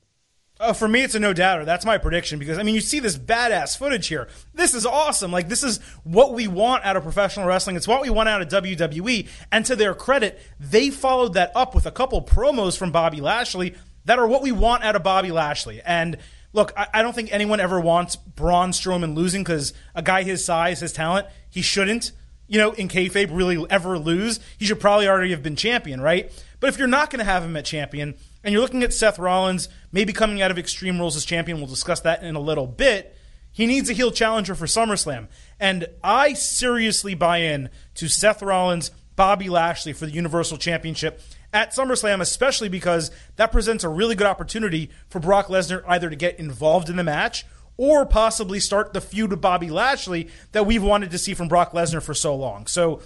Oh, for me, it's a no doubter. That's my prediction because I mean, you see this badass footage here. This is awesome. Like this is what we want out of professional wrestling. It's what we want out of WWE. And to their credit, they followed that up with a couple promos from Bobby Lashley that are what we want out of Bobby Lashley. And look, I, I don't think anyone ever wants Braun Strowman losing because a guy his size, his talent, he shouldn't, you know, in kayfabe really ever lose. He should probably already have been champion, right? But if you're not going to have him at champion, and you're looking at Seth Rollins maybe coming out of Extreme Rules as champion, we'll discuss that in a little bit. He needs a heel challenger for SummerSlam. And I seriously buy in to Seth Rollins, Bobby Lashley for the Universal Championship at SummerSlam, especially because that presents a really good opportunity for Brock Lesnar either to get involved in the match or possibly start the feud with Bobby Lashley that we've wanted to see from Brock Lesnar for so long. So,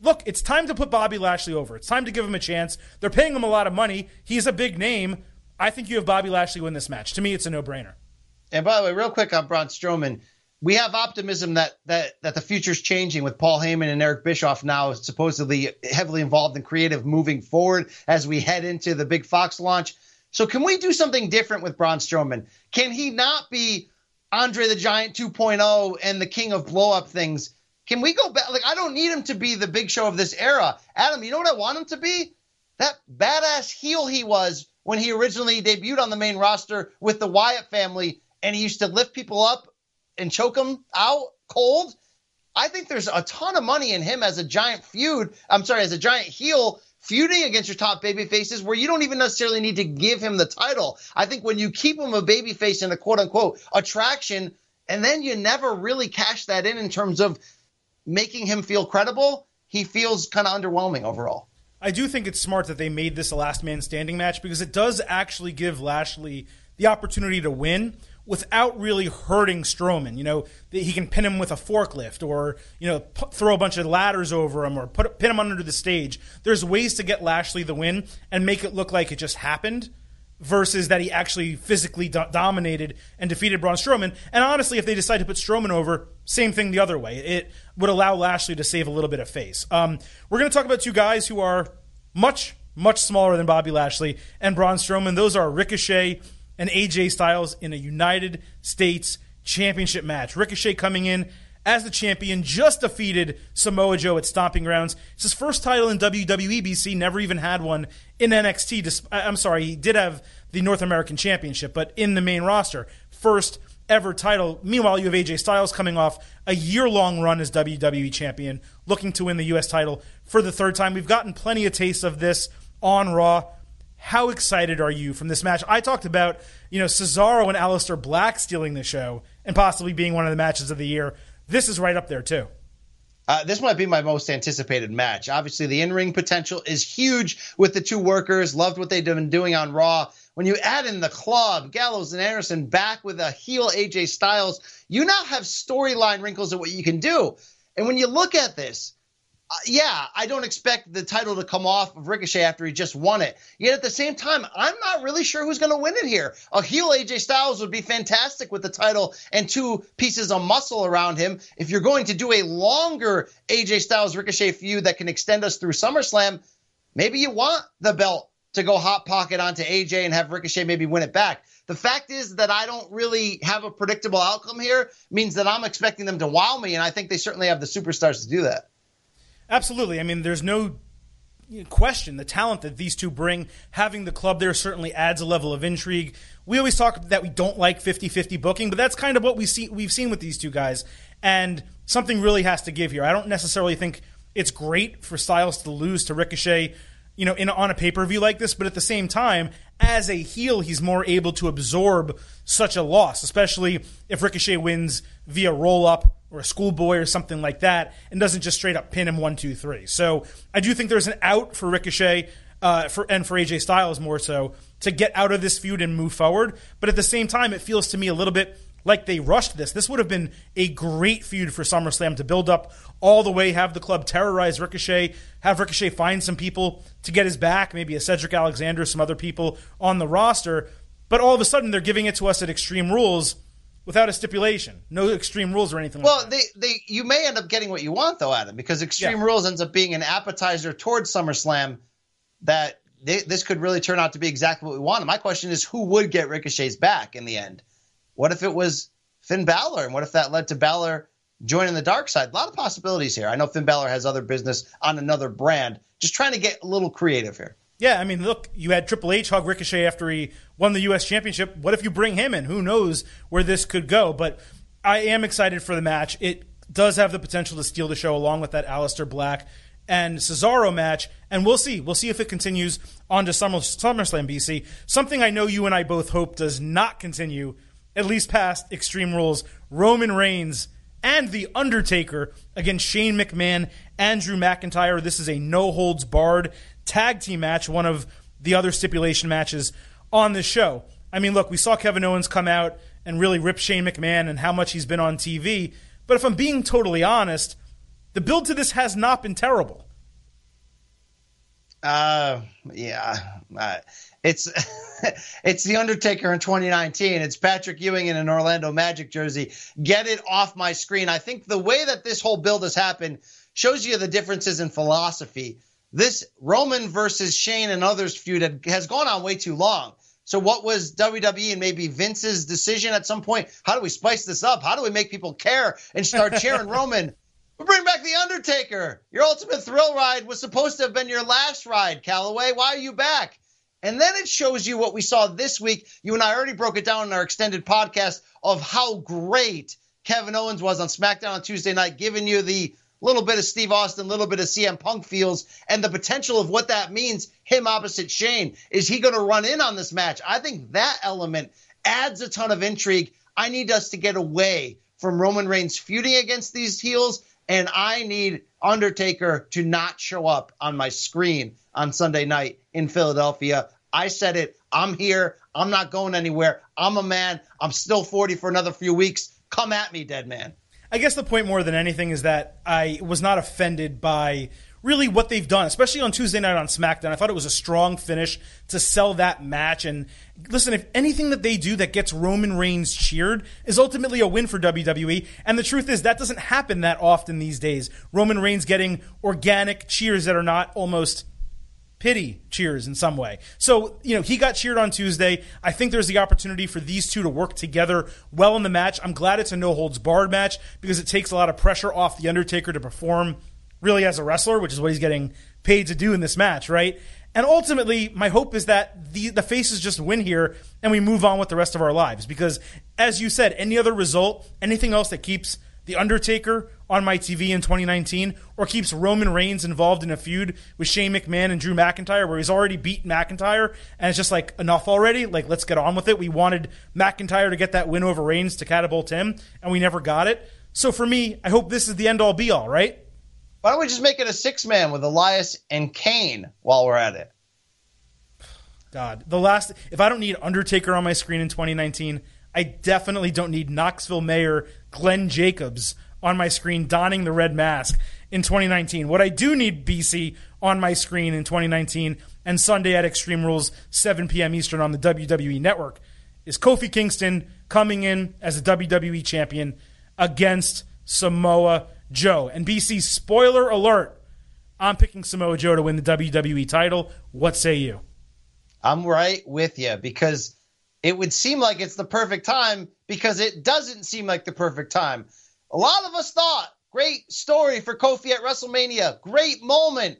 look, it's time to put Bobby Lashley over. It's time to give him a chance. They're paying him a lot of money. He's a big name. I think you have Bobby Lashley win this match. To me, it's a no brainer. And by the way, real quick on Braun Strowman, we have optimism that that that the future's changing with Paul Heyman and Eric Bischoff now supposedly heavily involved in creative moving forward as we head into the big Fox launch. So can we do something different with Braun Strowman? Can he not be Andre the Giant 2.0 and the king of blow up things? Can we go back? Like I don't need him to be the big show of this era. Adam, you know what I want him to be? That badass heel he was when he originally debuted on the main roster with the Wyatt family and he used to lift people up and choke them out cold. I think there's a ton of money in him as a giant feud. I'm sorry, as a giant heel feuding against your top baby faces where you don't even necessarily need to give him the title. I think when you keep him a baby face and a quote unquote attraction, and then you never really cash that in in terms of making him feel credible, he feels kind of underwhelming overall. I do think it's smart that they made this a last man standing match because it does actually give Lashley the opportunity to win without really hurting Strowman. You know, he can pin him with a forklift or, you know, p- throw a bunch of ladders over him or put pin him under the stage. There's ways to get Lashley the win and make it look like it just happened versus that he actually physically do- dominated and defeated Braun Strowman. And honestly, if they decide to put Strowman over, same thing the other way. It would allow Lashley to save a little bit of face. Um, we're going to talk about two guys who are much, much smaller than Bobby Lashley and Braun Strowman. Those are Ricochet and AJ Styles in a United States Championship match. Ricochet coming in as the champion, just defeated Samoa Joe at Stomping Grounds. It's his first title in WWE. BC never even had one in NXT. I'm sorry, he did have the North American Championship, but in the main roster, first ever title. Meanwhile, you have AJ Styles coming off a year long run as WWE champion, looking to win the U.S. title for the third time. We've gotten plenty of taste of this on Raw. How excited are you from this match? I talked about, you know, Cesaro and Aleister Black stealing the show and possibly being one of the matches of the year. This is right up there, too. Uh, this might be my most anticipated match. Obviously, the in ring potential is huge with the two workers. Loved what they've been doing on Raw. When you add in the club, Gallows and Anderson back with a heel AJ Styles, you now have storyline wrinkles of what you can do. And when you look at this, uh, yeah, I don't expect the title to come off of Ricochet after he just won it. Yet at the same time, I'm not really sure who's going to win it here. A heel AJ Styles would be fantastic with the title and two pieces of muscle around him. If you're going to do a longer AJ Styles Ricochet feud that can extend us through SummerSlam, maybe you want the belt to go hot pocket onto AJ and have Ricochet maybe win it back. The fact is that I don't really have a predictable outcome here means that I'm expecting them to wow me, and I think they certainly have the superstars to do that. Absolutely. I mean, there's no question the talent that these two bring. Having the club there certainly adds a level of intrigue. We always talk that we don't like 50-50 booking, but that's kind of what we see we've seen with these two guys. And something really has to give here. I don't necessarily think it's great for Styles to lose to Ricochet, you know, in on a pay-per-view like this, but at the same time, as a heel, he's more able to absorb such a loss, especially if Ricochet wins via roll up or a schoolboy or something like that, and doesn't just straight up pin him one, two, three. So I do think there's an out for Ricochet uh, for and for AJ Styles more so to get out of this feud and move forward. But at the same time, it feels to me a little bit like they rushed this. This would have been a great feud for SummerSlam to build up all the way, have the club terrorize Ricochet, have Ricochet find some people to get his back, maybe a Cedric Alexander, some other people on the roster. But all of a sudden, they're giving it to us at Extreme Rules without a stipulation, no extreme rules or anything. Well, like they they you may end up getting what you want though, Adam, because Extreme yeah. Rules ends up being an appetizer towards SummerSlam. That they, this could really turn out to be exactly what we want. And my question is, who would get Ricochet's back in the end? What if it was Finn Balor, and what if that led to Balor joining the dark side? A lot of possibilities here. I know Finn Balor has other business on another brand. Just trying to get a little creative here. Yeah, I mean, look, you had Triple H hug Ricochet after he won the U.S. Championship. What if you bring him in? Who knows where this could go? But I am excited for the match. It does have the potential to steal the show along with that Aleister Black and Cesaro match. And we'll see. We'll see if it continues on to Summer, SummerSlam BC. Something I know you and I both hope does not continue, at least past Extreme Rules. Roman Reigns and The Undertaker against Shane McMahon and Drew McIntyre. This is a no holds barred tag team match, one of the other stipulation matches on the show. I mean, look, we saw Kevin Owens come out and really rip Shane McMahon and how much he's been on TV. But if I'm being totally honest, the build to this has not been terrible. Uh, yeah. Uh, it's *laughs* it's the Undertaker in 2019. It's Patrick Ewing in an Orlando Magic jersey. Get it off my screen. I think the way that this whole build has happened shows you the differences in philosophy. This Roman versus Shane and others feud has gone on way too long. So what was WWE and maybe Vince's decision at some point? How do we spice this up? How do we make people care and start cheering *laughs* Roman? We bring back the Undertaker. Your ultimate thrill ride was supposed to have been your last ride, Calaway. Why are you back? And then it shows you what we saw this week. You and I already broke it down in our extended podcast of how great Kevin Owens was on SmackDown on Tuesday night, giving you the little bit of Steve Austin, little bit of CM Punk feels, and the potential of what that means. Him opposite Shane. Is he going to run in on this match? I think that element adds a ton of intrigue. I need us to get away from Roman Reigns feuding against these heels, and I need Undertaker to not show up on my screen on Sunday night in Philadelphia. I said it. I'm here. I'm not going anywhere. I'm a man. I'm still 40 for another few weeks. Come at me, dead man. I guess the point more than anything is that I was not offended by really what they've done, especially on Tuesday night on SmackDown. I thought it was a strong finish to sell that match. And listen, if anything that they do that gets Roman Reigns cheered is ultimately a win for WWE. And the truth is, that doesn't happen that often these days. Roman Reigns getting organic cheers that are not almost pity cheers in some way. So, you know, he got cheered on Tuesday. I think there's the opportunity for these two to work together well in the match. I'm glad it's a no holds barred match because it takes a lot of pressure off The Undertaker to perform really as a wrestler, which is what he's getting paid to do in this match, right? And ultimately, my hope is that the, the faces just win here and we move on with the rest of our lives. Because, as you said, any other result, anything else that keeps The Undertaker on my TV in 2019 or keeps Roman Reigns involved in a feud with Shane McMahon and Drew McIntyre where he's already beat McIntyre and it's just like enough already. Like, let's get on with it. We wanted McIntyre to get that win over Reigns to catapult him and we never got it. So for me, I hope this is the end all be all, right? Why don't we just make it a six man with Elias and Kane while we're at it? God, the last, if I don't need Undertaker on my screen in 2019, I definitely don't need Knoxville Mayor Glenn Jacobs on my screen donning the red mask in 2019. What I do need BC on my screen in 2019 and Sunday at Extreme Rules 7 p.m. Eastern on the WWE Network is Kofi Kingston coming in as a WWE champion against Samoa Joe. And BC, spoiler alert, I'm picking Samoa Joe to win the WWE title. What say you? I'm right with you because it would seem like it's the perfect time because it doesn't seem like the perfect time. A lot of us thought great story for Kofi at WrestleMania, great moment.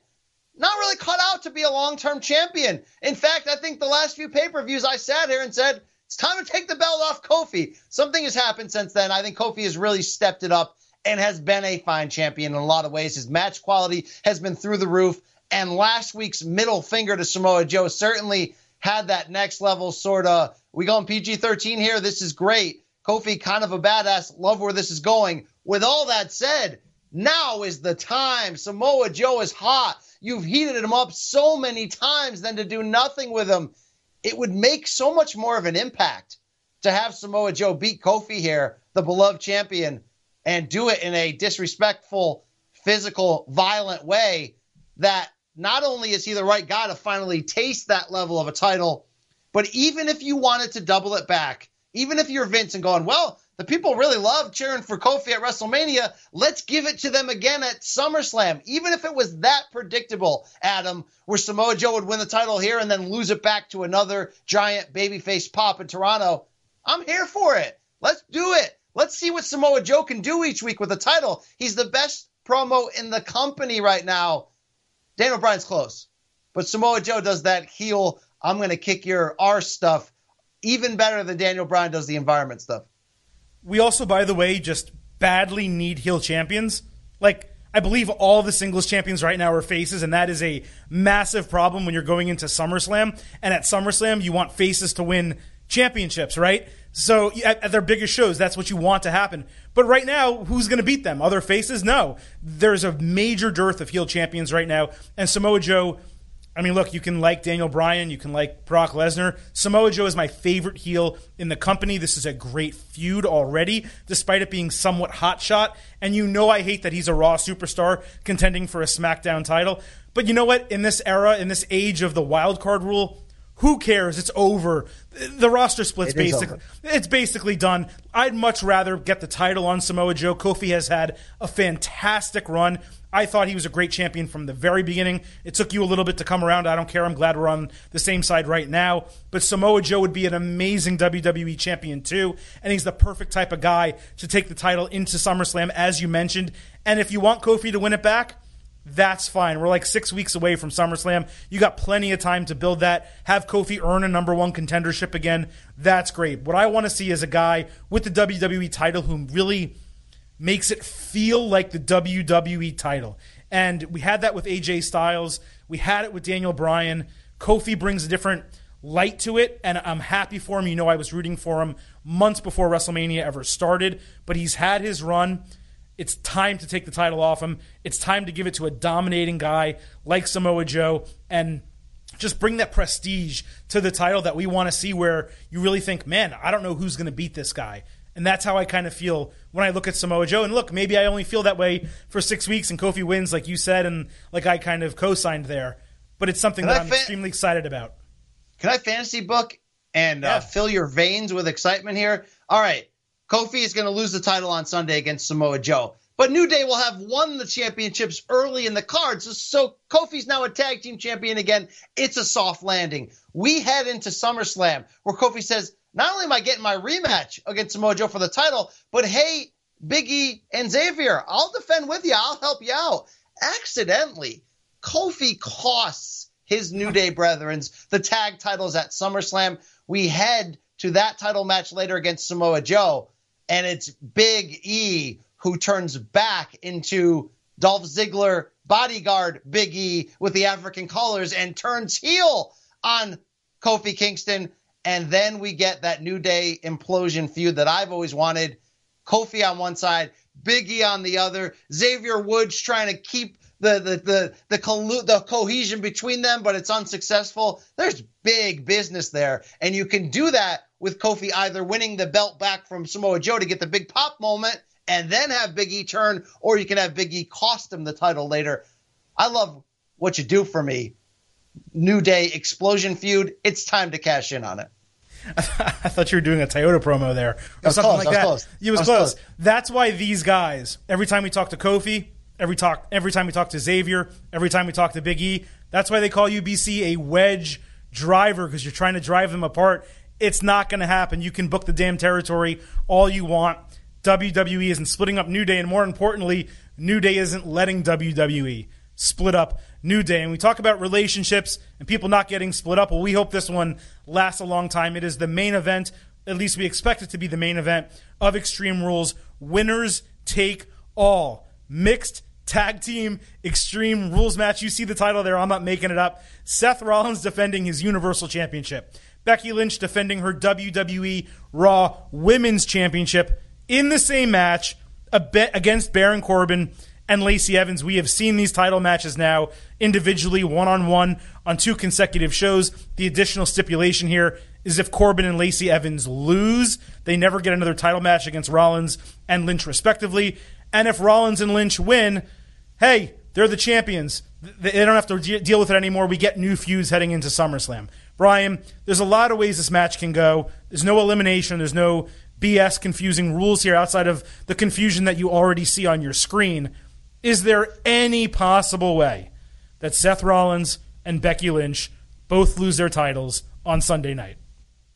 Not really cut out to be a long term champion. In fact, I think the last few pay per views I sat here and said, it's time to take the belt off Kofi. Something has happened since then. I think Kofi has really stepped it up and has been a fine champion in a lot of ways. His match quality has been through the roof. And last week's middle finger to Samoa Joe certainly had that next level sort of, we going PG 13 here. This is great. Kofi, kind of a badass. Love where this is going. With all that said, now is the time. Samoa Joe is hot. You've heated him up so many times, then to do nothing with him, it would make so much more of an impact to have Samoa Joe beat Kofi here, the beloved champion, and do it in a disrespectful, physical, violent way that not only is he the right guy to finally taste that level of a title, but even if you wanted to double it back, even if you're Vince and going, well, the people really love cheering for Kofi at WrestleMania. Let's give it to them again at SummerSlam. Even if it was that predictable, Adam, where Samoa Joe would win the title here and then lose it back to another giant babyface pop in Toronto, I'm here for it. Let's do it. Let's see what Samoa Joe can do each week with the title. He's the best promo in the company right now. Daniel Bryan's close. but Samoa Joe does that heel, I'm going to kick your arse stuff even better than Daniel Bryan does the environment stuff. We also, by the way, just badly need heel champions. Like, I believe all the singles champions right now are faces, and that is a massive problem when you're going into SummerSlam. And at SummerSlam, you want faces to win championships, right? So at, at, their biggest shows, that's what you want to happen. But right now, who's going to beat them? Other faces? No. There's a major dearth of heel champions right now, and Samoa Joe. I mean, look, you can like Daniel Bryan, you can like Brock Lesnar. Samoa Joe is my favorite heel in the company. This is a great feud already, despite it being somewhat hot shot. And you know I hate that he's a Raw superstar contending for a SmackDown title. But you know what? In this era, in this age of the wild card rule, who cares? It's over. The roster split's It basically it's basically done. I'd much rather get the title on Samoa Joe. Kofi has had a fantastic run. I thought he was a great champion from the very beginning. It took you a little bit to come around. I don't care. I'm glad we're on the same side right now. But Samoa Joe would be an amazing WWE champion too, and he's the perfect type of guy to take the title into SummerSlam, as you mentioned. And if you want Kofi to win it back, that's fine. We're like six weeks away from SummerSlam. You got plenty of time to build that. Have Kofi earn a number one contendership again. That's great. What I want to see is a guy with the WWE title who really makes it feel like the WWE title. And we had that with AJ Styles. We had it with Daniel Bryan. Kofi brings a different light to it, and I'm happy for him. You know, I was rooting for him months before WrestleMania ever started, but he's had his run. It's time to take the title off him. It's time to give it to a dominating guy like Samoa Joe and just bring that prestige to the title that we want to see where you really think, man, I don't know who's going to beat this guy. And that's how I kind of feel when I look at Samoa Joe. And look, maybe I only feel that way for six weeks and Kofi wins, like you said, and like I kind of co signed there. But it's something Can that I I'm fa- extremely excited about. Can I fantasy book and uh, fill your veins with excitement here? All right. Kofi is going to lose the title on Sunday against Samoa Joe. But New Day will have won the championships early in the card. So, so Kofi's now a tag team champion again. It's a soft landing. We head into SummerSlam where Kofi says, not only am I getting my rematch against Samoa Joe for the title, but hey, Biggie and Xavier, I'll defend with you. I'll help you out. Accidentally, Kofi costs his New Day brethrens the tag titles at SummerSlam. We head to that title match later against Samoa Joe, and it's Big E who turns back into Dolph Ziggler bodyguard Big E with the African colors and turns heel on Kofi Kingston. And then we get that New Day implosion feud that I've always wanted. Kofi on one side, Big E on the other. Xavier Woods trying to keep the the the the, the cohesion between them, but it's unsuccessful. There's big business there, and you can do that with Kofi either winning the belt back from Samoa Joe to get the big pop moment, and then have Big E turn, or you can have Big E cost him the title later. I love what you do for me. New Day explosion feud. It's time to cash in on it. *laughs* I thought you were doing a Toyota promo there or was something close, like that. close. You was, was close. close. That's why these guys, every time we talk to Kofi, every talk, every time we talk to Xavier, every time we talk to Big E, that's why they call you BC a wedge driver because you're trying to drive them apart. It's not going to happen. You can book the damn territory all you want. WWE isn't splitting up New Day, and more importantly, New Day isn't letting WWE split up New Day. And we talk about relationships and people not getting split up. Well, we hope this one lasts a long time. It is the main event, at least we expect it to be the main event of Extreme Rules. Winners take all. Mixed tag team Extreme Rules match. You see the title there. I'm not making it up. Seth Rollins defending his Universal Championship. Becky Lynch defending her WWE Raw Women's Championship in the same match against Baron Corbin and Lacey Evans. We have seen these title matches now individually, one on one, on two consecutive shows. The additional stipulation here is if Corbin and Lacey Evans lose, they never get another title match against Rollins and Lynch, respectively. And if Rollins and Lynch win, hey, they're the champions. They don't have to de- deal with it anymore. We get new feuds heading into SummerSlam. Brian, there's a lot of ways this match can go. There's no elimination. There's no BS confusing rules here outside of the confusion that you already see on your screen. Is there any possible way that Seth Rollins and Becky Lynch both lose their titles on Sunday night?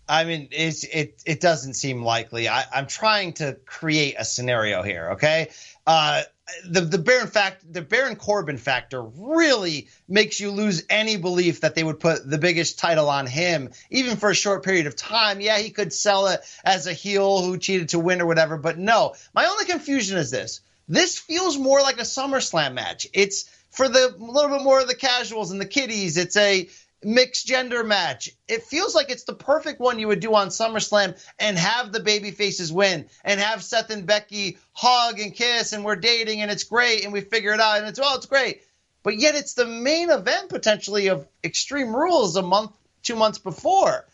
I mean, it it doesn't seem likely. I, I'm trying to create a scenario here. Okay, uh, the the Baron fact the Baron Corbin factor really makes you lose any belief that they would put the biggest title on him, even for a short period of time. Yeah, he could sell it as a heel who cheated to win or whatever, but no. My only confusion is this: this feels more like a SummerSlam match. It's for the a little bit more of the casuals and the kiddies. It's a mixed gender match. It feels like it's the perfect one you would do on SummerSlam and have the baby faces win and have Seth and Becky hug and kiss and we're dating and it's great and we figure it out and it's well it's great. But yet it's the main event potentially of Extreme Rules a month, two months before.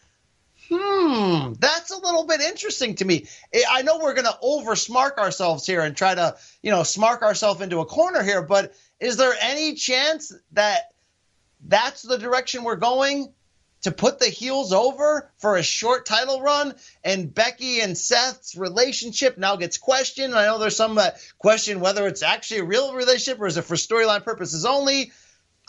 Hmm, that's a little bit interesting to me. I know we're going to over smark ourselves here and try to, you know, smark ourselves into a corner here, but is there any chance that that's the direction we're going to put the heels over for a short title run and Becky and Seth's relationship now gets questioned. I know there's some that question whether it's actually a real relationship or is it for storyline purposes only.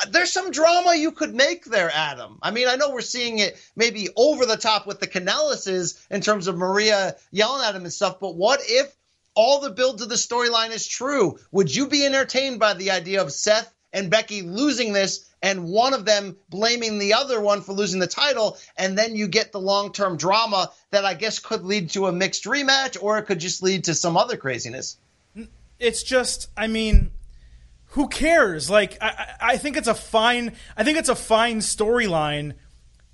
There's some drama you could make there, Adam. I mean, I know we're seeing it maybe over the top with the Kanellises in terms of Maria yelling at him and stuff, but what if all the build to the storyline is true? Would you be entertained by the idea of Seth and Becky losing this and one of them blaming the other one for losing the title, and then you get the long term drama that I guess could lead to a mixed rematch, or it could just lead to some other craziness. It's just, I mean, who cares? Like, I, I think it's a fine, I think it's a fine storyline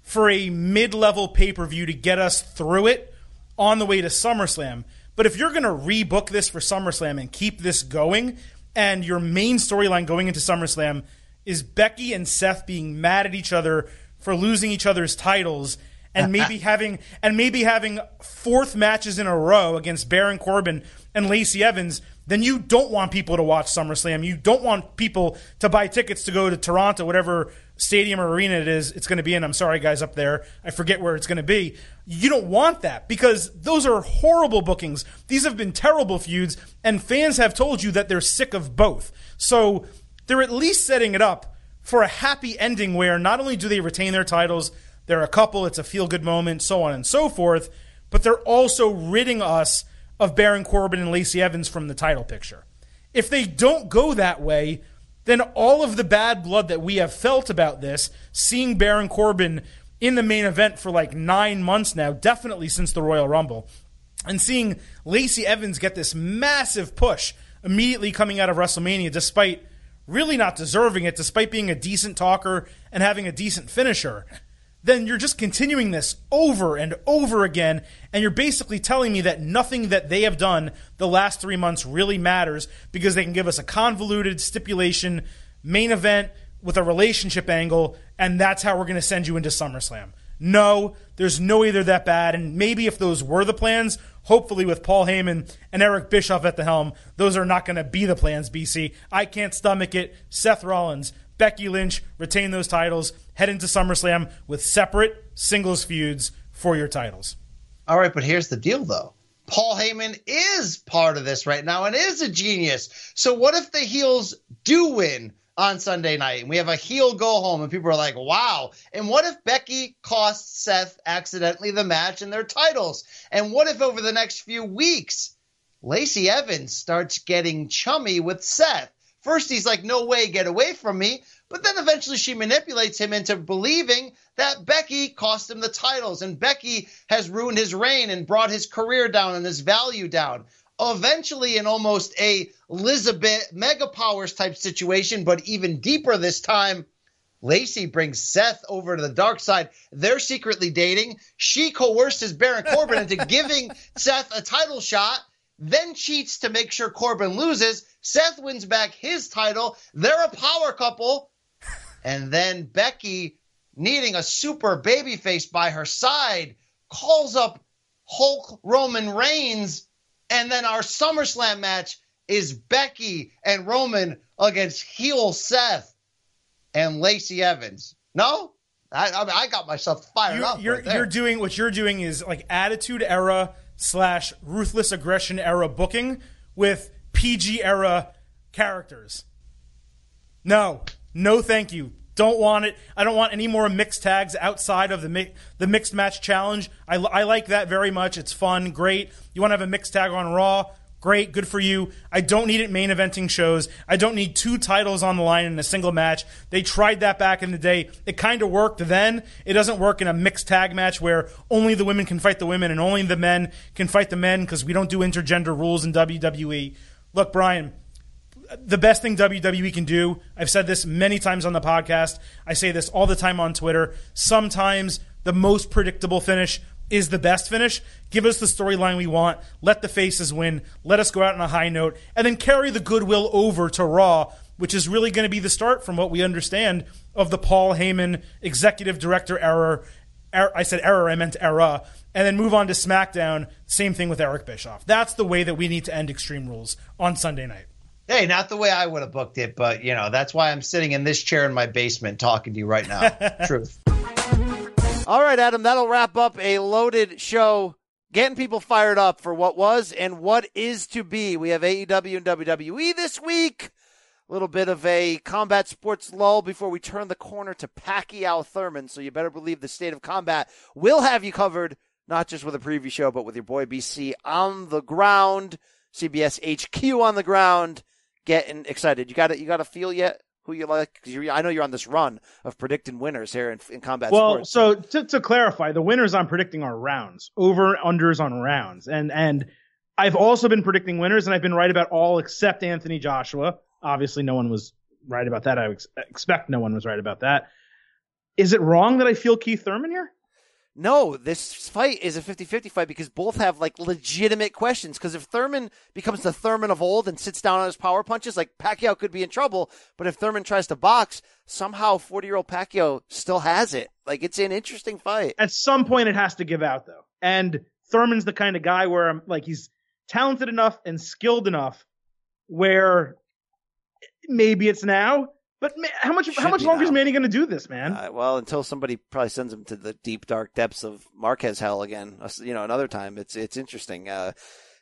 for a mid level pay per view to get us through it on the way to SummerSlam. But if you're going to rebook this for SummerSlam and keep this going, and your main storyline going into SummerSlam is Becky and Seth being mad at each other for losing each other's titles and *laughs* maybe having and maybe having fourth matches in a row against Baron Corbin and Lacey Evans, then you don't want people to watch SummerSlam. You don't want people to buy tickets to go to Toronto, whatever stadium or arena it is it's going to be in. I'm sorry, guys, up there. I forget where it's going to be. You don't want that because those are horrible bookings. These have been terrible feuds, and fans have told you that they're sick of both. So they're at least setting it up for a happy ending where not only do they retain their titles, they're a couple, it's a feel good moment, so on and so forth, but they're also ridding us of Baron Corbin and Lacey Evans from the title picture. If they don't go that way, then all of the bad blood that we have felt about this, seeing Baron Corbin in the main event for like nine months now, definitely since the Royal Rumble, and seeing Lacey Evans get this massive push immediately coming out of WrestleMania, despite really not deserving it, despite being a decent talker and having a decent finisher, then you're just continuing this over and over again. And you're basically telling me that nothing that they have done the last three months really matters because they can give us a convoluted stipulation main event with a relationship angle, and that's how we're going to send you into SummerSlam. No, there's no way they're that bad. And maybe if those were the plans, hopefully with Paul Heyman and Eric Bischoff at the helm, those are not going to be the plans, BC. I can't stomach it. Seth Rollins, Becky Lynch retain those titles, head into SummerSlam with separate singles feuds for your titles. All right, but here's the deal though. Paul Heyman is part of this right now and is a genius. So what if the heels do win on Sunday night and we have a heel go home and people are like, wow. And what if Becky costs Seth accidentally the match and their titles? And what if over the next few weeks, Lacey Evans starts getting chummy with Seth? First, he's like, no way, get away from me. But then eventually she manipulates him into believing that Becky cost him the titles and Becky has ruined his reign and brought his career down and his value down eventually in almost a Elizabeth mega powers type situation, but even deeper this time. Lacey brings Seth over to the dark side. They're secretly dating. She coerces Baron Corbin into *laughs* giving Seth a title shot, then cheats to make sure Corbin loses. Seth wins back his title. They're a power couple. And then Becky, needing a super babyface by her side, calls up Hulk Roman Reigns and then our SummerSlam match is Becky and Roman against heel Seth and Lacey Evans. No, I, I, I got myself fired you're, up. You're, right you're doing what you're doing is like attitude era slash ruthless aggression era booking with PG era characters. No, no, thank you. Don't want it. I don't want any more mixed tags outside of the mi- the mixed match challenge. I, I like that very much. It's fun, great. You want to have a mixed tag on Raw? Great, good for you. I don't need it main eventing shows. I don't need two titles on the line in a single match. They tried that back in the day. It kind of worked then. It doesn't work in a mixed tag match where only the women can fight the women and only the men can fight the men because we don't do intergender rules in WWE. Look, Brian, the best thing WWE can do, I've said this many times on the podcast. I say this all the time on Twitter. Sometimes the most predictable finish is the best finish. Give us the storyline we want. Let the faces win. Let us go out on a high note and then carry the goodwill over to Raw, which is really going to be the start from what we understand of the Paul Heyman executive director error. Er, I said error, I meant era. And then move on to SmackDown. Same thing with Eric Bischoff. That's the way that we need to end Extreme Rules on Sunday night. Hey, not the way I would have booked it, but you know that's why I'm sitting in this chair in my basement talking to you right now. *laughs* Truth. All right, Adam, that'll wrap up a loaded show, getting people fired up for what was and what is to be. We have AEW and WWE this week. A little bit of a combat sports lull before we turn the corner to Pacquiao Thurman. So you better believe the state of combat will have you covered, not just with a preview show, but with your boy BC on the ground, CBS HQ on the ground. Getting excited. You got it. You got a feel yet? Who you like? I know you're on this run of predicting winners here in, in combat well, sports. so to, to clarify, the winners I'm predicting are rounds, over unders on rounds, and and I've also been predicting winners, and I've been right about all except Anthony Joshua. Obviously, no one was right about that. I ex- expect no one was right about that. Is it wrong that I feel Keith Thurman here? No, this fight is a 50-50 fight because both have like legitimate questions. Because if Thurman becomes the Thurman of old and sits down on his power punches, like Pacquiao could be in trouble. But if Thurman tries to box, somehow 40-year-old Pacquiao still has it. Like it's an interesting fight. At some point, it has to give out though. And Thurman's the kind of guy where I'm like he's talented enough and skilled enough where maybe it's now. But how much how much longer now. is Manny going to do this, man? Uh, well, until somebody probably sends him to the deep dark depths of Marquez hell again. You know, another time. It's it's interesting. Uh,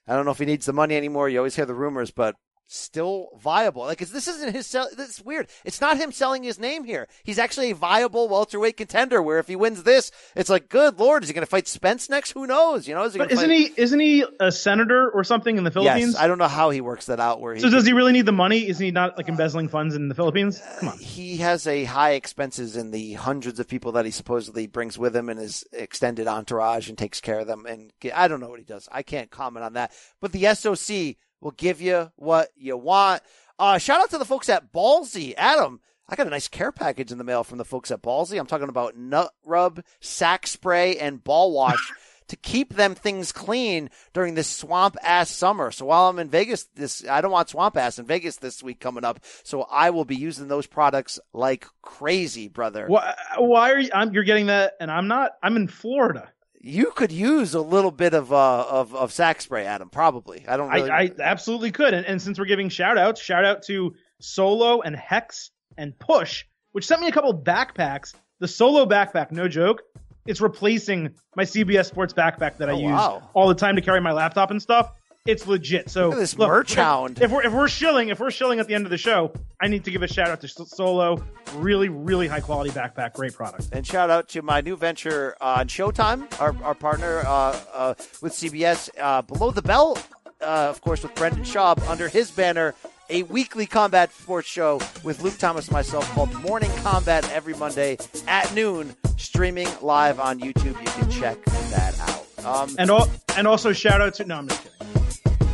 I don't know if he needs the money anymore. You always hear the rumors, but still viable. Like, this isn't his sell. This is weird. It's not him selling his name here. He's actually a viable welterweight contender. Where if he wins this, it's like, good lord, is he going to fight Spence next? Who knows? You know, is but isn't fight... he isn't he a senator or something in the Philippines? Yes, I don't know how he works that out. Where he so does he really need the money? Is he not like embezzling funds in the Philippines? Come on. He has a high expenses in the hundreds of people that he supposedly brings with him in his extended entourage and takes care of them. And I don't know what he does. I can't comment on that. But the SOC will give you what you want. Uh, shout out to the folks at Ballsy. Adam, I got a nice care package in the mail from the folks at Ballsy. I'm talking about nut rub, sack spray, and ball wash. *laughs* to keep them things clean during this swamp ass summer. So while I'm in Vegas this I don't want swamp ass in Vegas this week coming up. So I will be using those products like crazy, brother. Why, why are you I'm, you're getting that and I'm not I'm in Florida you could use a little bit of uh of, of sack spray, Adam. Probably. I don't. Really... I, I absolutely could. And, and since we're giving shout outs, shout out to Solo and Hex and Push, which sent me a couple backpacks. The Solo backpack, no joke, it's replacing my CBS Sports backpack that I oh, use wow. all the time to carry my laptop and stuff it's legit. So Look this look, merch if, hound. If we're if we're shilling, if we're shilling at the end of the show, I need to give a shout out to Solo. Really, really high quality backpack, great product. And shout out to my new venture on Showtime, our our partner uh, uh, with CBS, uh, Below the Belt, uh, of course, with Brendan Schaub under his banner. A weekly combat sports show with Luke Thomas and myself called Morning Combat every Monday at noon, streaming live on YouTube. You can check that out. Um, and all, and also shout out to no, I'm just kidding.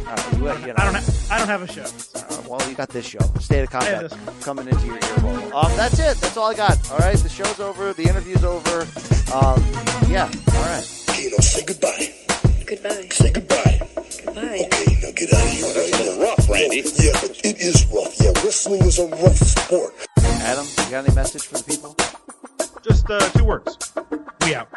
Uh, you, you know, I don't. Ha- I don't have a show. Uh, well, you got this show, State of Combat, coming into your ear hole. Um, that's it. That's all I got. All right, the show's over. The interview's over. Um, yeah. All right. Kano, say goodbye. Goodbye. Say goodbye. Goodbye. Okay, now get out of here. That's a little rough, Randy. Yeah, but it is rough. Yeah, wrestling is a rough sport. Adam, you got any message for the people? Just uh, two words. We out.